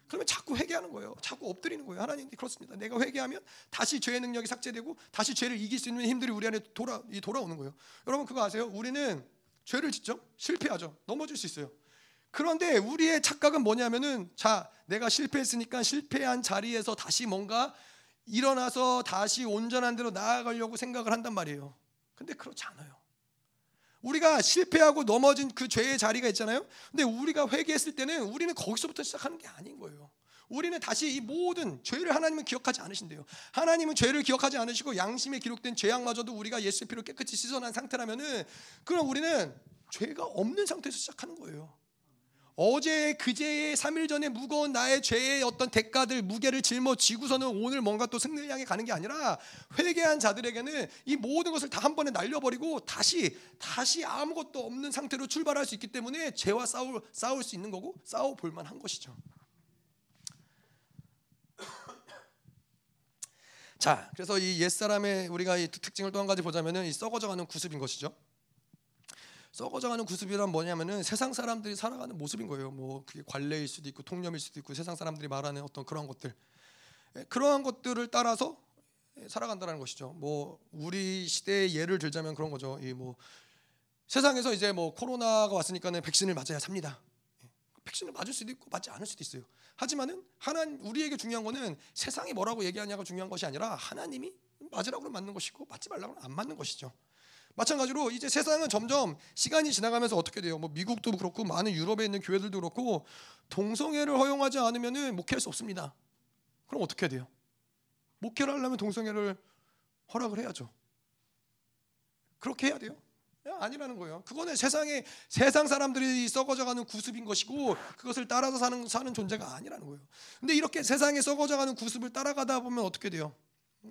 Speaker 1: 그러면 자꾸 회개하는 거예요. 자꾸 엎드리는 거예요. 하나님 그렇습니다. 내가 회개하면 다시 죄의 능력이 삭제되고 다시 죄를 이길 수 있는 힘들이 우리 안에 돌아 돌아오는 거예요. 여러분 그거 아세요? 우리는 죄를 짓죠. 실패하죠. 넘어질 수 있어요. 그런데 우리의 착각은 뭐냐면은 자 내가 실패했으니까 실패한 자리에서 다시 뭔가 일어나서 다시 온전한 대로 나아가려고 생각을 한단 말이에요. 근데 그렇지 않아요. 우리가 실패하고 넘어진 그 죄의 자리가 있잖아요. 근데 우리가 회개했을 때는 우리는 거기서부터 시작하는 게 아닌 거예요. 우리는 다시 이 모든 죄를 하나님은 기억하지 않으신대요. 하나님은 죄를 기억하지 않으시고 양심에 기록된 죄악마저도 우리가 예수의 피로 깨끗이 씻어난 상태라면은 그럼 우리는 죄가 없는 상태에서 시작하는 거예요. 어제 그제의 3일 전에 무거운 나의 죄의 어떤 대가들 무게를 짊어지고서는 오늘 뭔가 또 승리를 향해 가는 게 아니라 회개한 자들에게는 이 모든 것을 다 한 번에 날려버리고 다시 다시 아무것도 없는 상태로 출발할 수 있기 때문에 죄와 싸울 싸울 수 있는 거고 싸워 볼 만한 것이죠. 자, 그래서 이 옛사람의 우리가 이 특징을 또 한 가지 보자면은 이 썩어져가는 구습인 것이죠. 썩어져가는 구습이란 뭐냐면은 세상 사람들이 살아가는 모습인 거예요. 뭐 그게 관례일 수도 있고 통념일 수도 있고 세상 사람들이 말하는 어떤 그런 것들 예, 그러한 것들을 따라서 살아간다는 것이죠. 뭐 우리 시대의 예를 들자면 그런 거죠. 이 뭐 세상에서 이제 뭐 코로나가 왔으니까는 백신을 맞아야 삽니다. 예, 백신을 맞을 수도 있고 맞지 않을 수도 있어요. 하지만은 하나 우리에게 중요한 거는 세상이 뭐라고 얘기하냐가 중요한 것이 아니라 하나님이 맞으라고는 맞는 것이고 맞지 말라고는 안 맞는 것이죠. 마찬가지로 이제 세상은 점점 시간이 지나가면서 어떻게 돼요? 뭐 미국도 그렇고 많은 유럽에 있는 교회들도 그렇고 동성애를 허용하지 않으면 목회할 수 없습니다. 그럼 어떻게 돼요? 목회를 하려면 동성애를 허락을 해야죠. 그렇게 해야 돼요? 아니라는 거예요. 그거는 세상에 세상 사람들이 썩어져가는 구습인 것이고 그것을 따라서 사는 사는 존재가 아니라는 거예요. 근데 이렇게 세상에 썩어져가는 구습을 따라가다 보면 어떻게 돼요?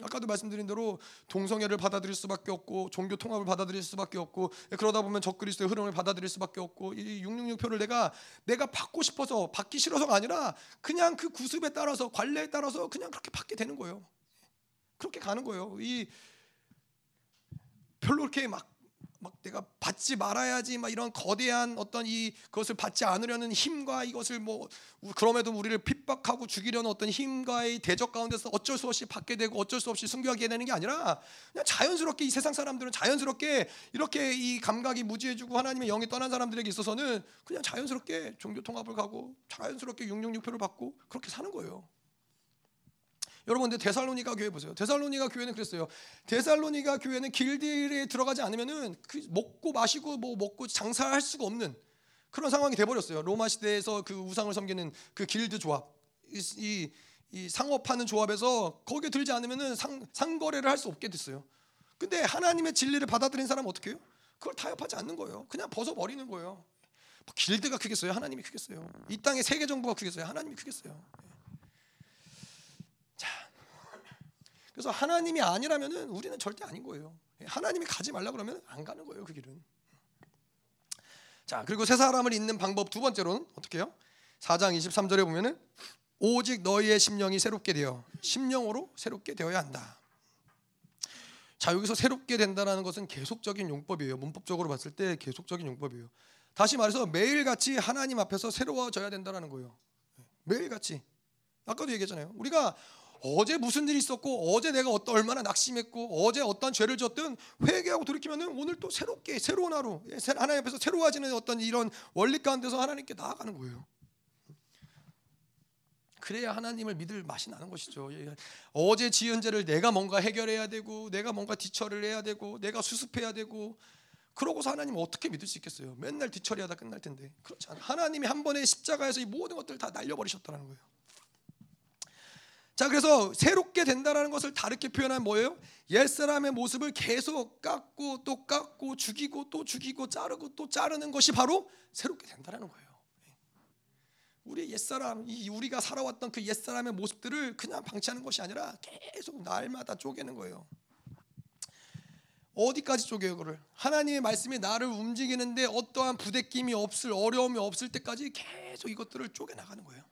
Speaker 1: 아까도 말씀드린 대로 동성애를 받아들일 수밖에 없고 종교 통합을 받아들일 수밖에 없고 그러다 보면 적그리스도의 흐름을 받아들일 수밖에 없고 이 666표를 내가 내가 받고 싶어서 받기 싫어서가 아니라 그냥 그 구습에 따라서 관례에 따라서 그냥 그렇게 받게 되는 거예요. 그렇게 가는 거예요. 이 별로 그렇게 막 막 내가 받지 말아야지 막 이런 거대한 어떤 이 그것을 받지 않으려는 힘과 이것을 뭐 그럼에도 우리를 핍박하고 죽이려는 어떤 힘과의 대적 가운데서 어쩔 수 없이 받게 되고 어쩔 수 없이 순교하게 되는 게 아니라 그냥 자연스럽게 이 세상 사람들은 자연스럽게 이렇게 이 감각이 무지해지고 하나님의 영이 떠난 사람들에게 있어서는 그냥 자연스럽게 종교 통합을 가고 자연스럽게 666표를 받고 그렇게 사는 거예요. 여러분 근데 데살로니가 교회 보세요. 데살로니가 교회는 그랬어요. 데살로니가 교회는 길들에 들어가지 않으면은 그 먹고 마시고 뭐 먹고 장사할 수가 없는 그런 상황이 돼 버렸어요. 로마 시대에서 그 우상을 섬기는 그 길드 조합 이, 이, 상업하는 조합에서 거기에 들지 않으면은 상, 상거래를 할 수 없게 됐어요. 근데 하나님의 진리를 받아들인 사람은 어떻게 해요? 그걸 타협하지 않는 거예요. 그냥 벗어 버리는 거예요. 뭐 길드가 크겠어요? 하나님이 크겠어요? 이 땅의 세계 정부가 크겠어요? 하나님이 크겠어요? 그래서 하나님이 아니라면은 우리는 절대 아닌 거예요. 하나님이 가지 말라 그러면 안 가는 거예요, 그 길은. 자, 그리고 새 사람을 잇는 방법 두 번째로는 어떻게 해요? 4장 23절에 보면은 오직 너희의 심령이 새롭게 되어 심령으로 새롭게 되어야 한다. 자, 여기서 새롭게 된다는 것은 계속적인 용법이에요. 문법적으로 봤을 때 계속적인 용법이에요. 다시 말해서 매일같이 하나님 앞에서 새로워져야 된다는 거예요. 매일같이. 아까도 얘기했잖아요. 우리가 어제 무슨 일이 있었고 어제 내가 얼마나 낙심했고 어제 어떤 죄를 졌든 회개하고 돌이키면은 오늘 또 새롭게 새로운 하루 예, 하나님 앞에서 새로워지는 어떤 이런 원리 가운데서 하나님께 나아가는 거예요. 그래야 하나님을 믿을 맛이 나는 것이죠. 예, 어제 지은 죄를 내가 뭔가 해결해야 되고 내가 뭔가 뒤처리를 해야 되고 내가 수습해야 되고 그러고서 하나님 어떻게 믿을 수 있겠어요? 맨날 뒤처리하다 끝날 텐데 그렇지 않아. 하나님이 한 번에 십자가에서 이 모든 것들 다 날려버리셨다는 거예요. 자, 그래서 새롭게 된다라는 것을 다르게 표현한 뭐예요? 옛사람의 모습을 계속 깎고 또 깎고 죽이고 또 죽이고 자르고 또 자르는 것이 바로 새롭게 된다라는 거예요. 우리 옛사람, 이 우리가 살아왔던 그 옛사람의 모습들을 그냥 방치하는 것이 아니라 계속 날마다 쪼개는 거예요. 어디까지 쪼개요 그를 하나님의 말씀이 나를 움직이는데 어떠한 부대낌이 없을 어려움이 없을 때까지 계속 이것들을 쪼개 나가는 거예요.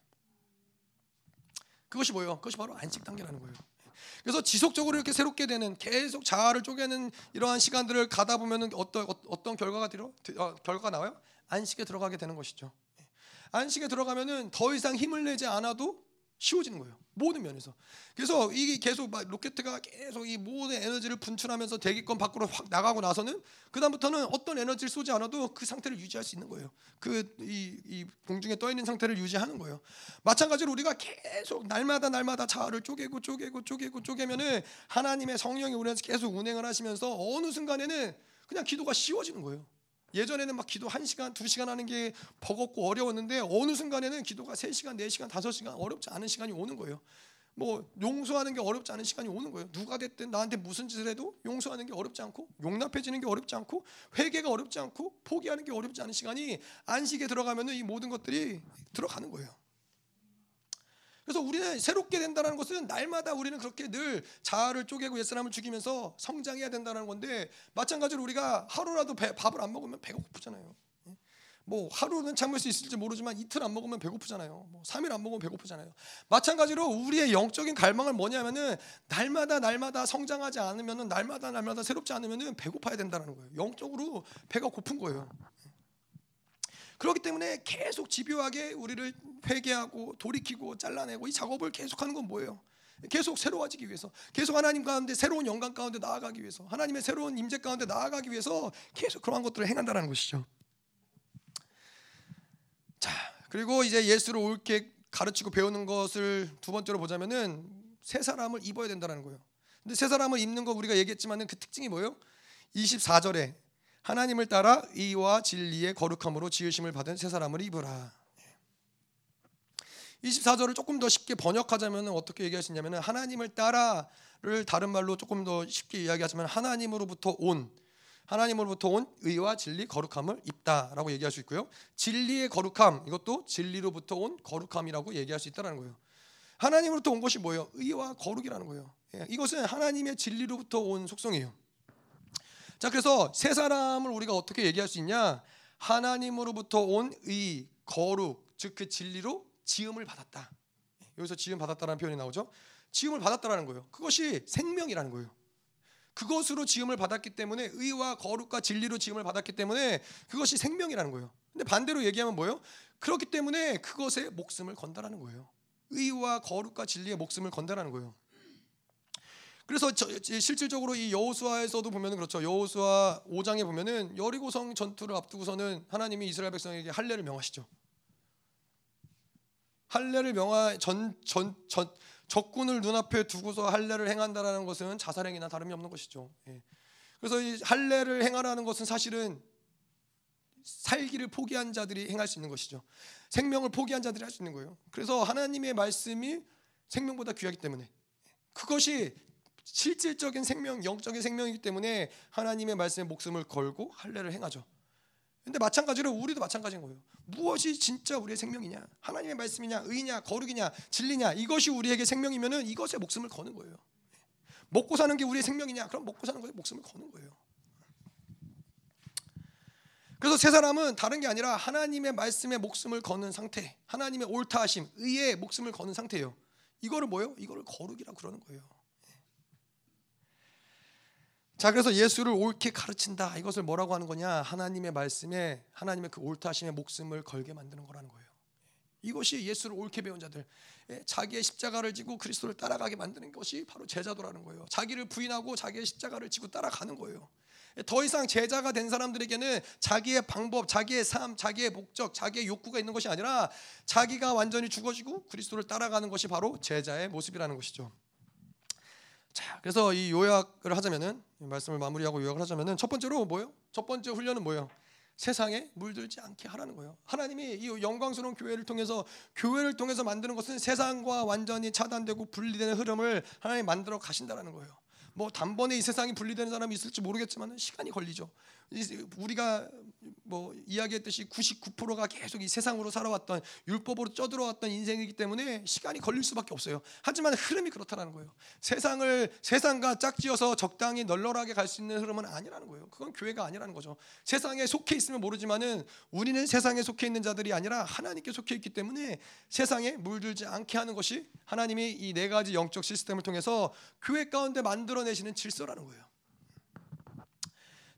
Speaker 1: 그것이 뭐예요? 그것이 바로 안식 단계라는 거예요. 그래서 지속적으로 이렇게 새롭게 되는 계속 자아를 쪼개는 이러한 시간들을 가다 보면은 어떤 어떤 결과가 들어 어, 결과가 나와요? 안식에 들어가게 되는 것이죠. 안식에 들어가면은 더 이상 힘을 내지 않아도 쉬워지는 거예요. 모든 면에서. 그래서 이게 계속 막 로켓가 계속 이 모든 에너지를 분출하면서 대기권 밖으로 확 나가고 나서는 그 다음부터는 어떤 에너지를 쏘지 않아도 그 상태를 유지할 수 있는 거예요. 그 이 이 공중에 떠 있는 상태를 유지하는 거예요. 마찬가지로 우리가 계속 날마다 날마다 자아를 쪼개고 쪼개고 쪼개고 쪼개면은 하나님의 성령이 우리한테 계속 운행을 하시면서 어느 순간에는 그냥 기도가 쉬워지는 거예요. 예전에는 막 기도 1시간, 2시간 하는 게 버겁고 어려웠는데 어느 순간에는 기도가 3시간, 4시간, 5시간 어렵지 않은 시간이 오는 거예요. 뭐 용서하는 게 어렵지 않은 시간이 오는 거예요. 누가 됐든 나한테 무슨 짓을 해도 용서하는 게 어렵지 않고 용납해지는 게 어렵지 않고 회개가 어렵지 않고 포기하는 게 어렵지 않은 시간이 안식에 들어가면은 이 모든 것들이 들어가는 거예요. 그래서 우리는 새롭게 된다는 것은 날마다 우리는 그렇게 늘 자아를 쪼개고 옛사람을 죽이면서 성장해야 된다는 건데 마찬가지로 우리가 하루라도 배, 밥을 안 먹으면 배가 고프잖아요. 예? 뭐 하루는 참을 수 있을지 모르지만 이틀 안 먹으면 배고프잖아요. 뭐 3일 안 먹으면 배고프잖아요. 마찬가지로 우리의 영적인 갈망은 뭐냐면은 날마다 날마다 성장하지 않으면은 날마다 날마다 새롭지 않으면은 배고파야 된다는 거예요. 영적으로 배가 고픈 거예요. 그렇기 때문에 계속 집요하게 우리를 회개하고 돌이키고 잘라내고 이 작업을 계속하는 건 뭐예요? 계속 새로워지기 위해서, 계속 하나님 가운데 새로운 영광 가운데 나아가기 위해서, 하나님의 새로운 임재 가운데 나아가기 위해서 계속 그러한 것들을 행한다는 것이죠. 자, 그리고 이제 예수를 옳게 가르치고 배우는 것을 두 번째로 보자면은 새 사람을 입어야 된다는 거예요. 근데 새 사람을 입는 거 우리가 얘기했지만은 그 특징이 뭐예요? 24절에 하나님을 따라 의와 진리의 거룩함으로 지으심을 받은 새 사람을 입으라. 24절을 조금 더 쉽게 번역하자면 어떻게 있냐면 하나님을 따라를 다른 말로 조금 더 쉽게 이야기하자면 하나님으로부터 온 하나님으로부터 온 의와 진리 거룩함을 입다라고 얘기할 수 있고요. 진리의 거룩함 이것도 진리로부터 온 거룩함이라고 얘기할 수 있다는 거예요. 하나님으로부터 온 것이 뭐예요? 의와 거룩이라는 거예요. 예, 이것은 하나님의 진리로부터 온 속성이에요. 자, 그래서 세 사람을 우리가 어떻게 얘기할 수 있냐? 하나님으로부터 온 의, 거룩, 즉 그 진리로 지음을 받았다. 여기서 지음 받았다라는 표현이 나오죠. 지음을 받았다라는 거예요. 그것이 생명이라는 거예요. 그것으로 지음을 받았기 때문에 의와 거룩과 진리로 지음을 받았기 때문에 그것이 생명이라는 거예요. 근데 반대로 얘기하면 뭐예요? 그렇기 때문에 그것에 목숨을 건다라는 거예요. 의와 거룩과 진리의 목숨을 건다라는 거예요. 그래서 저, 실질적으로 이 여호수아에서도 보면 그렇죠. 여호수아 5장에 보면은 여리고성 전투를 앞두고서는 하나님이 이스라엘 백성에게 할례를 명하시죠. 할례를 명하 전 전 전, 적군을 눈앞에 두고서 할례를 행한다라는 것은 자살행위나 다름이 없는 것이죠. 예. 그래서 이 할례를 행하라는 것은 사실은 살기를 포기한 자들이 행할 수 있는 것이죠. 생명을 포기한 자들이 할 수 있는 거예요. 그래서 하나님의 말씀이 생명보다 귀하기 때문에 그것이 실질적인 생명, 영적인 생명이기 때문에 하나님의 말씀에 목숨을 걸고 할례를 행하죠. 근데 마찬가지로 우리도 마찬가지인 거예요. 무엇이 진짜 우리의 생명이냐? 하나님의 말씀이냐, 의냐, 거룩이냐, 진리냐? 이것이 우리에게 생명이면은 이것에 목숨을 거는 거예요. 먹고 사는 게 우리의 생명이냐? 그럼 먹고 사는 것에 목숨을 거는 거예요. 그래서 세 사람은 다른 게 아니라 하나님의 말씀에 목숨을 거는 상태, 하나님의 옳다 하심, 의에 목숨을 거는 상태예요. 이거를 뭐요? 이거를 거룩이라고 그러는 거예요. 자, 그래서 예수를 옳게 가르친다. 이것을 뭐라고 하는 거냐? 하나님의 말씀에 하나님의 그 옳다심에 목숨을 걸게 만드는 거라는 거예요. 이것이 예수를 옳게 배운 자들, 예, 자기의 십자가를 지고 그리스도를 따라가게 만드는 것이 바로 제자도라는 거예요. 자기를 부인하고 자기의 십자가를 지고 따라가는 거예요. 예, 더 이상 제자가 된 사람들에게는 자기의 방법, 자기의 삶, 자기의 목적, 자기의 욕구가 있는 것이 아니라 자기가 완전히 죽어지고 그리스도를 따라가는 것이 바로 제자의 모습이라는 것이죠. 자, 그래서 이 요약을 하자면은 말씀을 마무리하고 요약을 하자면은 첫 번째로 뭐요? 첫 번째 훈련은 뭐예요? 세상에 물들지 않게 하라는 거예요. 하나님이 이 영광스러운 교회를 통해서 교회를 통해서 만드는 것은 세상과 완전히 차단되고 분리되는 흐름을 하나님 만들어 가신다라는 거예요. 뭐 단번에 이 세상이 분리되는 사람이 있을지 모르겠지만 시간이 걸리죠. 우리가 뭐 이야기했듯이 99%가 계속 이 세상으로 살아왔던 율법으로 쪄들어왔던 인생이기 때문에 시간이 걸릴 수밖에 없어요. 하지만 흐름이 그렇다는 거예요. 세상을 세상과 짝지어서 적당히 널널하게 갈 수 있는 흐름은 아니라는 거예요. 그건 교회가 아니라는 거죠. 세상에 속해 있으면 모르지만은 우리는 세상에 속해 있는 자들이 아니라 하나님께 속해 있기 때문에 세상에 물들지 않게 하는 것이 하나님이 이 네 가지 영적 시스템을 통해서 교회 가운데 만들어내시는 질서라는 거예요.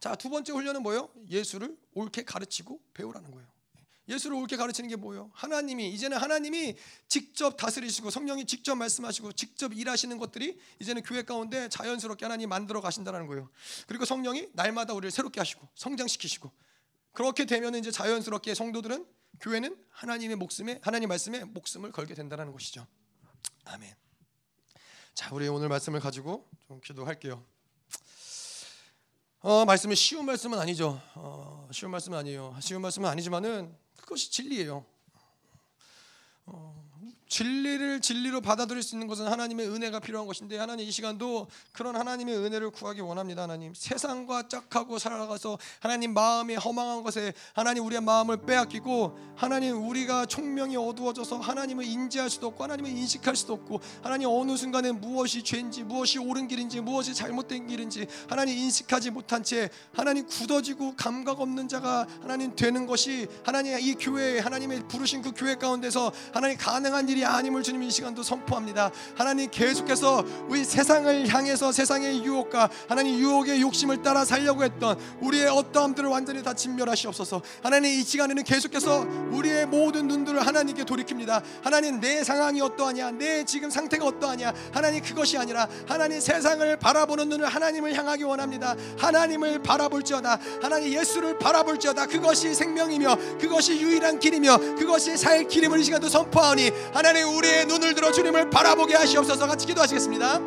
Speaker 1: 자, 두 번째 훈련은 뭐예요? 예수를 옳게 가르치고 배우라는 거예요. 예수를 옳게 가르치는 게 뭐예요? 하나님이 이제는 하나님이 직접 다스리시고 성령이 직접 말씀하시고 직접 일하시는 것들이 이제는 교회 가운데 자연스럽게 하나님 만들어 가신다는 거예요. 그리고 성령이 날마다 우리를 새롭게 하시고 성장시키시고 그렇게 되면 이제 자연스럽게 성도들은 교회는 하나님의 목숨에 하나님 말씀에 목숨을 걸게 된다는 것이죠. 아멘. 자, 우리 오늘 말씀을 가지고 좀 기도할게요. 어, 말씀은 쉬운 말씀은 아니죠. 어, 쉬운 말씀은 아니에요. 쉬운 말씀은 아니지만은 그것이 진리예요. 어, 진리를 진리로 받아들일 수 있는 것은 하나님의 은혜가 필요한 것인데 하나님 이 시간도 그런 하나님의 은혜를 구하기 원합니다. 하나님 세상과 짝하고 살아가서 하나님 마음이 허망한 것에 하나님 우리의 마음을 빼앗기고 하나님 우리가 총명이 어두워져서 하나님을 인지할 수도 없고 하나님을 인식할 수도 없고 하나님 어느 순간에 무엇이 죄인지 무엇이 옳은 길인지 무엇이 잘못된 길인지 하나님 인식하지 못한 채 하나님 굳어지고 감각 없는 자가 하나님 되는 것이 하나님 이 교회 하나님의 부르신 그 교회 가운데서 하나님 가능한 일이 아님을 주님 이 시간도 선포합니다. 하나님 계속해서 우리 세상을 향해서 세상의 유혹과 하나님 유혹의 욕심을 따라 살려고 했던 우리의 어떠함들을 완전히 다 진멸하시옵소서. 하나님 이 시간에는 계속해서 우리의 모든 눈들을 하나님께 돌이킵니다. 하나님 내 상황이 어떠하냐, 내 지금 상태가 어떠하냐, 하나님 그것이 아니라 하나님 세상을 바라보는 눈을 하나님을 향하기 원합니다. 하나님을 바라볼지어다. 하나님 예수를 바라볼지어다. 그것이 생명이며 그것이 유일한 길이며 그것이 살 길임을 이 시간도 선포하오니 하나님 우리의 눈을 들어 주님을 바라보게 하시옵소서 같이 기도하시겠습니다.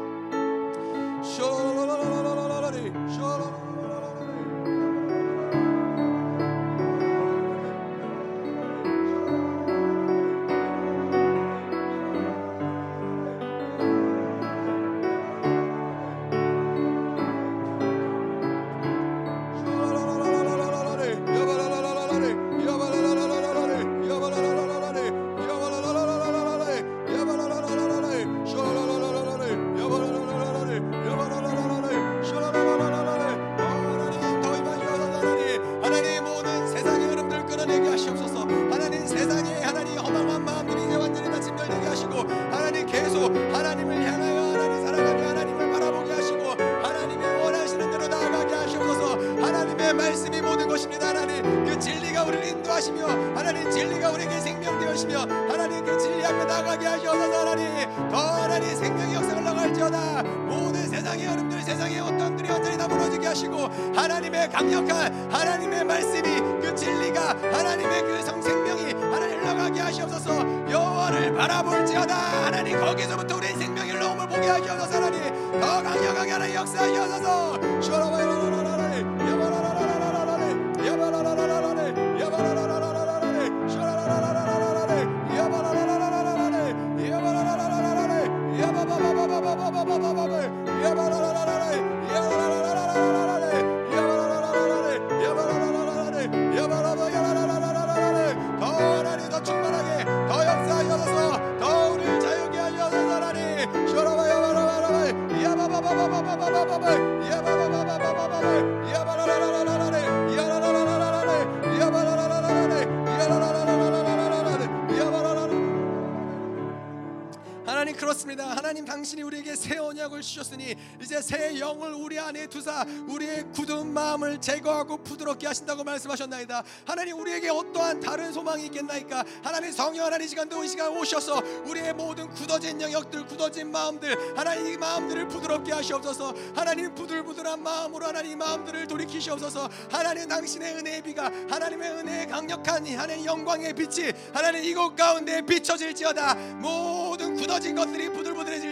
Speaker 1: 새 언약을 주셨으니 이제 새 영을 우리 안에 두사 우리의 굳은 마음을 제거하고 부드럽게 하신다고 말씀하셨나이다. 하나님 우리에게 어떠한 다른 소망이 있겠나이까? 하나님 성령 하나님 시간도 이 시간 오셔서 우리의 모든 굳어진 영역들, 굳어진 마음들, 하나님 이 마음들을 부드럽게 하시옵소서. 하나님 부들부들한 마음으로 하나님 마음들을 돌이키시옵소서. 하나님 당신의 은혜의 비가 하나님의 은혜의 강력한 하나님 영광의 빛이 하나님 이곳 가운데 비춰질지어다. 모든 굳어진 것들이 부들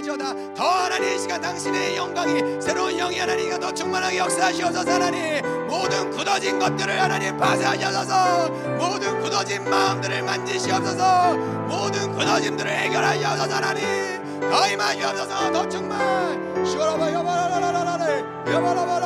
Speaker 1: 부들해질지어다. 더 하나님 이 시간 당신의 영광이 새로운 영이 하나님과 더 충만하게 역사하시옵소서 하나님. 모든 굳어진 것들을 하나님 파쇄하셔서 모든 굳어진 마음들을 만지시옵소서. 모든 굳어짐들을 해결하시옵소서 하나님. 더 임하시옵소서 더 충만. 시원하바 여바라라라라 야바라바라바라바라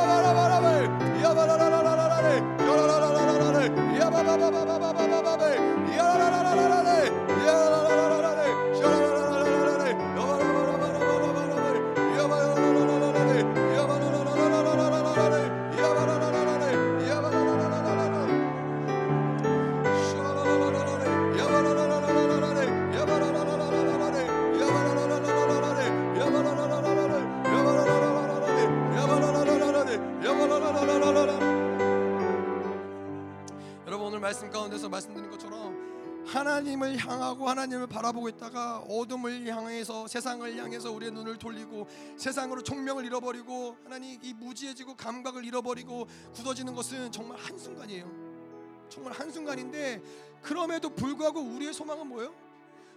Speaker 1: 하나님을 향하고 하나님을 바라보고 있다가 어둠을 향해서 세상을 향해서 우리의 눈을 돌리고 세상으로 총명을 잃어버리고 하나님 이 무지해지고 감각을 잃어버리고 굳어지는 것은 정말 한순간이에요. 정말 한순간인데 그럼에도 불구하고 우리의 소망은 뭐예요?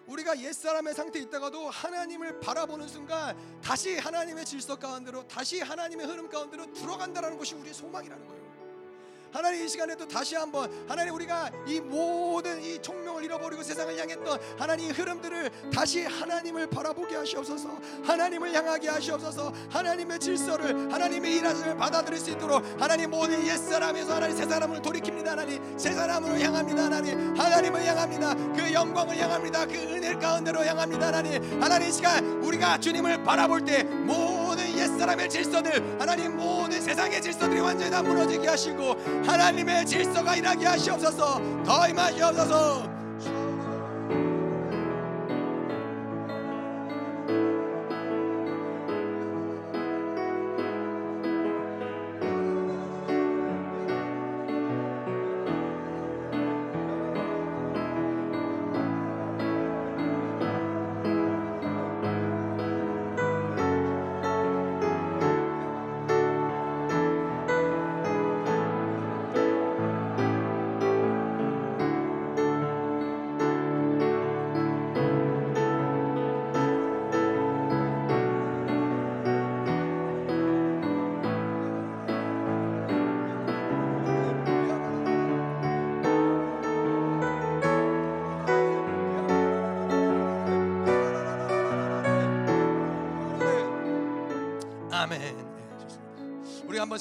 Speaker 1: 우리가 옛사람의 상태에 있다가도 하나님을 바라보는 순간 다시 하나님의 질서 가운데로 다시 하나님의 흐름 가운데로 들어간다라는 것이 우리의 소망이라는 거예요. 하나님 이 시간에도 다시 한번 하나님 우리가 이 모든 이 총명을 잃어버리고 세상을 향했던 하나님의 흐름들을 다시 하나님을 바라보게 하시옵소서. 하나님을 향하게 하시옵소서. 하나님의 질서를 하나님의 일하심을 받아들일 수 있도록 하나님 모든 옛사람에서 하나님 새 사람을 돌이킵니다 하나님. 새 사람으로 향합니다 하나님. 하나님을 향합니다. 그 영광을 향합니다. 그 은혜 가운데로 향합니다 하나님. 하나님 이 시간 우리가 주님을 바라볼 때 모든 옛 사람의 질서들 하나님 모든 세상의 질서들이 완전히 다 무너지게 하시고 하나님의 질서가 일하게 하시옵소서 더 임하시옵소서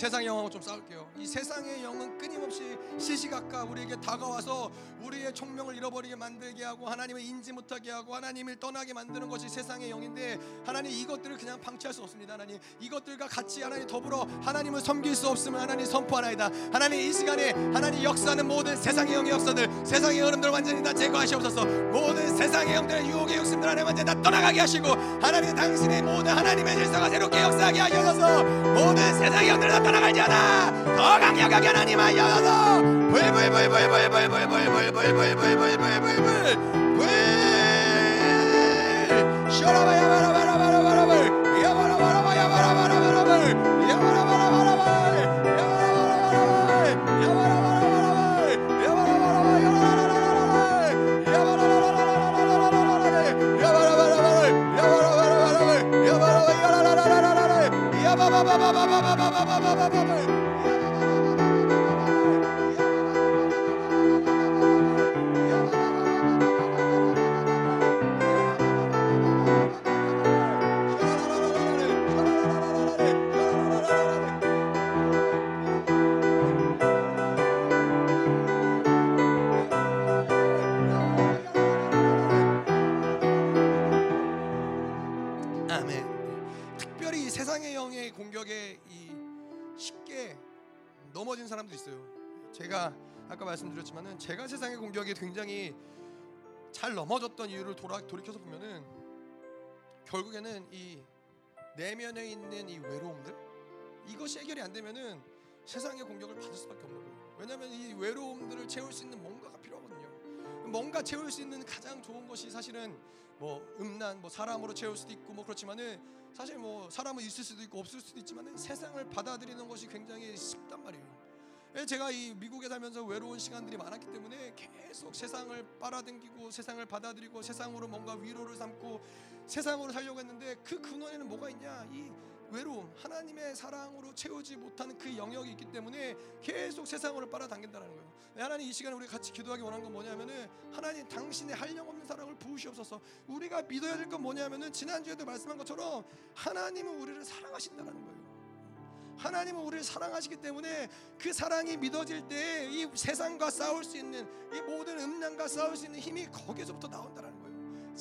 Speaker 1: 세상 영하고 좀 싸울게요. 이 세상의 영은 끊임없이 시시각각 우리에게 다가와서 우리의 총명을 잃어버리게 만들게 하고 하나님을 인지 못하게 하고 하나님을 떠나게 만드는 것이 세상의 영인데 하나님 이것들을 그냥 방치할 수 없습니다. 하나님 이것들과 같이 하나님 더불어 하나님을 섬길 수 없으면 하나님 선포하나이다. 하나님 이 시간에 하나님 역사하는 모든 세상의 영의 역사들, 세상의 흐름들 완전히 다 제거하시옵소서. 모든 세상의 영들의 유혹의 욕심들 하나님 완전히 다 떠나가게 하시고 하나님 당신의 모든 하나님의 질서가 새롭게 역사하게 하셔서 모든 세상의 영들 다 떠나갈지어다 더 강력하게 하나님 하셔서 Shut up, 넘어진 사람도 있어요. 제가 아까 말씀드렸지만은 제가 세상의 공격에 굉장히 잘 넘어졌던 이유를 돌아 돌이켜서 보면은 결국에는 이 내면에 있는 이 외로움들 이것이 해결이 안 되면은 세상의 공격을 받을 수밖에 없는 거예요. 왜냐하면 이 외로움들을 채울 수 있는 뭔가가 필요하거든요. 뭔가 채울 수 있는 가장 좋은 것이 사실은 뭐 음란, 뭐 사람으로 채울 수도 있고 뭐 그렇지만은 사실 뭐 사람은 있을 수도 있고 없을 수도 있지만은 세상을 받아들이는 것이 굉장히 쉽단 말이에요. 예, 제가 이 미국에 살면서 외로운 시간들이 많았기 때문에 계속 세상을 빨아당기고 세상을 받아들이고 세상으로 뭔가 위로를 삼고 세상으로 살려고 했는데 그 근원에는 뭐가 있냐? 이 외로움, 하나님의 사랑으로 채우지 못하는 그 영역이 있기 때문에 계속 세상으로 빨아당긴다는 거예요. 네, 하나님 이 시간에 우리 같이 기도하기 원하는 건 뭐냐면은 하나님 당신의 한량 없는 사랑을 부으시옵소서. 우리가 믿어야 될 건 뭐냐면은 지난주에도 말씀한 것처럼 하나님은 우리를 사랑하신다는 거예요. 하나님은 우리를 사랑하시기 때문에 그 사랑이 믿어질 때 이 세상과 싸울 수 있는 이 모든 음란과 싸울 수 있는 힘이 거기서부터 나온다는.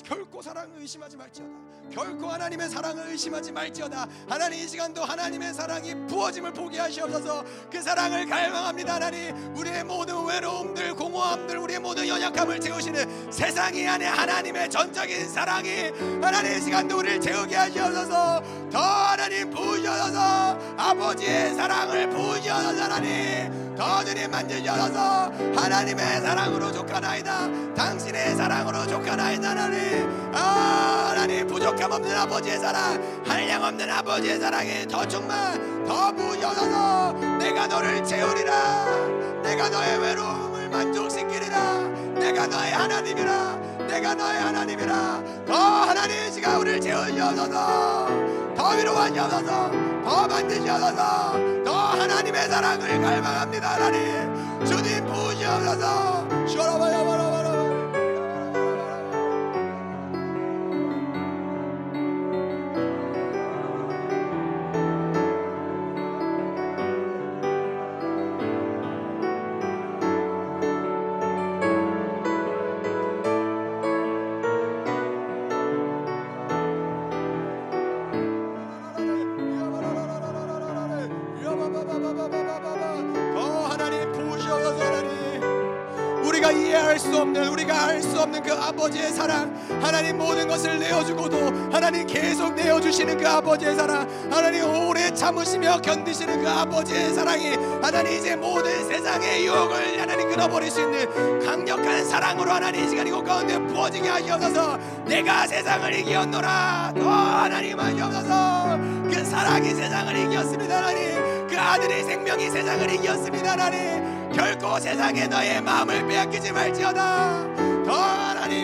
Speaker 1: 결코 사랑을 의심하지 말지어다. 결코 하나님의 사랑을 의심하지 말지어다. 하나님 이 시간도 하나님의 사랑이 부어짐을 보게 하시옵소서. 그 사랑을 갈망합니다. 하나님 우리의 모든 외로움들, 공허함들, 우리의 모든 연약함을 채우시는 세상이 안에 하나님의 전적인 사랑이 하나님 이 시간도 우리를 채우게 하시옵소서. 더 하나님 부으셔서 아버지의 사랑을 부으셔서 하나님 더 주님 만지셔서 하나님의 사랑으로 족하나이다. 당신의 사랑으로 족하나이다 하나님. 아 하나님 부족함 없는 아버지의 사랑 한량 없는 아버지의 사랑이 더 충만 더 부여져서 내가 너를 채우리라. 내가 너의 외로움을 만족시키리라. 내가 너의 하나님이라. 내가 너의 하나님이라. 더 하나님 시가 우리를 채우셔서 더 위로하셔서 더 만드셔서. 더 하나님의 사랑을 갈망합니다 하나님. 주님 부으셔서. 쇼라바야바라 수 없는 그 아버지의 사랑 하나님 모든 것을 내어주고도 하나님 계속 내어주시는 그 아버지의 사랑 하나님 오래 참으시며 견디시는 그 아버지의 사랑이 하나님 이제 모든 세상의 유혹을 하나님 끊어버릴 수 있는 강력한 사랑으로 하나님 이 시간 이곳 가운데 부어지게 하시옵소서. 내가 세상을 이기었노라. 더 하나님 하시옵소서. 그 사랑이 세상을 이겼습니다 하나님. 그 아들의 생명이 세상을 이겼습니다 하나님. 결코 세상에 너의 마음을 빼앗기지 말지어다 Ahora ni.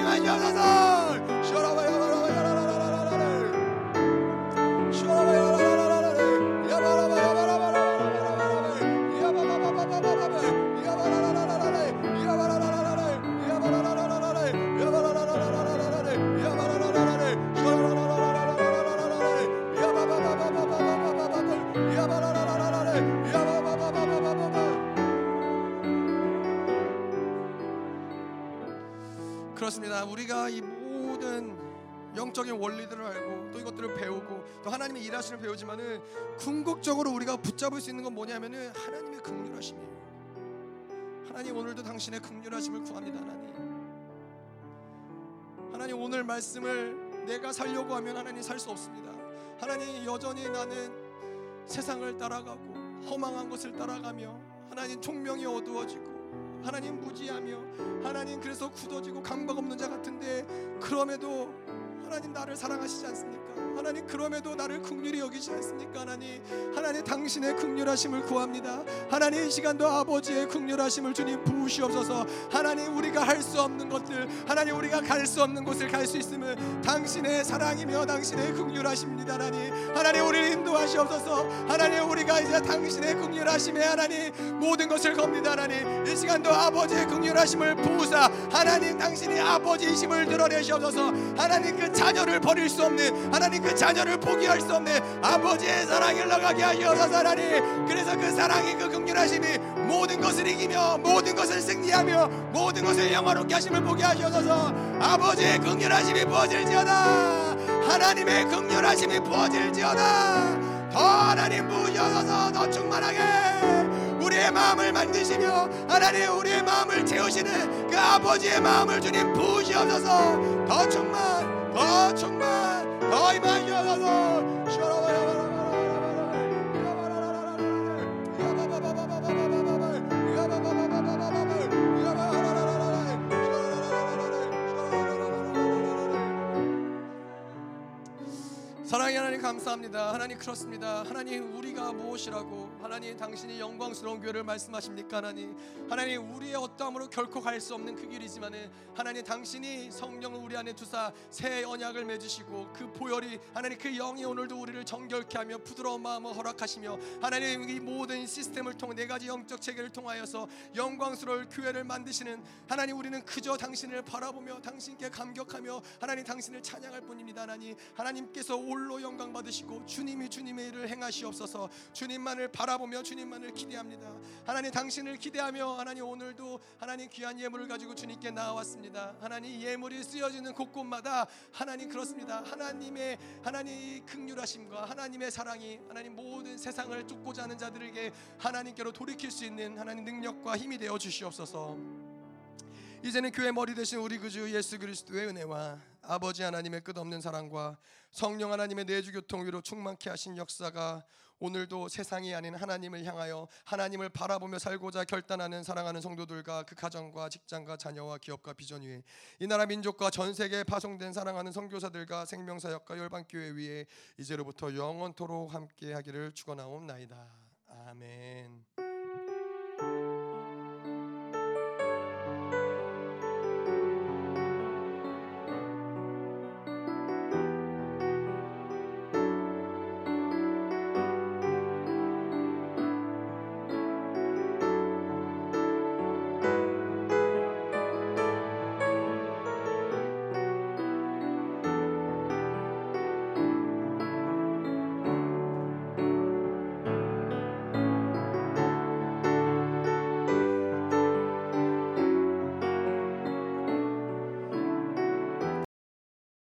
Speaker 1: 우리가 이 모든 영적인 원리들을 알고 또 이것들을 배우고 또 하나님의 일하시는 배우지만은 궁극적으로 우리가 붙잡을 수 있는 건 뭐냐면은 하나님의 극률하심이에요. 하나님 오늘도 당신의 극률하심을 구합니다. 하나님. 하나님 오늘 말씀을 내가 살려고 하면 하나님 살 수 없습니다. 하나님 여전히 나는 세상을 따라가고 허망한 것을 따라가며 하나님 총명이 어두워지고 하나님 무지하며 하나님 그래서 굳어지고 감각 없는 자 같은데 그럼에도 하나님 나를 사랑하시지 않습니까? 하나님 그럼에도 나를 극률히 여기지 않습니까? 하나님 하나님 당신의 극률하심을 구합니다. 하나님 이 시간도 아버지의 극률하심을 주님 부으시옵소서. 하나님 우리가 할 수 없는 것들 하나님 우리가 갈 수 없는 곳을 갈 수 있음은 당신의 사랑이며 당신의 극률하십니다. 하나님 하나님 우리를 인도하시옵소서. 하나님 우리가 이제 당신의 극률하심에 하나님 모든 것을 겁니다. 하나님 이 시간도 아버지의 극률하심을 부으사 하나님 당신이 아버지이심을 드러내시옵소서. 하나님 그 자녀를 버릴 수 없는 하나님 그 자녀를 포기할 수 없는 아버지의 사랑을 흘러가게 하시옵소서 하나님. 그래서 그 사랑이 그 극률하심이 모든 것을 이기며 모든 것을 승리하며 모든 것을 영화롭게 하심을 보게 하시옵소서. 아버지의 극률하심이 부어질지어다. 하나님의 극률하심이 부어질지어다. 더 하나님 부으셔서 더 충만하게. 우리의 마음을 만드시며 하나님 우리의 마음을 채우시는 그 아버지의 마음을 주님 부으시옵소서 더 충만 더 충만 더 임하시옵소서 사랑의 하나님 감사합니다. 하나님 그렇습니다. 하나님 우리가 무엇이라고 하나님 당신이 영광스러운 교회를 말씀하십니까 하나님 하나님 우리의 어떠함으로 결코 갈 수 없는 그 길이지만은 하나님 당신이 성령을 우리 안에 두사 새 언약을 맺으시고 그 보혈이 하나님 그 영이 오늘도 우리를 정결케 하며 부드러운 마음을 허락하시며 하나님 이 모든 시스템을 통해 네 가지 영적 체계를 통하여서 영광스러울 교회를 만드시는 하나님 우리는 그저 당신을 바라보며 당신께 감격하며 하나님 당신을 찬양할 뿐입니다 하나님 하나님께서 영광 영광 받으시고 주님이 주님의 일을 행하시옵소서. 주님만을 바라 보며 주님만을 기대합니다. 하나님 당신을 기대하며 하나님 오늘도 하나님 귀한 예물을 가지고 주님께 나왔습니다. 하나님 예물이 쓰여지는 곳곳마다 하나님 그렇습니다. 하나님의 하나님 극률하심과 하나님의 사랑이 하나님 모든 세상을 쫓고자 하는 자들에게 하나님께로 돌이킬 수 있는 하나님 능력과 힘이 되어 주시옵소서. 이제는 교회 머리 대신 우리 구주 예수 그리스도의 은혜와 아버지 하나님의 끝없는 사랑과 성령 하나님의 내주 교통 위로 충만케 하신 역사가 오늘도 세상이 아닌 하나님을 향하여 하나님을 바라보며 살고자 결단하는 사랑하는 성도들과 그 가정과 직장과 자녀와 기업과 비전 위에 이 나라 민족과 전 세계에 파송된 사랑하는 선교사들과 생명사역과 열방교회 위에 이제로부터 영원토록 함께 하기를 축원하옵나이다. 아멘.